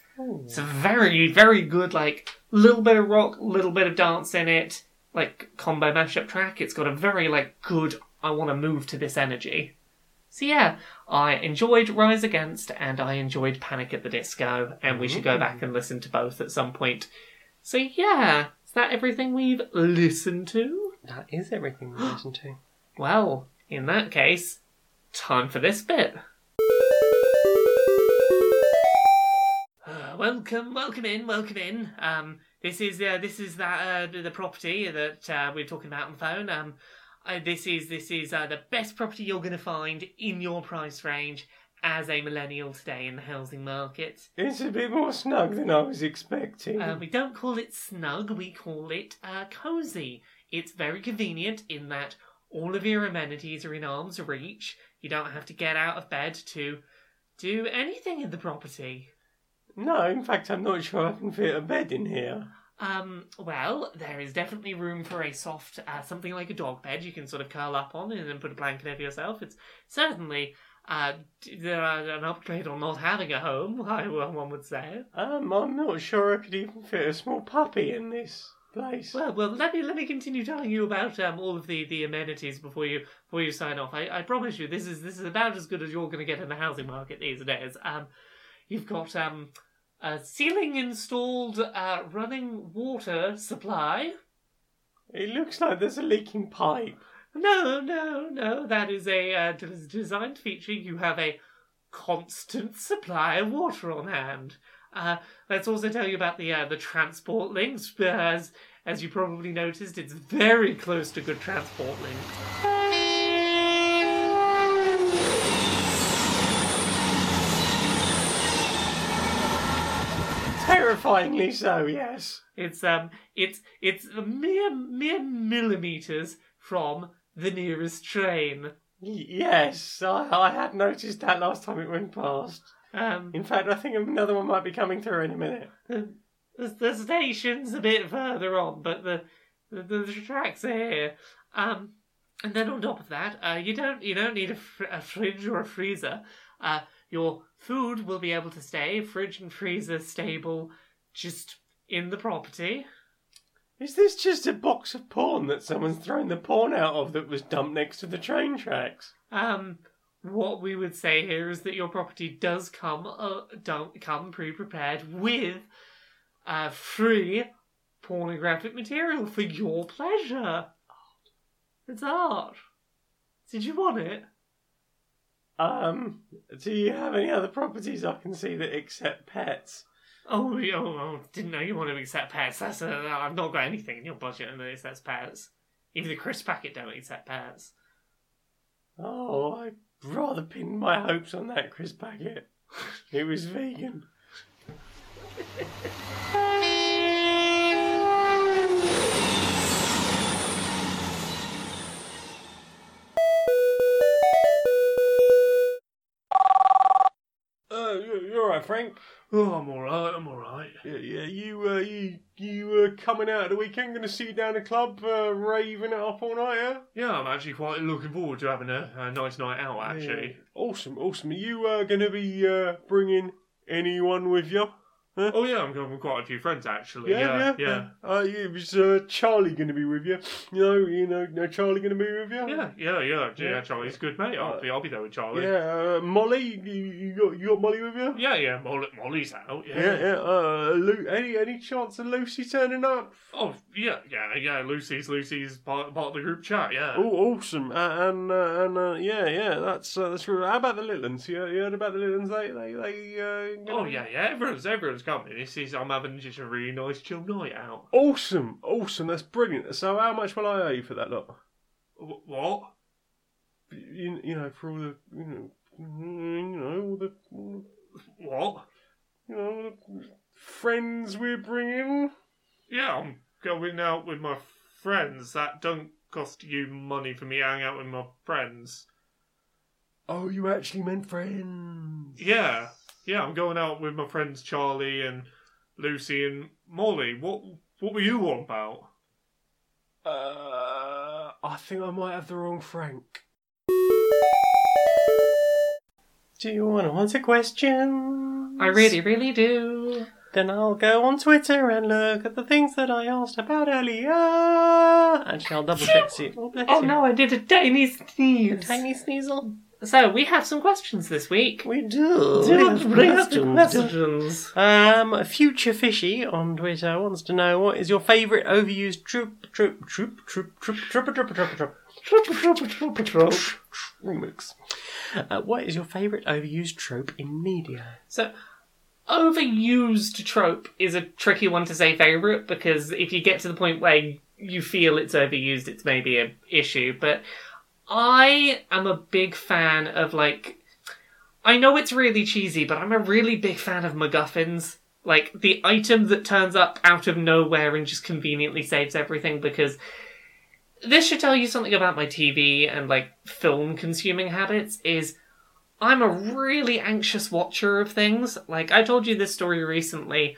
It's a very, very good, like, little bit of rock, little bit of dance in it, like, combo mashup track. It's got a very, like, good, I want to move to this energy. So yeah, I enjoyed Rise Against and I enjoyed Panic at the Disco, and we should go back and listen to both at some point. So yeah, that everything we've listened to? That is everything we've listened to. Well, in that case, time for this bit. Welcome, welcome in, welcome in. Um, this is uh, this is that uh, the property that uh, we we're talking about on the phone. Um, uh, this is this is uh, the best property you're going to find in your price range as a millennial today in the housing market. It's a bit more snug than I was expecting. Uh, we don't call it snug, we call it uh, cozy. It's very convenient in that all of your amenities are in arm's reach. You don't have to get out of bed to do anything in the property. no, in fact, I'm not sure I can fit a bed in here. Um, well, there is definitely room for a soft, uh, something like a dog bed you can sort of curl up on and then put a blanket over yourself. It's certainly uh, an upgrade on not having a home, I, one would say. Um, I'm not sure I could even fit a small puppy in this place. Well, well, let me let me continue telling you about um, all of the, the amenities before you before you sign off. I, I promise you, this is this is about as good as you're going to get in the housing market these days. Um, you've got um, a ceiling installed uh, running water supply. It looks like there's a leaking pipe. No, no, no. That is a uh, d- designed feature. You have a constant supply of water on hand. Uh, let's also tell you about the uh, the transport links, as as you probably noticed, it's very close to good transport links. Terrifyingly so, yes. It's um, it's it's a mere mere millimeters from the nearest train. Yes, I, I had noticed that last time it went past. Um, In fact, I think another one might be coming through in a minute. the, the station's a bit further on, but the the, the tracks are here. Um, and then on top of that, uh, you don't you don't need a, fr- a fridge or a freezer. Uh, your food will be able to stay fridge and freezer stable, just in the property. Is this just a box of porn that someone's thrown the porn out of that was dumped next to the train tracks? Um, what we would say here is that your property does come uh, don't come pre-prepared with uh, free pornographic material for your pleasure. It's art. Did you want it? Um, do you have any other properties I can see that accept pets? Oh, oh, oh, didn't know you wanted to accept pets. That's uh, I've not got anything in your budget that accepts pets. Even the crisp packet don't accept pets. Oh, I'd rather pin my hopes on that crisp packet. It was vegan. right, Frank. Oh, I'm alright, I'm alright. Yeah, yeah. You, uh, you, you uh, coming out of the weekend? Going to see you down the club, uh, raving it up all night, yeah? Yeah, I'm actually quite looking forward to having a, a nice night out, actually. Yeah. Awesome, awesome. Are you uh, going to be uh, bringing anyone with you? Oh, yeah, I'm going with quite a few friends, actually. Yeah, yeah. Uh, yeah, was uh, Charlie going to be with you? You know, you know, no Charlie going to be with you? Yeah, yeah, yeah, yeah, Yeah. Charlie's good, mate. I'll Uh, be, I'll be there with Charlie. Yeah, uh, Molly, you, you got you got Molly with you? yeah, yeah, Molly, Molly's out. Yeah. yeah. yeah. Uh, Lu- any any chance of Lucy turning up? Oh, yeah, yeah, yeah. Lucy's Lucy's part, part of the group chat. Yeah. Oh, awesome! Uh, and uh, and uh, yeah, yeah, that's uh, that's real. How about the Littlands? You, you heard about the Littlands? They they they. Uh, Oh yeah, yeah. Everyone's everyone's coming. This is I'm having just a really nice chill night out. Awesome, awesome. That's brilliant. So, how much will I owe you for that lot? Wh- What? You, you know, for all the you know, mm, you know, all the all the- What? you know, all the friends we're bringing. Yeah, I'm going out with my friends. That don't cost you money for me to hang out with my friends. Oh, you actually meant friends. Yeah, yeah. I'm going out with my friends Charlie and Lucy and Molly. What What were you on about? Uh, I think I might have the wrong Frank. Do you want to answer questions? I really, really do. Then I'll go on Twitter and look at the things that I asked about earlier. And I'll double check see. Oh, Oh no, I did a tiny sneeze. A Tiny sneasel. So we have some questions this week. We do. Do We not have bring up the questions. Um, Future Fishy on Twitter wants to know what is your favourite overused trope? troop, troop, troop, troop, troop, troop, troop, troop, troop, remix. Uh, what is your favourite overused trope in media? So, overused trope is a tricky one to say favourite because if you get to the point where you feel it's overused, it's maybe an issue. But I am a big fan of, like, I know it's really cheesy, but I'm a really big fan of MacGuffins. Like, the item that turns up out of nowhere and just conveniently saves everything because this should tell you something about my TV and like film consuming habits is I'm a really anxious watcher of things. Like I told you this story recently.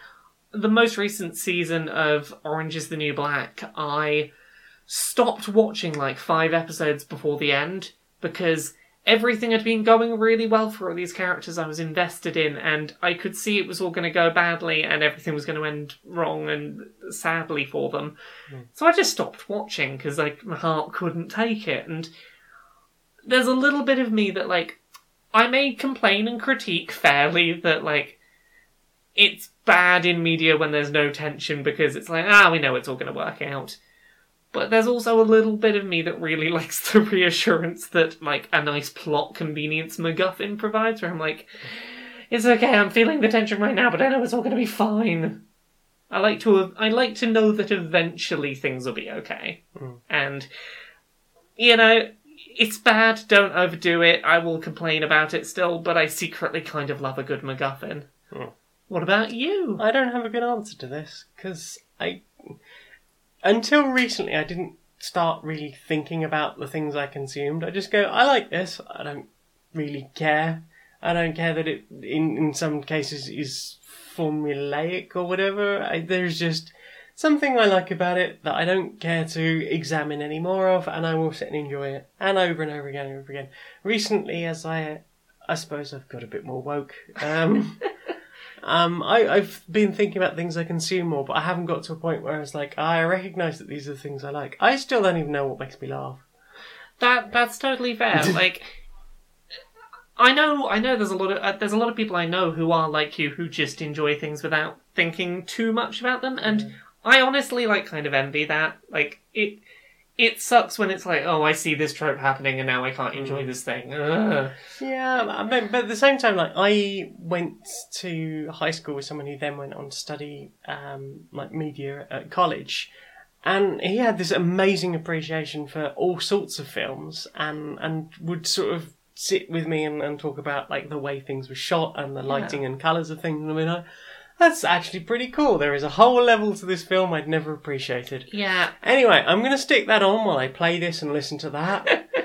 The most recent season of Orange is the New Black, I stopped watching like 5 episodes before the end because everything had been going really well for all these characters I was invested in and I could see it was all going to go badly and everything was going to end wrong and sadly for them. So I just stopped watching because like my heart couldn't take it. And there's a little bit of me that like I may complain and critique fairly that like it's bad in media when there's no tension because it's like ah we know it's all going to work out. But there's also a little bit of me that really likes the reassurance that like a nice plot convenience MacGuffin provides, where I'm like, it's okay, I'm feeling the tension right now, but I know it's all going to be fine. I like to I like to know that eventually things will be okay. And you know, it's bad, don't overdo it. I will complain about it still, but I secretly kind of love a good MacGuffin. Hmm. What about you? I don't have a good answer to this because I, until recently, I didn't start really thinking about the things I consumed. I just go, I like this. I don't really care. I don't care that it, in in some cases, is formulaic or whatever. I, there's just something I like about it that I don't care to examine any more of, and I will sit and enjoy it, and over and over again and over again. Recently, as I, I suppose I've got a bit more woke. Um, um, I, I've been thinking about things I consume more, but I haven't got to a point where it's like I recognise that these are the things I like. I still don't even know what makes me laugh. That that's totally fair. like, I know, I know. There's a lot of uh, there's a lot of people I know who are like you, who just enjoy things without thinking too much about them, and I honestly like kind of envy that. Like it, it sucks when it's like, oh, I see this trope happening, and now I can't enjoy this thing. Ugh. Yeah, but, but at the same time, like I went to high school with someone who then went on to study um, like media at college, and he had this amazing appreciation for all sorts of films, and and would sort of sit with me and, and talk about like the way things were shot and the lighting and colours of things. And I mean, I, that's actually pretty cool. There is a whole level to this film I'd never appreciated. Yeah, Anyway, I'm going to stick that on while I play this and listen to that.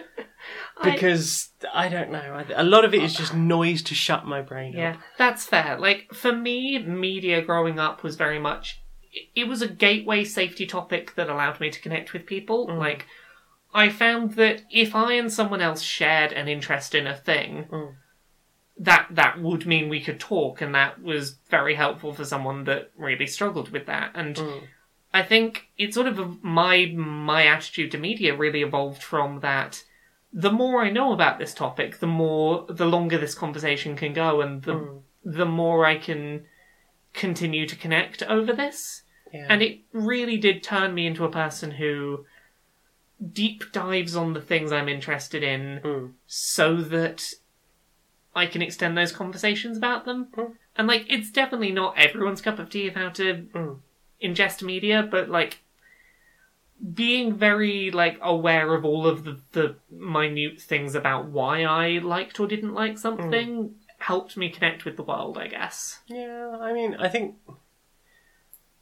Because I, don't know. A lot of it is just noise to shut my brain Yeah, up. that's fair. Like for me, media growing up was very much it was a gateway safety topic that allowed me to connect with people. Like I found that if I and someone else shared an interest in a thing, Mm. That that would mean we could talk, and that was very helpful for someone that really struggled with that. And Mm. I think it's sort of my my attitude to media really evolved from that. The more I know about this topic, the more the longer this conversation can go, and the Mm. the more I can continue to connect over this. Yeah. And it really did turn me into a person who deep dives on the things I'm interested in Mm. so that I can extend those conversations about them. Mm. And like it's definitely not everyone's cup of tea of how to Mm. ingest media, but like being very like aware of all of the, the minute things about why I liked or didn't like something helped me connect with the world, I guess. Yeah, I mean, I think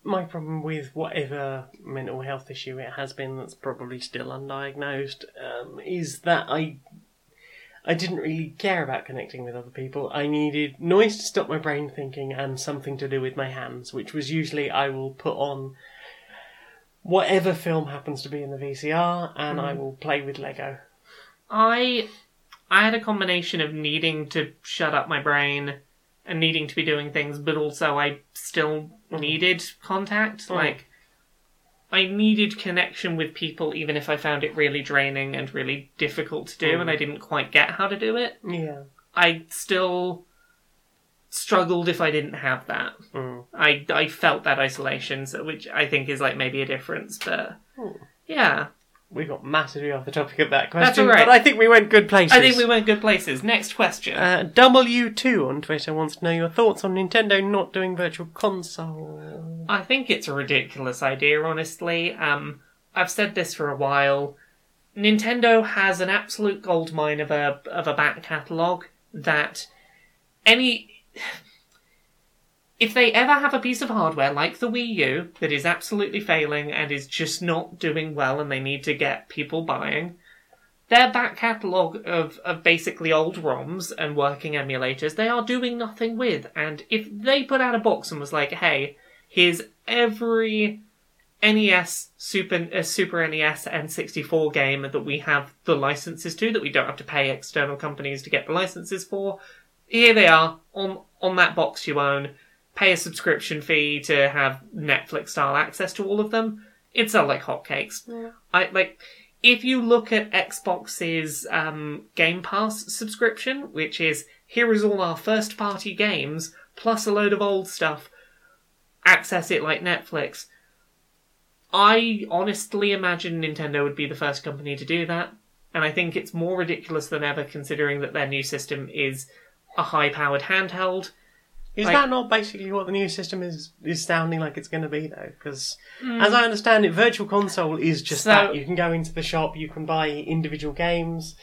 my problem with whatever mental health issue it has been that's probably still undiagnosed um, is that I I didn't really care about connecting with other people. I needed noise to stop my brain thinking and something to do with my hands, which was usually I will put on whatever film happens to be in the VCR and I mm. will play with Lego. I I had a combination of needing to shut up my brain and needing to be doing things, but also I still mm. needed contact. Mm. Like I needed connection with people even if I found it really draining and really difficult to do and I didn't quite get how to do it. Yeah. I still struggled if I didn't have that. Mm. I I felt that isolation, so which I think is like maybe a difference, but yeah. We got massively off the topic of that question, That's all right. but I think we went good places. I think we went good places. Next question. Uh, W2 on Twitter wants to know your thoughts on Nintendo not doing Virtual Console. I think it's a ridiculous idea, honestly. Um, I've said this for a while. Nintendo has an absolute goldmine of a of a back catalogue that any if they ever have a piece of hardware like the Wii U that is absolutely failing and is just not doing well and they need to get people buying, their back catalogue of, of basically old ROMs and working emulators they are doing nothing with. And if they put out a box and was like, hey, here's every NES, Super, uh, Super NES, and 64 game that we have the licenses to, that we don't have to pay external companies to get the licenses for. Here they are on on that box you own. Pay a subscription fee to have Netflix style access to all of them. It'd sell like hotcakes. I like if you look at Xbox's um, Game Pass subscription, which is here is all our first party games plus a load of old stuff. Access it like Netflix. I honestly imagine Nintendo would be the first company to do that, and I think it's more ridiculous than ever considering that their new system is a high powered handheld. Is Like- that not basically what the new system is is sounding like it's going to be though? Because as I understand it, Virtual Console is just So- that. You can go into the shop, you can buy individual games.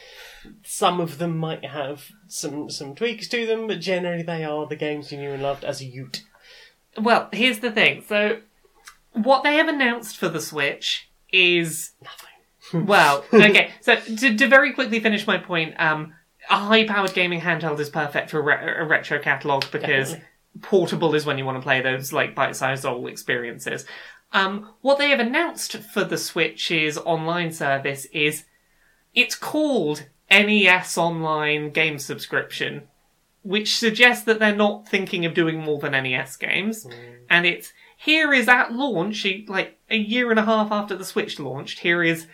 Some of them might have some some tweaks to them, but generally they are the games you knew and loved as a Ute. Well, here's the thing. So, what they have announced for the Switch is Nothing. Well, okay. So to, to very quickly finish my point, um, a high-powered gaming handheld is perfect for a, re- a retro catalog because portable is when you want to play those like bite-sized old experiences. Um, what they have announced for the Switch's online service is it's called NES Online Game Subscription, which suggests that they're not thinking of doing more than NES games, and it's here is at launch, like a year and a half after the Switch launched. Here is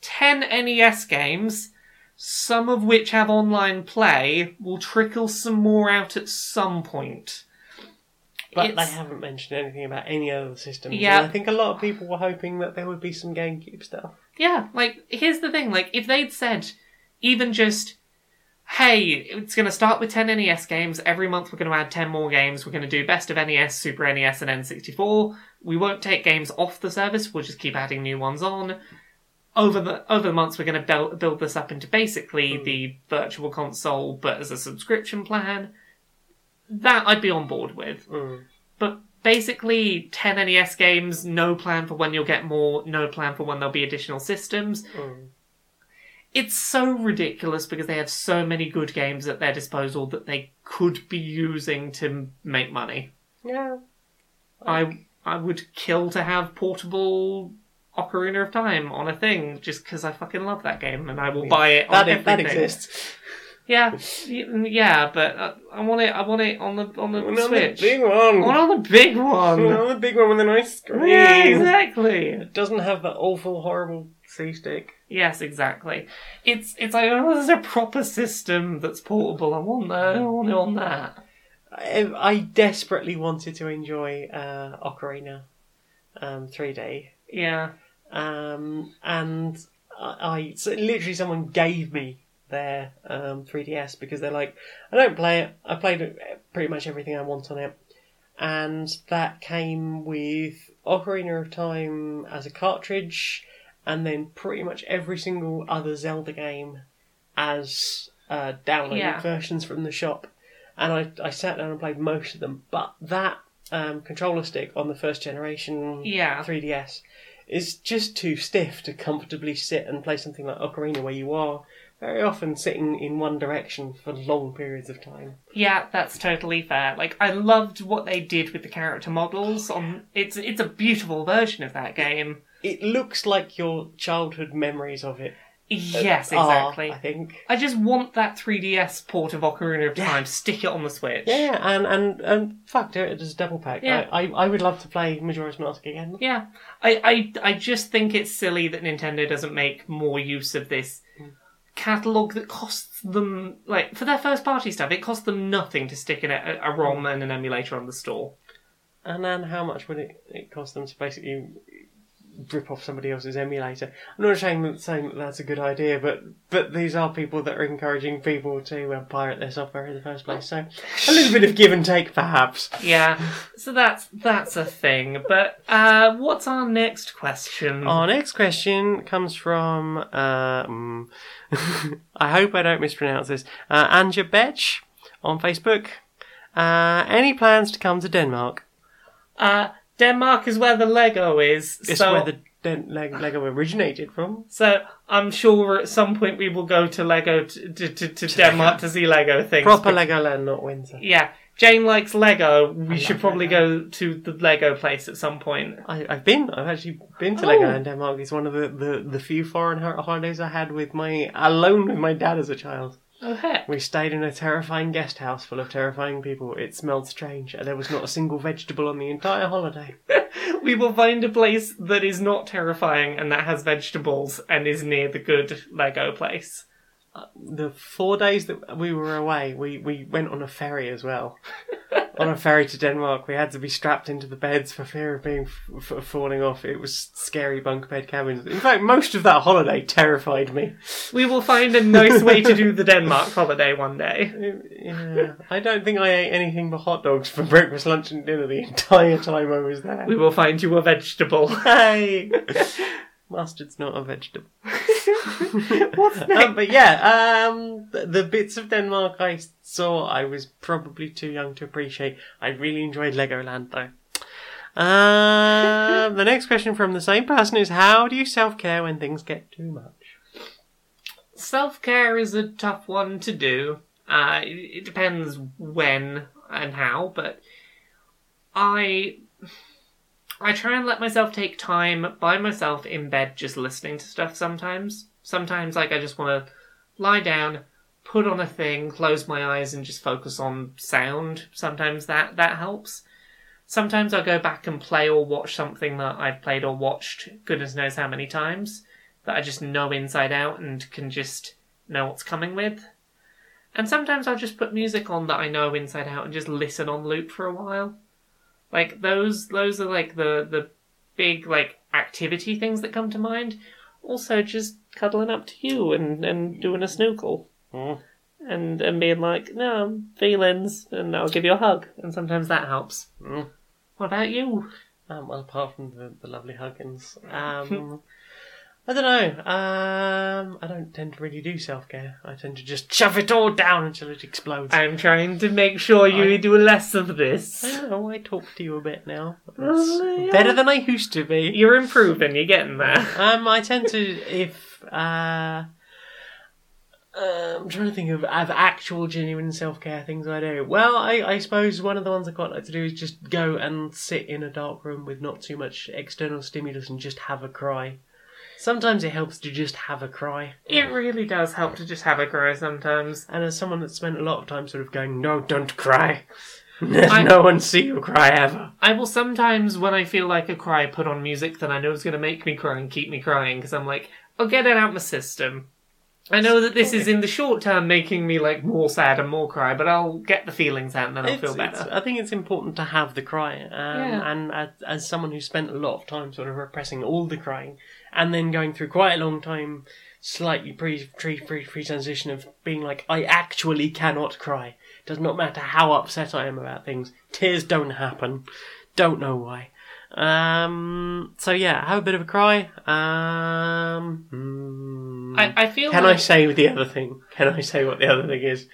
10 NES games, some of which have online play, will trickle some more out at some point. But It's- they haven't mentioned anything about any other systems. Yeah. And I think a lot of people were hoping that there would be some GameCube stuff. Yeah, like, here's the thing, like, if they'd said, even just, hey, it's gonna start with 10 NES games, every month we're gonna add 10 more games, we're gonna do best of NES, Super NES, and N64, we won't take games off the service, we'll just keep adding new ones on. Over the over the months, we're going to build build this up into basically hmm. the virtual console, but as a subscription plan. That I'd be on board with. Mm. But basically, 10 NES games, no plan for when you'll get more, no plan for when there'll be additional systems. Mm. It's so ridiculous because they have so many good games at their disposal that they could be using to make money. Yeah. I I would kill to have portable Ocarina of Time on a thing just because I fucking love that game and I will buy it. That, on that everything. exists. Yeah, yeah, but uh, I want it. I want it on the on the On the Switch. big I one. want on the big one. On the big one with a nice screen. Yeah, exactly. It doesn't have that awful, horrible C stick. Yes, exactly. It's it's like oh, there's a proper system that's portable. I want that. I want it on that. I, I desperately wanted to enjoy uh, Ocarina um, 3D. Yeah, Um, and I, I so literally someone gave me their um, 3DS because they're like, I don't play it. I played pretty much everything I want on it, and that came with Ocarina of Time as a cartridge, and then pretty much every single other Zelda game as uh, downloaded Yeah. versions from the shop. And I, I sat down and played most of them, but that um, controller stick on the first generation Yeah. 3DS is just too stiff to comfortably sit and play something like Ocarina, where you are very often sitting in one direction for long periods of time. yeah, that's totally fair. Like I loved what they did with the character models. On it's it's a beautiful version of that game. It looks like your childhood memories of it. Yes, are, exactly. I think. I just want that 3DS port of Ocarina of Yeah. Time. Stick it on the Switch. Yeah, and and and fuck, do it as a double pack. Yeah. I, I I would love to play Majora's Mask again. Yeah, I, I, I just think it's silly that Nintendo doesn't make more use of this mm. Catalog that costs them like for their first party stuff. It costs them nothing to stick in a, a ROM hmm. and an emulator on the store. And then how much would it, it cost them to basically rip off somebody else's emulator? I'm not saying that, saying that that's a good idea, but but these are people that are encouraging people to uh, pirate their software in the first place. So a little bit of give and take, perhaps. Yeah, so that's that's a thing. But uh, what's our next question? Our next question comes from. Uh, mm, I hope I don't mispronounce this. Uh, Anja Betch on Facebook. Uh, any plans to come to Denmark? Uh, Denmark is where the Lego is. It's so where the Den- Leg- Lego originated from. So I'm sure at some point we will go to Lego to, to, to, to Denmark to see Lego things. Proper But- Legoland, not Windsor. Yeah, Jane likes Lego. We should probably Lego. go to the Lego place at some point. I, I've been. I've actually been to Oh. Legoland Denmark. It's one of the, the, the few foreign holidays I had with my alone with my dad as a child. Oh heck! We stayed in a terrifying guest house full of terrifying people. It smelled strange, and there was not a single vegetable on the entire holiday. We will find a place that is not terrifying and that has vegetables and is near the good Lego place. The four days that we were away, we, we went on a ferry as well. on a ferry to Denmark, we had to be strapped into the beds for fear of being f- f- falling off. It was scary bunk bed cabins. In fact, most of that holiday terrified me. We will find a nice way to do the Denmark holiday one day. Yeah, I don't think I ate anything but hot dogs for breakfast, lunch, and dinner the entire time I was there. We will find you a vegetable. Hey, mustard's not a vegetable. What's Um, but yeah, um, the, the bits of Denmark I saw, I was probably too young to appreciate. I really enjoyed Legoland though. Um, the next question from the same person is How do you self care when things get too much? Self care is a tough one to do. Uh, it, it depends when and how, but I I try and let myself take time by myself in bed just listening to stuff sometimes. Sometimes like I just want to lie down, put on a thing, close my eyes and just focus on sound. Sometimes that that helps. Sometimes I'll go back and play or watch something that I've played or watched goodness knows how many times that I just know inside out and can just know what's coming with. And sometimes I'll just put music on that I know inside out and just listen on loop for a while. Like those those are like the the big like activity things that come to mind. Also just cuddling up to you and, and doing a snoogle. Mm. And and being like, no, feelings and I'll give you a hug. And sometimes that helps. Mm. What about you? Um, well, apart from the, the lovely huggins, um, I don't know. Um, I don't tend to really do self care. I tend to just shove it all down until it explodes. I'm trying to make sure you I- do less of this. I know, I talk to you a bit now. Well, yeah. better than I used to be. You're improving, you're getting there. Um, I tend to if uh, uh, I'm trying to think of of actual genuine self care things I do. Well, I, I suppose one of the ones I quite like to do is just go and sit in a dark room with not too much external stimulus and just have a cry. Sometimes it helps to just have a cry. It really does help to just have a cry sometimes. And as someone that's spent a lot of time sort of going, no, don't cry. Let I- no one see you cry ever. I will sometimes, when I feel like a cry, put on music that I know is going to make me cry and keep me crying because I'm like, I'll get it out my system. I know that this is in the short term making me like more sad and more cry, but I'll get the feelings out and then I'll It's- feel it's- better. I think it's important to have the cry, um, Yeah. and as, as someone who spent a lot of time sort of repressing all the crying, and then going through quite a long time, slightly pre pre pre pre transition of being like, I actually cannot cry. Does not matter how upset I am about things. Tears don't happen. Don't know why. Um. So yeah, have a bit of a cry. Um. hmm. I, I feel Can like I say the other thing? Can I say what the other thing is?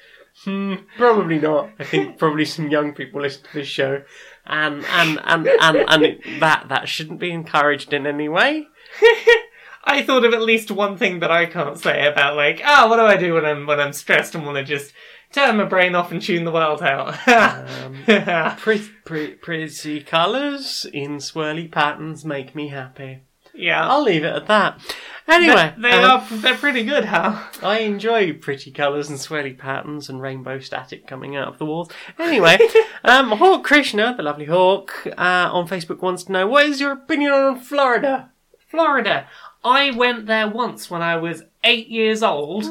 Hmm, probably not. I think probably some young people listen to this show, and and and and, and it, that that shouldn't be encouraged in any way. I thought of at least one thing that I can't say about like, ah, what do I do when I'm when I'm stressed and want to just turn my brain off and tune the world out? Um, pretty, pretty, pretty colours in swirly patterns make me happy. yeah. I'll leave it at that. Anyway, they, they um, are they're pretty good, huh? I enjoy pretty colours and swirly patterns and rainbow static coming out of the walls. Anyway, um, Hawk Krishna, the lovely Hawk, uh, on Facebook wants to know what is your opinion on Florida? Florida. I went there once when I was eight years old.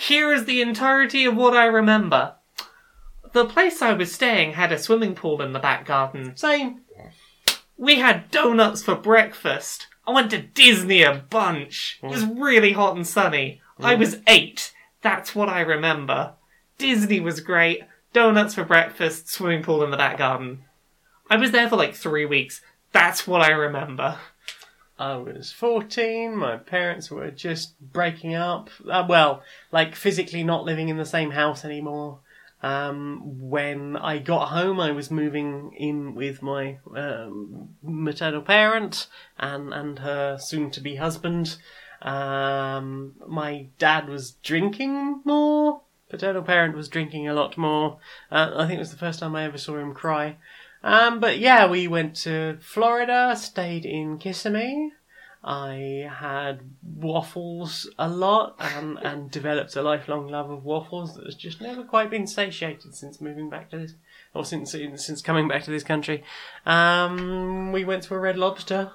Here is the entirety of what I remember. The place I was staying had a swimming pool in the back garden. Same. We had donuts for breakfast. I went to Disney a bunch. It was hmm. really hot and sunny. I hmm. was eight. That's what I remember. Disney was great. Donuts for breakfast, swimming pool in the back garden. I was there for like three weeks. That's what I remember. I was 14, my parents were just breaking up. Uh, well, like physically not living in the same house anymore. Um, when I got home, I was moving in with my um, maternal parent and, and her soon to be husband. Um, my dad was drinking more. Paternal parent was drinking a lot more. Uh, I think it was the first time I ever saw him cry. Um, but yeah, we went to Florida, stayed in Kissimmee. I had waffles a lot and, and developed a lifelong love of waffles that has just never quite been satiated since moving back to this, or since since coming back to this country. Um, we went to a Red Lobster.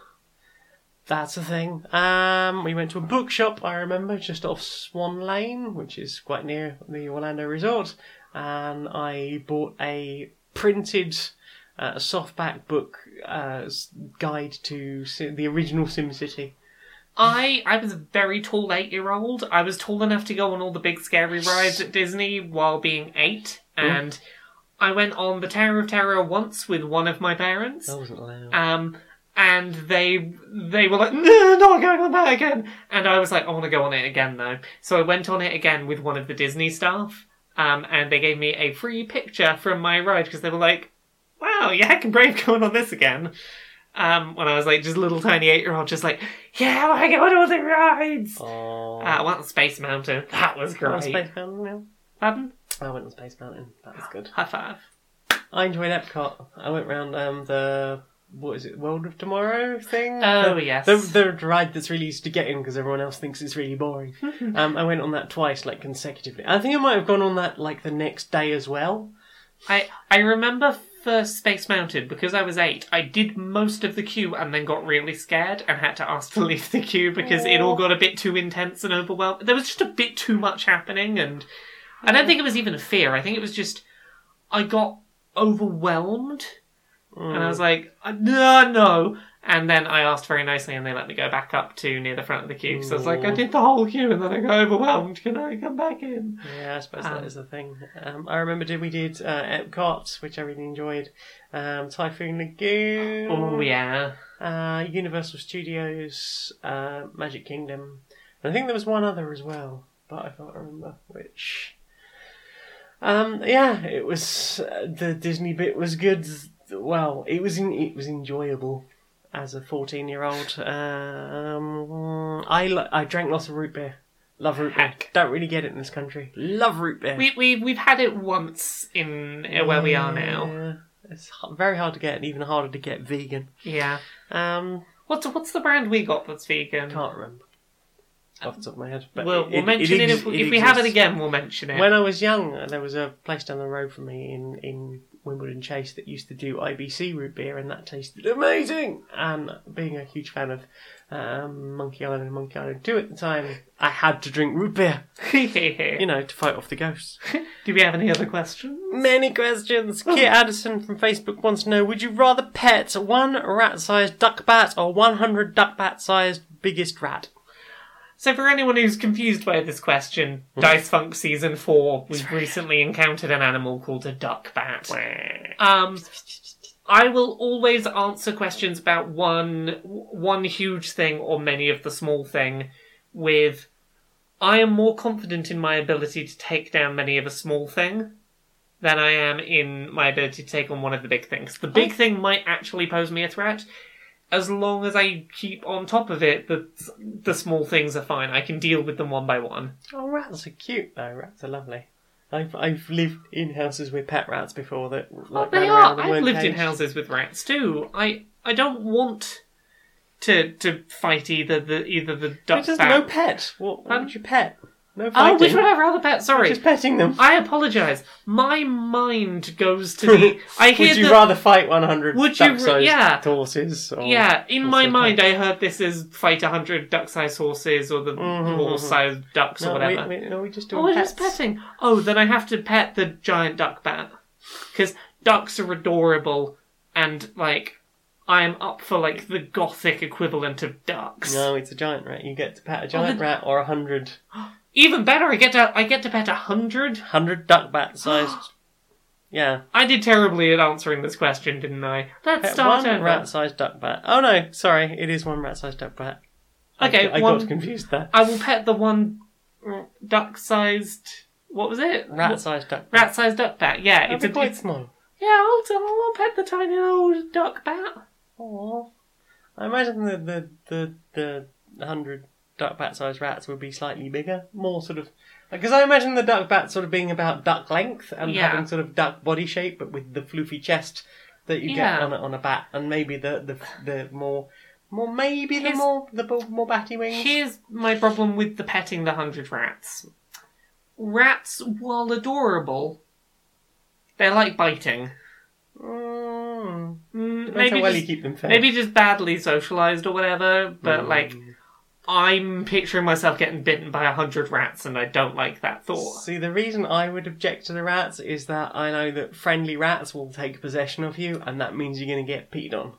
That's a thing. Um, we went to a bookshop, I remember, just off Swan Lane, which is quite near the Orlando Resort, and I bought a printed uh, softback book uh, guide to Si- the original SimCity. I I was a very tall eight year old. I was tall enough to go on all the big scary rides at Disney while being eight, and I went on the Tower of Terror once with one of my parents. That wasn't allowed. Um, and they they were like, no, not going on that again. And I was like, I want to go on it again though. So I went on it again with one of the Disney staff. Um, and they gave me a free picture from my ride because they were like, wow, you're heckin' brave going on this again. Um, when I was like just a little tiny eight year old, just like, yeah, I go to all the rides. Oh, Uh, I went on Space Mountain. That was on great. Space Mountain. Yeah. Pardon? I went on Space Mountain. That was good. High five. I enjoyed Epcot. I went round um, the what is it, World of Tomorrow thing? Oh, the, yes. the, the ride that's really used to get in because everyone else thinks it's really boring. um, I went on that twice, like consecutively. I think I might have gone on that like the next day as well. I I remember first Space Mountain because I was eight. I did most of the queue and then got really scared and had to ask to leave the queue because it all got a bit too intense and overwhelming. There was just a bit too much happening, and I don't think it was even a fear. I think it was just I got overwhelmed and I was like, "Uh, no, no. And then I asked very nicely, and they let me go back up to near the front of the queue. So I was like, I did the whole queue, and then I got overwhelmed. Can I come back in? Yeah, I suppose Um, that is the thing. Um, I remember did we did uh, Epcot, which I really enjoyed. Um, Typhoon Lagoon. Oh yeah. Uh, Universal Studios, uh, Magic Kingdom. And I think there was one other as well, but I can't remember which. Um, yeah, it was uh, the Disney bit was good. Well, it was in, it was enjoyable as a fourteen-year-old. Um, I li- I drank lots of root beer. Love root beer. Heck. Don't really get it in this country. Love root beer. We we we've had it once in uh, where we are now. Yeah, It's h- very hard to get, and even harder to get vegan. Yeah. Um, What's what's the brand we got that's vegan? Can't remember off the top of my head. But We'll, we'll mention it, ex- if, if we have it exists. again. We'll mention it. When I was young, there was a place down the road from me in, in Wimbledon Chase that used to do IBC root beer, and that tasted amazing. And being a huge fan of um, Monkey Island and Monkey Island 2 at the time, I had to drink root beer, you know, to fight off the ghosts. Do we have any other questions? Many questions. Kit Addison from Facebook wants to know Would you rather pet one rat sized duck bat or 100 duck bat sized biggest rat? So, for anyone who's confused by this question, Dice Funk Season 4, we've recently encountered an animal called a duck bat. Um, I will always answer questions about one one huge thing or many of the small thing with I am more confident in my ability to take down many of a small thing than I am in my ability to take on one of the big things. The big thing might actually pose me a threat. As long as I keep on top of it, the the small things are fine. I can deal with them one by one. Oh, rats are cute though. Rats are lovely. I've I've lived in houses with pet rats before that oh, like Well, they are. I've lived in houses with rats too. I I don't want to to fight either the either the duck It's just no pet. What, what would you pet? No oh, which would I rather pet? Sorry, Just petting them. I apologise. My mind goes to the. I hear Would you the, rather fight 100 Would you duck-sized yeah. horses? Or Yeah, in my mind? I heard this as fight a hundred duck-sized horses or the mm-hmm, horse-sized mm-hmm. ducks or No, whatever. we, we, no, we just oh, do Oh, we're just petting. Oh, then I have to pet the giant duck bat. Because ducks are adorable, and, like, I'm up for, like, the gothic equivalent of ducks. No, it's a giant rat. You get to pet a oh, giant the- rat or a hundred, Even better, I get to I get to pet a hundred. hundred duck bat sized. yeah, I did terribly at answering this question, didn't I? Let's start one over. rat sized duck bat. Oh no, sorry, it is one rat sized duck bat. I- Okay, I, one- got confused there. I will pet the one duck-sized. What was it? Rat sized duck. Rat-sized duck bat. Yeah, That'd it's be a quite it's- small. yeah. I'll, I'll pet the tiny old duck bat. Aww. I imagine the the the, the hundred duck bat sized rats would be slightly bigger, more sort of because I imagine the duck bat sort of being about duck length and Yeah. having sort of duck body shape, but with the floofy chest that you Yeah. get on a, on a bat, and maybe the the the more more maybe the more the bo- more batty wings. Here's my problem with the petting the hundred rats. Rats, while adorable, they're like biting. Mm. Mm, Depends maybe well just, you keep them fed. maybe just badly socialized or whatever. But Mm. I'm picturing myself getting bitten by a hundred rats, and I don't like that thought. See, the reason I would object to the rats is that I know that friendly rats will take possession of you, and that means you're going to get peed on.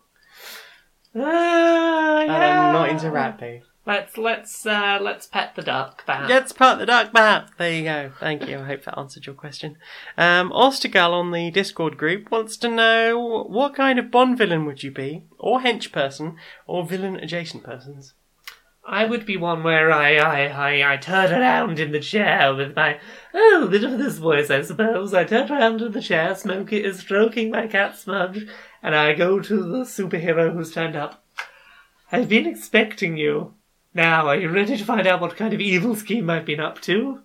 Ah, And I'm not into rat pee. Let's let's uh, let's pet the duck bat. Let's pet the duck bat. There you go. Thank you. I hope that answered your question. Um, Ostergal on the Discord group wants to know what kind of Bond villain would you be, or hench person, or villain adjacent persons? I would be one where I, I, I, I turn around in the chair with my, oh, bit of this voice, I suppose. I turn around in the chair, Smokey is stroking my cat Smudge, and I go to the superhero who's turned up. I've been expecting you. Now, are you ready to find out what kind of evil scheme I've been up to?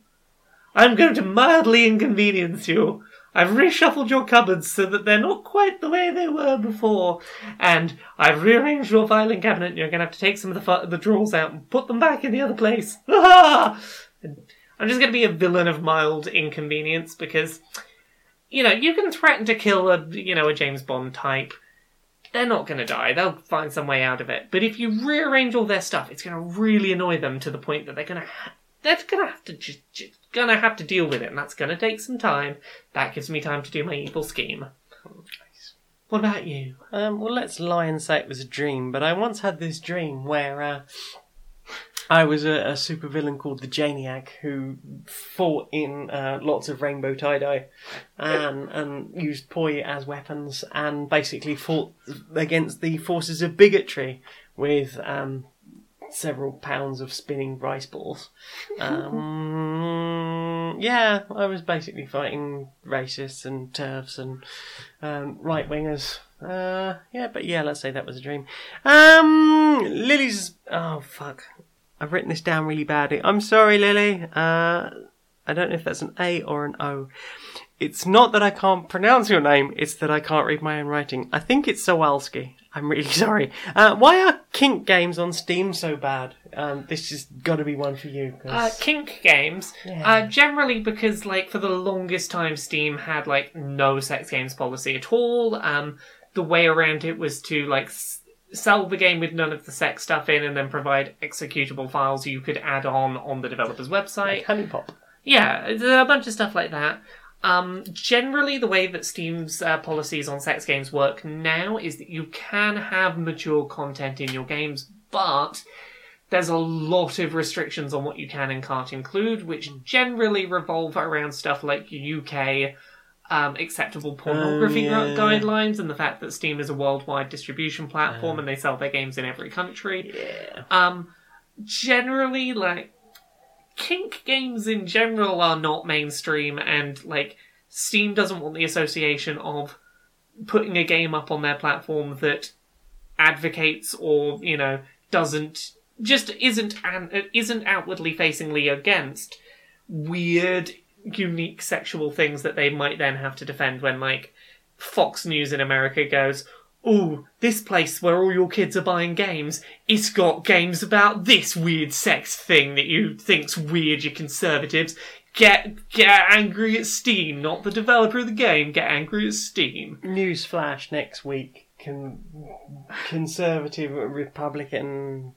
I'm going to mildly inconvenience you. I've reshuffled your cupboards so that they're not quite the way they were before, and I've rearranged your filing cabinet. And you're going to have to take some of the fi- the drawers out and put them back in the other place. I'm just going to be a villain of mild inconvenience because, you know, you can threaten to kill a you know a James Bond type. They're not going to die. They'll find some way out of it. But if you rearrange all their stuff, it's going to really annoy them to the point that they're going to ha- they're going to have to just, just gonna have to deal with it, and that's gonna take some time. That gives me time to do my evil scheme. What about you? Um, well, let's lie and say it was a dream, but I once had this dream where uh, I was a, a supervillain called the Janiac who fought in uh, lots of rainbow tie dye and, and used poi as weapons and basically fought against the forces of bigotry with um, several pounds of spinning rice balls. Um, yeah, I was basically fighting racists and TERFs and um, right wingers. Uh, yeah, but yeah, let's say that was a dream. Um, Lily's. Oh fuck! I've written this down really badly. I'm sorry, Lily. Uh, I don't know if that's an A or an O. It's not that I can't pronounce your name, it's that I can't read my own writing. I think it's Sawalski. I'm really sorry. Uh, why are kink games on Steam so bad? Um, this has got to be one for you. Uh, kink games. Uh, generally because, like, for the longest time, Steam had, like, no sex games policy at all. Um, the way around it was to, like, s- sell the game with none of the sex stuff in and then provide executable files you could add on on the developer's website. HuniePop. Yeah, there's a bunch of stuff like that. Um, generally, the way that Steam's uh, policies on sex games work now is that you can have mature content in your games, but there's a lot of restrictions on what you can and can't include, which generally revolve around stuff like UK um, acceptable pornography Oh, yeah. guidelines and the fact that Steam is a worldwide distribution platform and they sell their games in every country. Yeah. Um, generally, like kink games in general are not mainstream, and like Steam doesn't want the association of putting a game up on their platform that advocates or you know doesn't just isn't an, isn't outwardly facingly against weird unique sexual things that they might then have to defend when like Fox News in America goes Ooh, this place where all your kids are buying games, it's got games about this weird sex thing that you think's weird, you conservatives. Get get angry at Steam, not the developer of the game. Get angry at Steam. Newsflash next week. Con- conservative Republican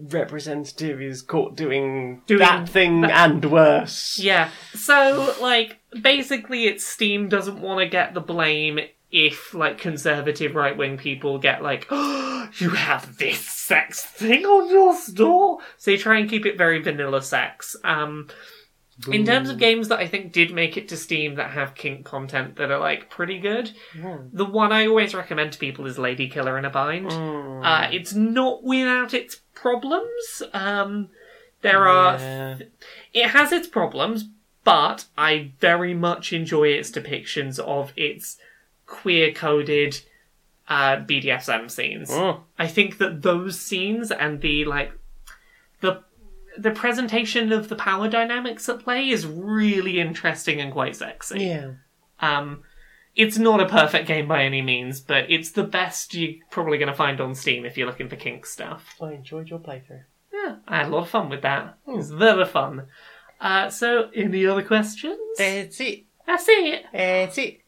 representative is caught doing, Doing that thing and worse. Yeah. So, like, basically, it's Steam doesn't want to get the blame if, like, conservative right wing people get, like, oh, you have this sex thing on your store. So you try and keep it very vanilla sex. Um, in terms of games that I think did make it to Steam that have kink content that are, like, pretty good, the one I always recommend to people is Lady Killer in a Bind. Uh, it's not without its problems. Um, there are Yeah. it has its problems, but I very much enjoy its depictions of its queer coded uh, BDSM scenes. Oh. I think that those scenes and the like the the presentation of the power dynamics at play is really interesting and quite sexy. Yeah. Um, it's not a perfect game by any means, but it's the best you're probably going to find on Steam if you're looking for kink stuff. I enjoyed your playthrough. Yeah, I had a lot of fun with that. It was very fun. Uh, so, any other questions? That's it. That's it. That's it.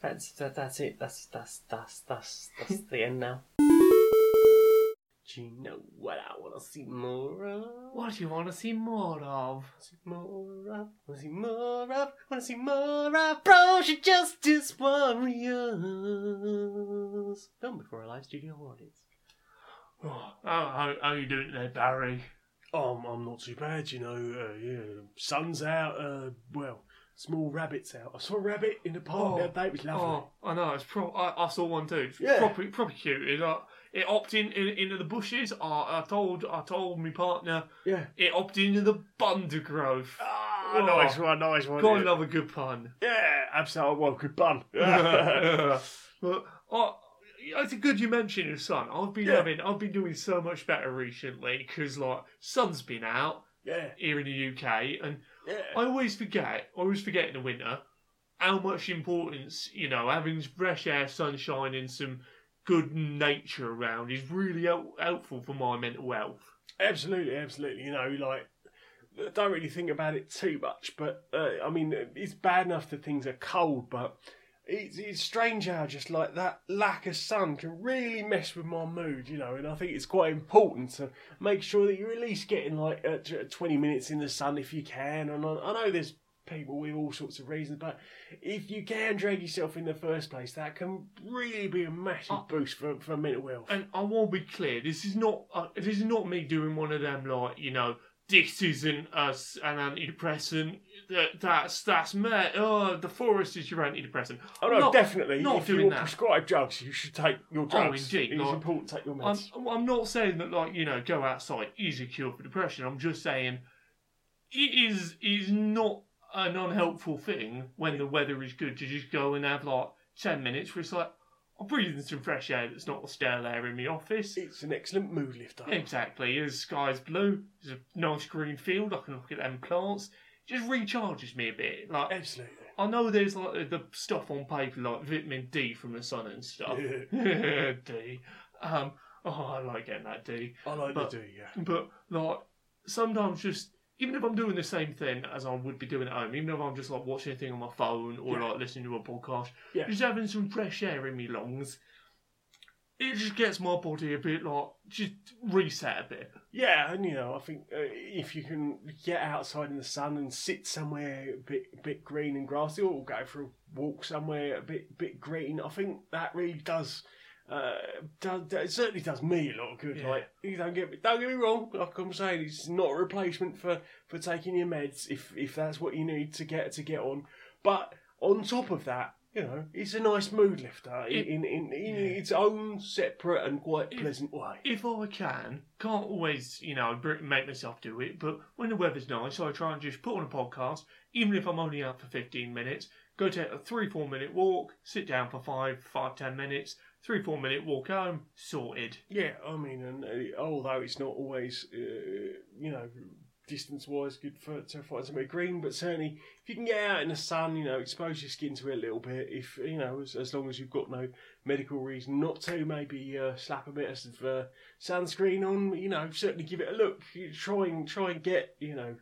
That's that, that's it. That's that's that's that's that's the end now. Do you know what I want to see more of? What do you want to see more of? See more of? Want to see more of? Want to see more of? Bros, you justice warriors. Done before a live studio audience. Oh, how, how you doing there, Barry? Oh, I'm, I'm not too bad, you know. Uh, yeah, sun's out. Uh, well, small rabbits out. I saw a rabbit in the park the other day. It was lovely. Oh, I know. It's pro- I, I saw one too. It's Yeah. proper, proper cute. It, uh, it opted in, in, into the bushes. I, I told I told my partner Yeah. it opted into the undergrowth. Ah, Oh. nice one, nice one. God, yeah. love a good pun. Yeah, absolutely. Well, good bun. but uh, it's good you mentioned your son. I've been Yeah. having, I've been doing so much better recently because like sun's been out yeah, here in the UK, and yeah. I always forget, I always forget in the winter how much importance you know having fresh air, sunshine, and some good nature around is really help- helpful for my mental health. Absolutely, absolutely. You know, like, I don't really think about it too much, but uh, I mean, it's bad enough that things are cold, but it's, it's strange how just like that lack of sun can really mess with my mood, you know. And I think it's quite important to make sure that you're at least getting like uh, 20 minutes in the sun if you can. And I, I know there's people with all sorts of reasons, but if you can drag yourself in the first place, that can really be a massive boost for, for mental health. And I want to be clear, this is not uh, this is not me doing one of them like you know this isn't us an antidepressant. That that's that's me. Oh, the forest is your antidepressant. Oh no, Not- definitely. not if doing you're that. prescribed drugs, you should take your oh, drugs. indeed, It's like- important to take your I'm, meds. I'm not saying that like you know go outside is a cure for depression. I'm just saying it is is not an unhelpful thing when the weather is good to just go and have like ten minutes where it's like I'm breathing some fresh air that's not the stale air in my office. It's an excellent mood lifter. Exactly. The sky's blue. There's a nice green field. I can look at them plants. It just recharges me a bit. Like Absolutely. I know there's like the stuff on paper like vitamin D from the sun and stuff. Yeah. D. Um. Oh, I like getting that D. I like But- to do, yeah. But like sometimes just even if I'm doing the same thing as I would be doing at home, even if I'm just like watching a thing on my phone or Yeah. like listening to a podcast, Yeah. just having some fresh air in me lungs, it just gets my body a bit like just reset a bit. Yeah, and you know, I think uh, if you can get outside in the sun and sit somewhere a bit, a bit green and grassy, or go for a walk somewhere a bit, bit green, I think that really does. Uh, does, it certainly does me a lot of good. Yeah. Like, don't get me, don't get me wrong. Like I'm saying, it's not a replacement for, for taking your meds if if that's what you need to get to get on. But on top of that, you know, it's a nice mood lifter It- in in, in yeah. its own separate and quite It- pleasant way. If I can, can't always, you know, make myself do it, but when the weather's nice, I try and just put on a podcast, even if I'm only out for 15 minutes, go take a three, four minute walk, sit down for five, five, ten minutes, three, four minute walk home, sorted. Yeah, I mean, and uh, although it's not always, uh, you know, distance-wise good for to find somewhere green, but certainly if you can get out in the sun, you know, expose your skin to it a little bit. If you know, as, as long as you've got no medical reason not to, maybe uh, slap a bit of uh, sunscreen on. You know, certainly give it a look. You Try and try and get you know.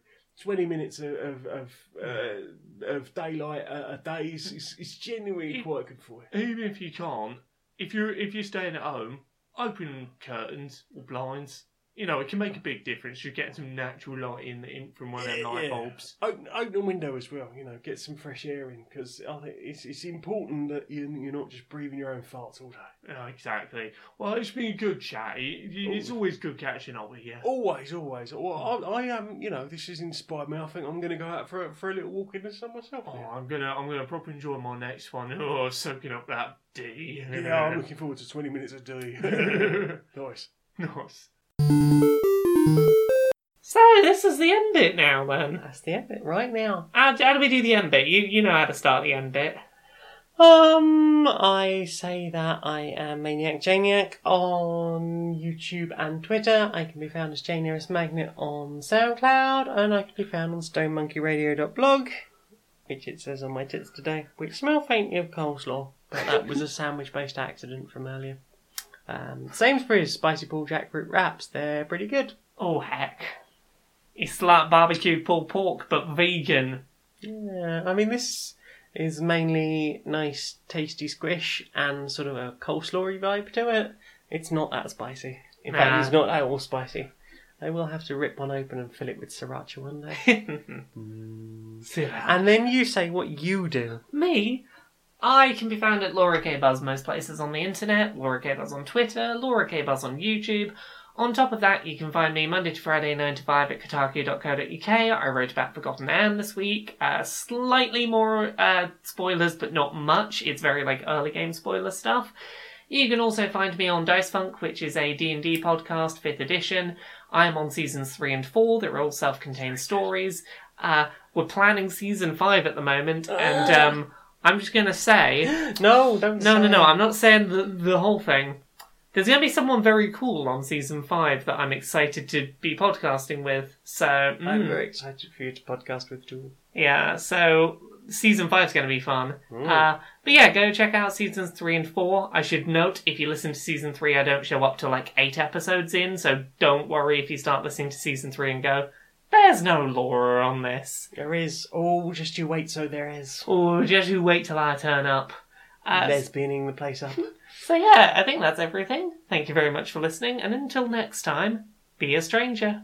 20 minutes of of of, uh, of daylight a, a day is, is, is genuinely quite good for you. Even if you can't, if you're if you're staying at home, open curtains or blinds. You know, it can make a big difference. You get some natural light in, in from one of them light yeah. bulbs. Open, open a window as well, you know, get some fresh air in because I think it's, it's important that you, you're not just breathing your own farts all day. Oh, exactly. Well, it's been a good chat. It- It's always good catching up with you. Always, always. Well, I, I am, you know, this has inspired me. I think I'm going to go out for a, for a little walk in the sun myself. Oh. I'm gonna, I'm gonna proper enjoy my next one. Oh, soaking up that D. Yeah, I'm looking forward to 20 minutes of D. nice. nice. So this is the end bit now, then. That's the end bit right now. How, how do we do the end bit? You, you know how to start the end bit. Um, I say that I am Maniac Janiac on YouTube and Twitter. I can be found as J Nearest Magnet on SoundCloud, and I can be found on StoneMonkeyRadio.blog, which it says on my tits today, which smell faintly of coleslaw, but that was a sandwich-based accident from earlier. Um, Sainsbury's spicy pulled jackfruit wraps. They're pretty good. Oh heck, it's like barbecue pulled pork but vegan. Yeah, I mean this is mainly nice, tasty squish and sort of a coleslawy vibe to it. It's not that spicy. In fact, it's not at all spicy. I will have to rip one open and fill it with sriracha one day. See that? and then you say what you do. Me, I can be found at Laura K Buzz most places on the internet. Laura K Buzz on Twitter. Laura K Buzz on YouTube. On top of that, you can find me Monday to Friday, 9 to 5 at kotaku.co.uk. I wrote about Forgotten Anne this week. Uh, slightly more uh, spoilers, but not much. It's very like early game spoiler stuff. You can also find me on Dice Funk, which is a D&D podcast, 5th edition. I'm on seasons 3 and 4. They're all self-contained stories. Uh, we're planning season 5 at the moment, and um, I'm just going to say... No, don't. No, no, no, it. I'm not saying the, the whole thing. There's going to be someone very cool on season 5 that I'm excited to be podcasting with. So, I'm mm, very excited for you to podcast with too. yeah, so season 5 is going to be fun. Uh, but yeah, go check out seasons 3 and 4. I should note, if you listen to season 3, I don't show up to like 8 episodes in, so don't worry if you start listening to season 3 and go, there's no lore on this. There is. Oh, just you wait. So there is. Or just you wait till I turn up. Uh, Lesbianing the place up. So yeah, I think that's everything. Thank you very much for listening, and until next time, be a stranger.